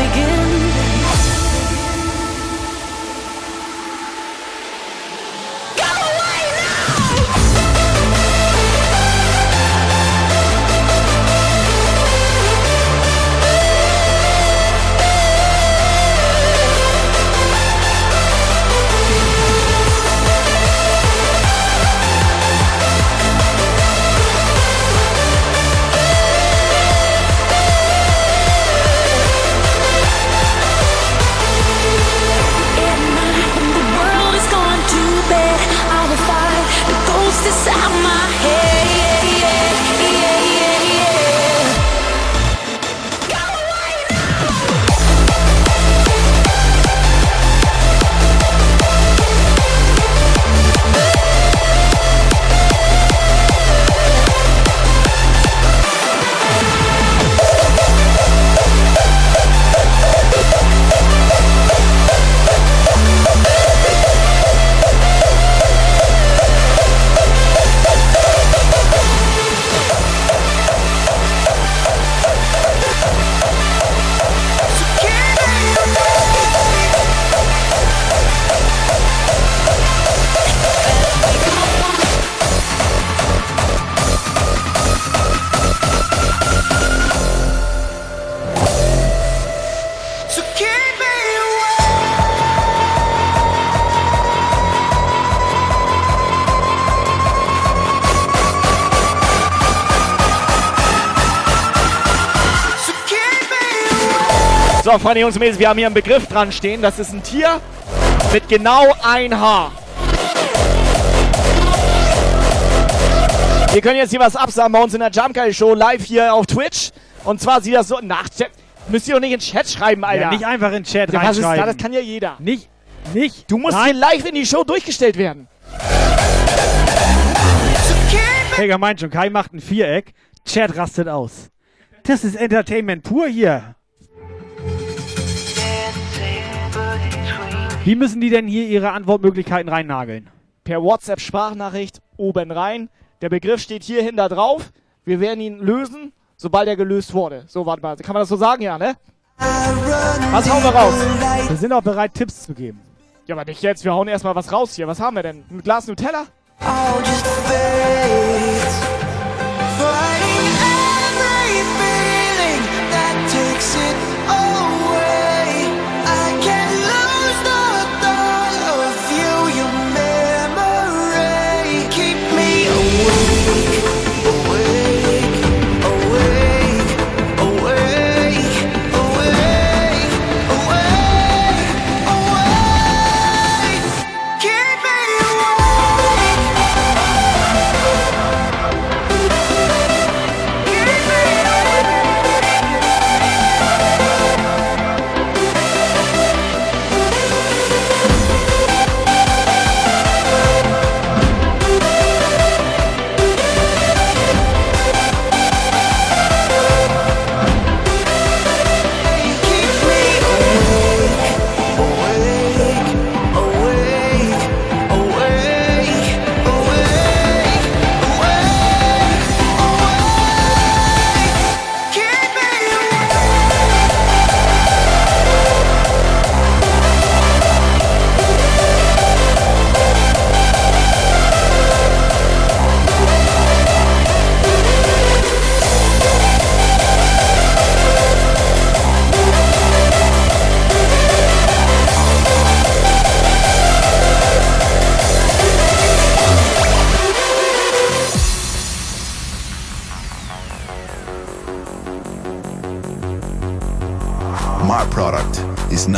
Freunde, Jungs und Mädels, wir haben hier einen Begriff dran stehen. Das ist ein Tier mit genau ein Haar. Wir können jetzt hier was absagen bei uns in der Jump Guy Show live hier auf Twitch. Und zwar sieht das so nach. Müsst ihr doch nicht in den Chat schreiben, Alter. Ja, nicht einfach in den Chat Ja, was ist da? reinschreiben. Das kann ja jeder. Nicht, nicht. Du musst Nein. hier live in die Show durchgestellt werden. Helga meint schon, Kai macht ein Viereck, Chat rastet aus. Das ist Entertainment pur hier. Wie müssen die denn hier ihre Antwortmöglichkeiten reinnageln? Per WhatsApp-Sprachnachricht oben rein. Der Begriff steht hierhin da drauf. Wir werden ihn lösen, sobald er gelöst wurde. So, warte mal. Kann man das so sagen, ja, ne? Was hauen wir raus? Wir sind auch bereit, Tipps zu geben. Ja, aber nicht jetzt. Wir hauen erstmal was raus hier. Was haben wir denn? Ein Glas Nutella? Awake, awake, awake,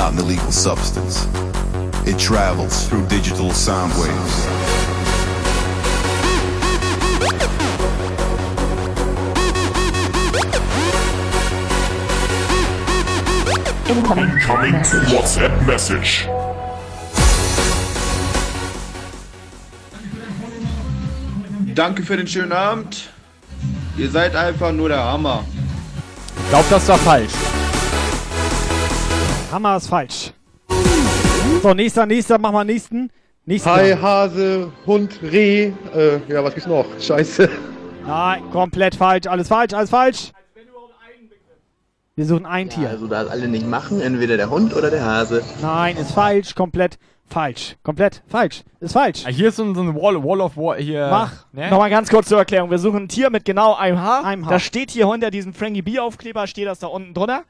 not an illegal substance. It travels through digital sound waves. Incoming WhatsApp message. Danke für den schönen Abend. Ihr seid einfach nur der Hammer. Ich glaube, das war falsch. Hammer ist falsch. So, nächster, nächster, mach mal nächsten. Nächsten. Hai, Hase, Hund, Reh. Äh, ja, was gibt's noch? Scheiße. Nein, komplett falsch. Alles falsch, alles falsch. Wir suchen ein Tier. Also da alle nicht machen, entweder der Hund oder der Hase. Nein, ist falsch. Komplett falsch. Komplett falsch. Ist falsch. Ah, Hier ist so ein, so ein Wall, Wall of War hier. Mach. Ne? Nochmal ganz kurz zur Erklärung. Wir suchen ein Tier mit genau einem Haar. Einem Haar. Da steht hier hinter diesem Frankie B Aufkleber, steht das da unten drunter.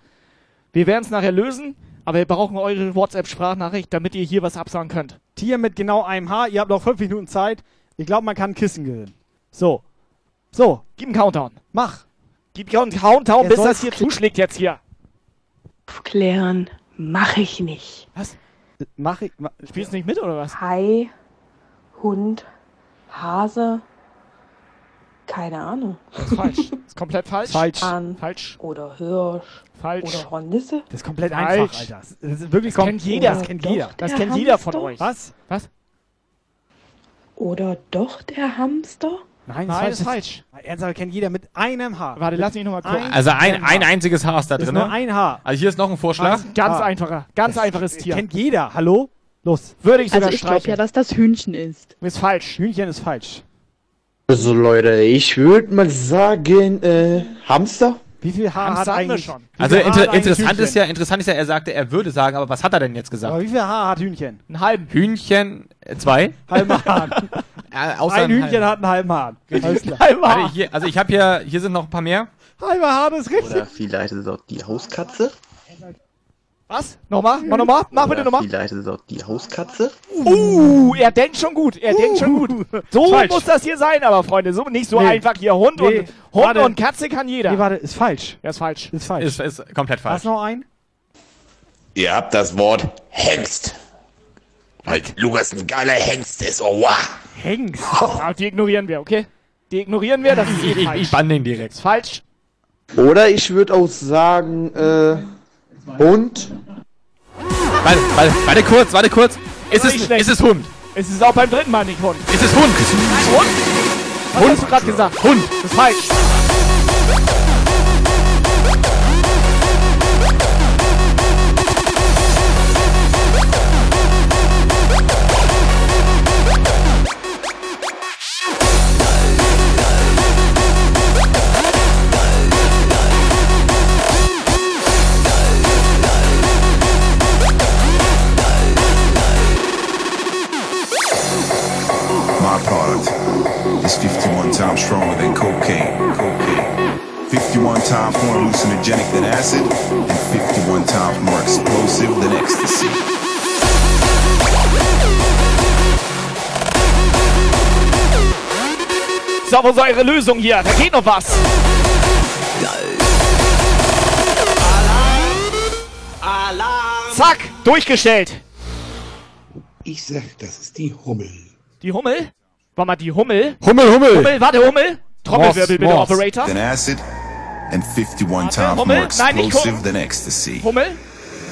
Wir werden es nachher lösen, aber wir brauchen eure WhatsApp-Sprachnachricht, damit ihr hier was absagen könnt. Tier mit genau einem Haar. Ihr habt noch fünf Minuten Zeit. Ich glaube, man kann Kissen gewinnen. So. So. Gib einen Countdown. Mach. Gib einen Countdown, Er bis das hier zuschlägt jetzt hier. Aufklären mache ich nicht. Was? Mach ich. Ma Spielst du nicht mit oder was? Hai, Hund, Hase, keine Ahnung. Das ist falsch. Das ist komplett falsch. Falsch. Hahn Falsch. oder Hirsch Falsch. oder Hornisse. Das ist komplett Falsch. einfach, Alter. Das ist wirklich Das kennt jeder. Das kennt jeder. Das kennt jeder von euch. Was? Was? Oder doch der Hamster? Nein, Nein, ist falsch. Ernsthaft kennt jeder mit einem Haar. Warte, lass mich nochmal gucken. Also ein, ein einziges Haar ist da Ist drin. nur ein Haar. Also hier ist noch ein Vorschlag. Ganz Ah. einfacher. Ganz einfaches Tier. Kennt jeder. Hallo? Los. Würde ich sogar Also ich glaube ja, dass das Hühnchen ist. Ist falsch. Hühnchen ist falsch. Also Leute, ich würde mal sagen, äh, Hamster? Wie viel Haar Hamster hat hatten wir eigentlich? schon. Also Haar inter hat interessant ist ja, interessant ist ja, er sagte, er würde sagen, aber was hat er denn jetzt gesagt? Aber wie viel Haar hat Hühnchen? Einen halben. Hühnchen, äh, zwei? Halben Hahn. Äh, ein Hühnchen halben. hat einen halben Hahn. Alles klar. Haar. hier, also ich habe hier, hier sind noch ein paar mehr. Halber Hahn ist richtig. Oder vielleicht ist es auch die Hauskatze. Was? Nochmal? Mach nochmal? Mach bitte nochmal. vielleicht ist es auch die Hauskatze. Uh, er denkt schon gut. Er denkt schon gut. So Falsch. muss das hier sein, aber Freunde. So nicht so Nee. einfach hier. Hund Nee. und Hund Warte. und Katze kann jeder. Nee, warte, ist falsch. Ja, ist falsch. Ist falsch. Ist, ist komplett falsch. Hast du noch einen? Ihr habt das Wort Hengst. Weil Lukas ein geiler Hengst ist, oh wow. Hengst. Ja, die ignorieren wir, okay? Die ignorieren wir, das ist eh Ich, ich, falsch. ich bann den direkt. ist falsch. Oder ich würde auch sagen, äh, Hund? Warte, warte, warte kurz, warte kurz. Ist es, ist es Hund? Es ist auch beim dritten Mal nicht Hund. Ist es Hund? Hund? Was hast du gerade gesagt? Hund. Das ist falsch. Times stronger than cocaine. Cocaine. 51 times more hallucinogenic than acid, and 51 times more explosive than ecstasy. So, wo ist eure Lösung hier? Da geht noch was. Zack, durchgestellt. Ich sag, das ist die Hummel. Die Hummel? War mal die Hummel? Hummel, Hummel. Hummel, warte, Hummel. Trommelwirbel bitte. Operator. Than acid, and 51 times Hummel? more Nein, nicht explosive than ecstasy. Hummel?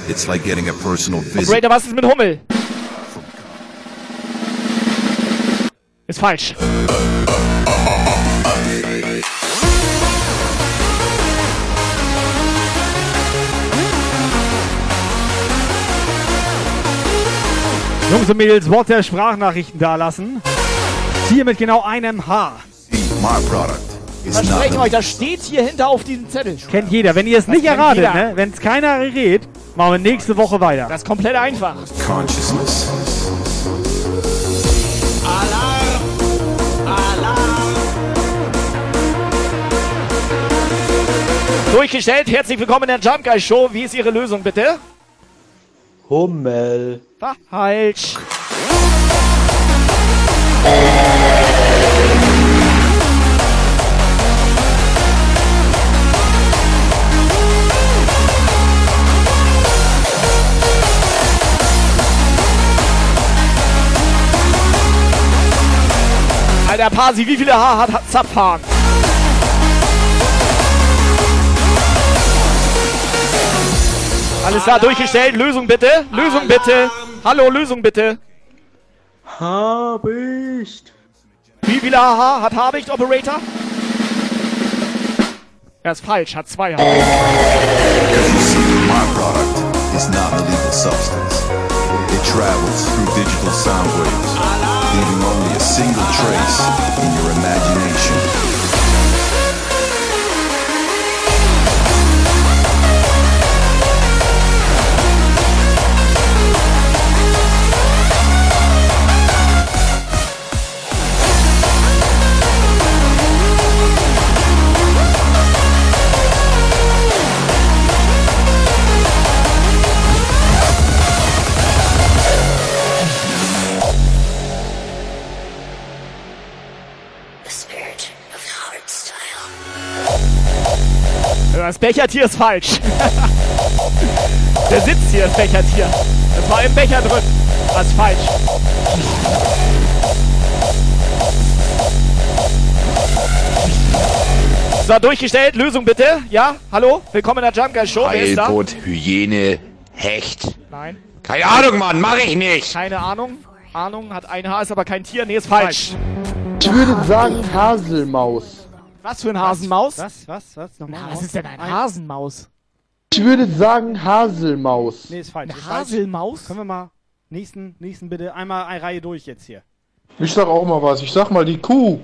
It's like getting a personal visit. Operator, was ist mit Hummel? Ist falsch. Jungs und Mädels, WhatsApp-Sprachnachrichten dalassen. Tier mit genau einem Haar. My product is not Versprechen euch, das steht hier hinter auf diesem Zettel. Kennt jeder. Wenn ihr es Das nicht erratet, jeder. ne? wenn es keiner rät, machen wir nächste Woche weiter. Das ist komplett einfach. consciousness. Durchgestellt, herzlich willkommen in der Jump Guy Show. Wie ist Ihre Lösung bitte? Hummel. Falsch. Alter Pasi, wie viele Haar hat, hat Zapfhahn? Alles klar, durchgestellt. Lösung bitte. Lösung bitte. Hallo, Lösung bitte. Habicht. Wie viele Haar hat Habicht, Operator? Er ist falsch, hat zwei Haar. My product is not a legal substance. It travels through digital sound waves, leaving only a single trace in your imagination. Das Bechertier ist falsch. Der sitzt hier, das Bechertier. Das war im Becher drin. Das ist falsch. So, durchgestellt. Lösung bitte. Ja, hallo? Willkommen in der Jump Guy Show. Wer ist da? Heilbutt, Hyäne, Hecht. Nein. Keine Ahnung, Mann, mach ich nicht. Keine Ahnung. Ahnung, hat ein Haar, ist aber kein Tier. Nee, ist falsch. Ich würde sagen Haselmaus. Was für ein Hasenmaus? Was, was, was? Nochmal. Was ist denn ein Hasenmaus? Ich würde sagen Haselmaus. Nee, ist falsch. Eine ist falsch. Haselmaus? Können wir mal. Nächsten, nächsten bitte. Einmal eine Reihe durch jetzt hier. Ich sag auch mal was. Ich sag mal die Kuh.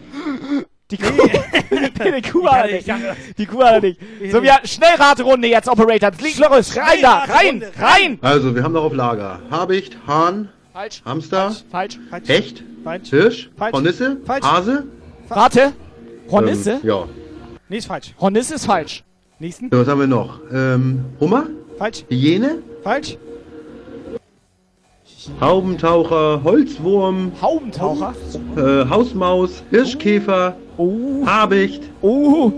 Die Kuh. die Kuh hat er nicht. Die Kuh hat er nicht. So, wir Schnellraterunde jetzt, Operator. Los. Rein da. Rein. Rein. Also, wir haben noch auf Lager Habicht, Hahn, Falsch. Hamster, Falsch. Hecht, Falsch. Hirsch, Falsch. Hornisse, Falsch. Hase. Warte. Hornisse? Ähm, ja. Nee, ist falsch. Hornisse ist falsch. Nächsten. So, was haben wir noch? Ähm, Hummer, Falsch. Hyäne, Falsch. Haubentaucher, Holzwurm, Haubentaucher. äh, Hausmaus, Hirschkäfer, Habicht. Oh.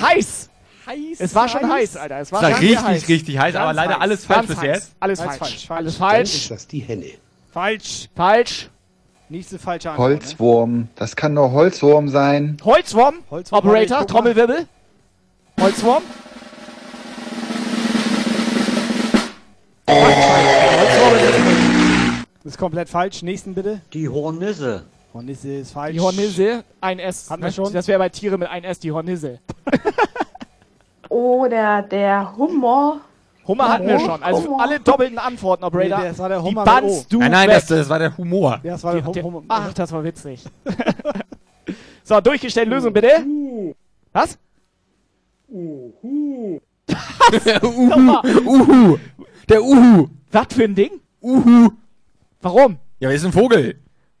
Heiß. Heiß. Es war schon heiß, Alter. Es war Das war richtig, heiß. richtig heiß, aber Ganz leider heiß. alles falsch bis heiß. jetzt. Alles Alles falsch. falsch. Alles Dann falsch. ist das die Henne. Falsch. Falsch. Nächste falsche Antwort. Ne? Holzwurm. Das kann nur Holzwurm sein. Holzwurm. Holzwurm, Operator. Trommelwirbel. Holzwurm. Das ist komplett falsch. Nächsten bitte. Die Hornisse. Hornisse ist falsch. Die Hornisse. Ein S. Hatten wir schon? Das wäre bei Tiere mit ein S, die Hornisse. Oder der Hummer. Hummer hatten wir Hummer. schon. Also Hummer. alle doppelten Antworten, Operator. Nee, das war der die Hummer mit bannst du Nein, nein, das, das war der Humor. Ja, das war Die- der der- Hum- Hum- Ach, das war witzig. so, durchgestellt. Lösung bitte. Was? Uhu. Uhu. Der Uhu. Was für ein Ding? Uhu. Warum? Ja, ist ein Vogel.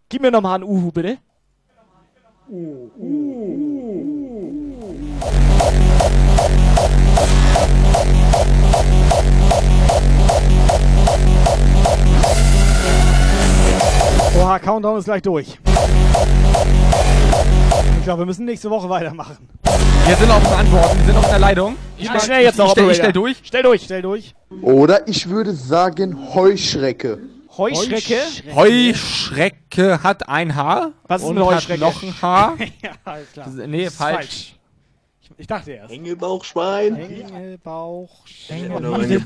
Gib mir nochmal einen Uhu, bitte. Oha, Countdown ist gleich durch. Ich glaube, wir müssen nächste Woche weitermachen. Wir sind auf den Antworten, wir sind auf der Leitung. Ich bin schnell jetzt noch, ich, stell, ich stell durch. Stell durch. Stell durch. Oder ich würde sagen Heuschrecke. Heuschrecke. Heuschrecke hat ein Haar. Was ist und eine hat Heuschrecke? noch ein Haar. ja, alles klar. Nee, ist falsch. Ich, dachte erst. Hängebauchschwein. Hängebauch.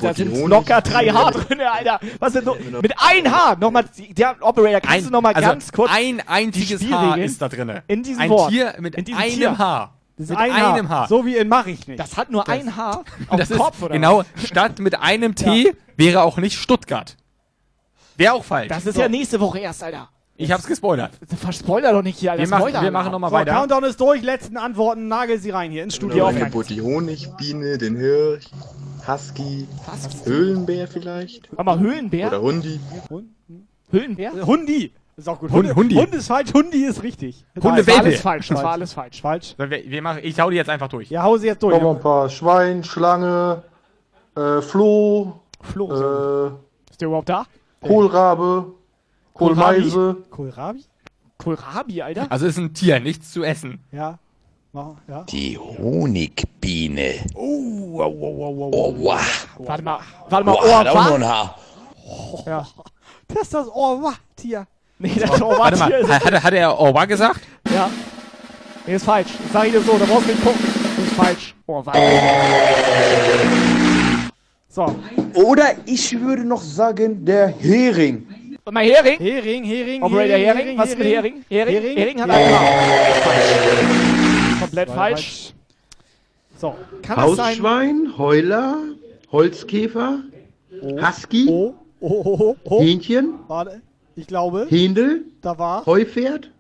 Da sind locker drei Haar drin, Alter. Was denn so? Mit ein Haar. Nochmal, der Operator, kannst du nochmal also ganz kurz ein einziges Haar ist da drin. in diesem ein Wort. Tier mit In diesem einem Tier. Haar. Das mit ein einem Haar. Haar. So wie in Mach ich nicht. Das hat nur ein Haar auf das dem ist, Kopf, oder Genau, statt mit einem T wäre auch nicht Stuttgart. Wäre auch falsch. Das ist So. ja nächste Woche erst, Alter. Ich hab's gespoilert. Verspoiler doch nicht hier, Alter. Wir machen, Spoiler, wir machen nochmal So, weiter. Countdown ist durch. Letzten Antworten. Nagel sie rein hier ins Studio. Angebot die Honigbiene, den Hirsch, Husky, Höhlenbär vielleicht. Warte mal, Höhlenbär? Oder Hundi. Höhlenbär? Hundi. Ist auch gut. Hund- Hunde- Hundi. Hund ist falsch. Hundi ist richtig. Hunde Das war Welpe. alles falsch. Das war alles falsch. Falsch. So, wir, wir machen, ich hau die jetzt einfach durch. Ja, hau sie jetzt durch. Haben wir ein paar Schwein, Schlange, äh, Floh, Flo. äh, Ist der überhaupt da? Kohlrabe, Kohlmeise. Kohlrabi? Kohlrabi, Alter. Also ist ein Tier, nichts zu essen. Ja. Ja. Die Honigbiene. Oh, wow, wow, wow, wow. Oh, wow. Warte mal. Warte mal, Boah, hat auch nur Ohr ein Haar. Ja. Das ist das Ohrwa-Tier. Nee, das Warte mal, Ohrwatier ist. hat, hat, er Orwa gesagt? Ja. Nee, ist falsch. Das sag ich dir so, da brauchst du nicht gucken. Das ist falsch. Oh, warte. So. Oder ich würde noch sagen, der Hering. Mal Hering? Hering, Hering, Operator Hering, Hering. Was ist mit Hering? Hering? Hering? Hering hat. Falsch. Komplett falsch. So. Kann es sein? Hausschwein, Heuler, Holzkäfer, Husky, Oh, oh, oh, oh. Hähnchen, Warte, ich glaube, Händel, da war, Heupferd,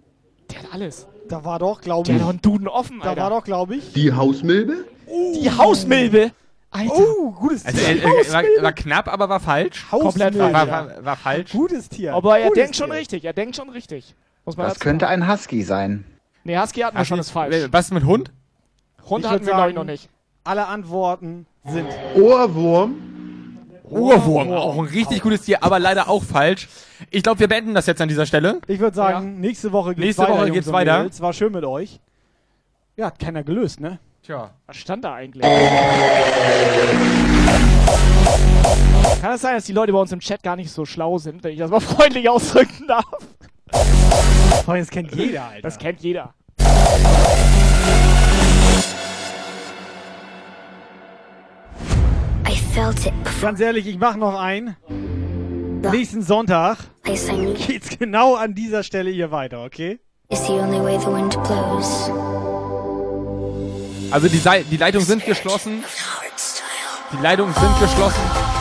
Der hat alles. da war doch, glaube Der ich, hat doch einen Duden offen, da Alter. war doch, glaube ich, die Hausmilbe, Die Hausmilbe. Alter. oh, gutes Also, Tier. äh, äh, war, war knapp, aber war falsch. Komplett. War, falsch. war, war falsch. Gutes Tier. Aber er Gutes denkt schon Tier. richtig. Er denkt schon richtig. Muss man Das könnte ein Husky sein. Nee, Husky hatten wir schon, ist falsch. Was mit Hund? Hund Ich hatten wir, glaube ich, noch nicht. Alle Antworten sind Ohrwurm, Urwurm, auch ein richtig gutes Tier, aber leider auch falsch. Ich glaube, wir beenden das jetzt an dieser Stelle. Ich würde sagen, nächste Woche geht's Nächste weiter. Woche Jungs geht's weiter. Mädels. War schön mit euch. Ja, hat keiner gelöst, ne? Tja. Was stand da eigentlich? Kann es sein, dass die Leute bei uns im Chat gar nicht so schlau sind, wenn ich das mal freundlich ausdrücken darf? Das kennt jeder, Alter. Das kennt jeder. I felt it Ganz ehrlich, ich mache noch einen. Nächsten Sonntag geht's genau an dieser Stelle hier weiter, okay? is the only way the wind blows. Also die, die Leitungen sind geschlossen. Die Leitungen sind geschlossen.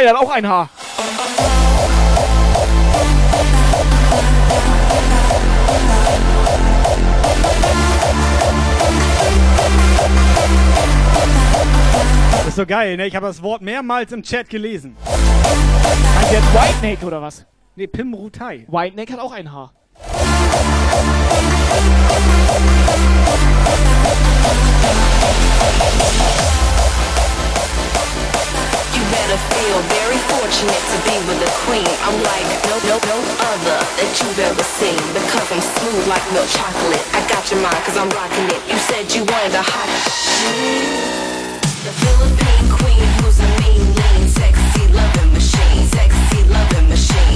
It. Hardstyle hat auch ein Haar. Das ist so geil, ne? Ich habe das Wort mehrmals im Chat gelesen. Meint jetzt White Neck oder was? Ne, Pim Rutai. White Neck hat auch ein Haar. You better feel very fortunate to be with a queen. I'm like no, no, no other that you've ever seen. Because I'm smooth like milk chocolate. I got your mind cause I'm rocking it. You said you wanted a hot The Philippine queen who's a mean, lean, sexy, loving machine. Sexy, loving machine.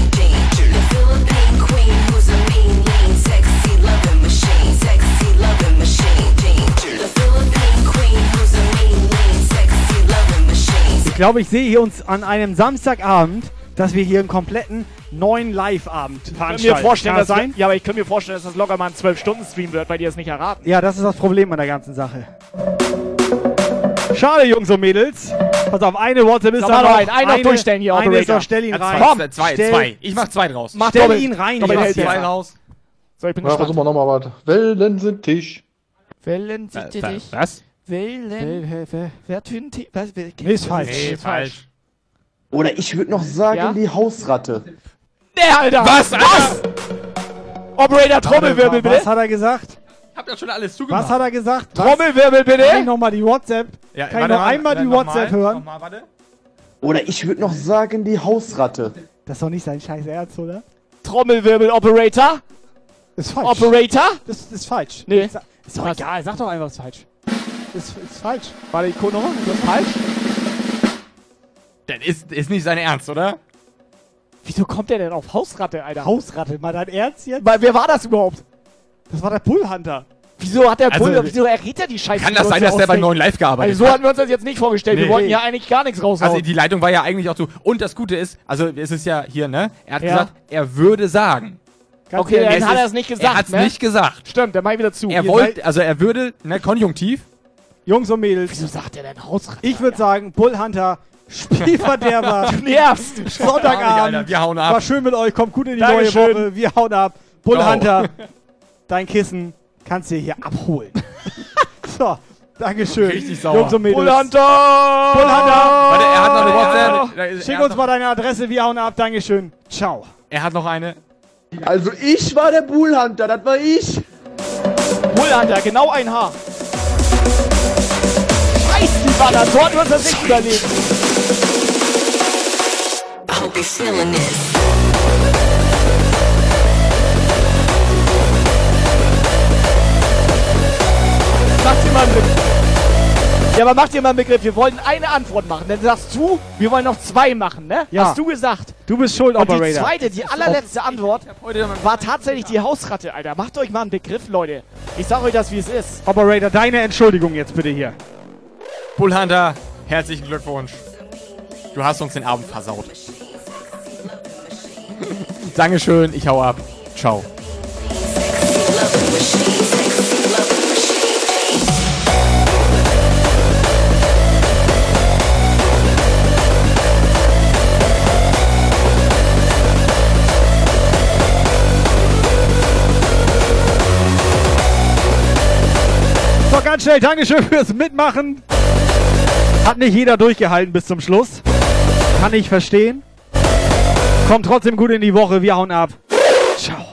Glaube, ich sehe hier uns an einem Samstagabend, dass wir hier einen kompletten neuen Live-Abend veranstalten. mir vorstellen, Kann dass das sein? Ja, aber ich könnte mir vorstellen, dass das locker mal ein 12-Stunden-Stream wird, weil die es nicht erraten. Ja, das ist das Problem an der ganzen Sache. Schade, Jungs und Mädels. Pass auf, eine WhatsApp ist da noch. rein, einen noch eine, durchstellen hier, Eine ist Operator. noch, stell ihn Ja, rein. zwei, Komm, zwei, stell, zwei. Ich mach zwei draus. Mach Stell doppelt- ihn rein, doppelt ich zwei raus. So, ich bin Ja, gespannt. versuchen wir nochmal was. Wellen sind Tisch. Wellen wa- dich. Was? Wellen. Wer- wer- was? Nee, ist falsch. Nee, falsch. Oder ich würde noch sagen, Ja? die Hausratte. Der, Alter! Was, Alter? Was? Operator, Trommelwirbel, Was bitte! hat er gesagt? Hab das schon alles zugemacht. Was hat er gesagt? Was? Trommelwirbel, Kann ich bitte! nochmal die WhatsApp? Ja, Kann ich noch warte, einmal die WhatsApp hören? Nochmal, warte. Oder ich würde noch sagen, die Hausratte. Das ist doch nicht sein scheiß Ernst, oder? Trommelwirbel, Operator! Ist falsch. Operator? Das ist falsch. Nee. Ist doch egal, sag doch einfach, es ist falsch. Ist, ist falsch. Warte, ich guck nochmal. Das ist falsch? Das ist, ist nicht sein Ernst, oder? Wieso kommt der denn auf Hausratte, Alter? Hausratte, mal dein Ernst jetzt? Weil, wer war das überhaupt? Das war der Bullhunter. Wieso hat der Also, Bull, wieso errät er die Scheiße? Kann die das wir sein, dass der bei neuen Live gearbeitet Also so hat? hatten wir uns das jetzt nicht vorgestellt. Wir Nee. wollten ja eigentlich gar nichts raushauen. Also die Leitung war ja eigentlich auch so. Und das Gute ist, also es ist ja hier, ne? Er hat Ja. gesagt, er würde sagen. Ganz Okay, dann hat er es nicht gesagt. Er hat's ne? nicht gesagt. Stimmt, dann mach ich wieder zu. Er wollte, also er würde, ne, Konjunktiv. Jungs und Mädels. Wieso sagt er denn Hausrat? Ich würde sagen, Bullhunter, Spielverderber. Du nervst. Sonntagabend. wir hauen ab. War schön mit euch. Kommt gut in die Dankeschön. neue Woche. Wir hauen ab. Bullhunter, dein Kissen kannst du hier abholen. so, Dankeschön. Richtig sauer. Jungs und Mädels. Bullhunter! Bullhunter. Warte, er hat noch eine WhatsApp. Schick uns mal deine Adresse. Wir hauen ab. Dankeschön. Ciao. Er hat noch eine. Also ich war der Bullhunter, das war ich. Bullhunter, genau ein Haar. Scheiß die Baller, so hatten wir uns das nicht überlegt. I hope you're feeling this. Macht dir mal einen Begriff. Ja, aber mach dir mal einen Begriff. Wir wollten eine Antwort machen. Dann sagst du, wir wollen noch zwei machen, ne? Ja. Hast du gesagt. Du bist schuld, Und die Operator. zweite, die allerletzte Antwort war tatsächlich die Hausratte, Alter. Macht euch mal einen Begriff, Leute. Ich sag euch das, wie es ist. Operator, deine Entschuldigung jetzt bitte hier. Bullhunter, herzlichen Glückwunsch. Du hast uns den Abend versaut. Dankeschön, ich hau ab. Ciao. Schnell, Dankeschön fürs Mitmachen. Hat nicht jeder durchgehalten bis zum Schluss. Kann ich verstehen. Kommt trotzdem gut in die Woche. Wir hauen ab. Ciao.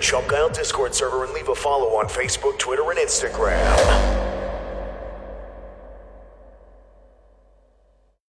Chump Guile Discord server and leave a follow on Facebook, Twitter, and Instagram.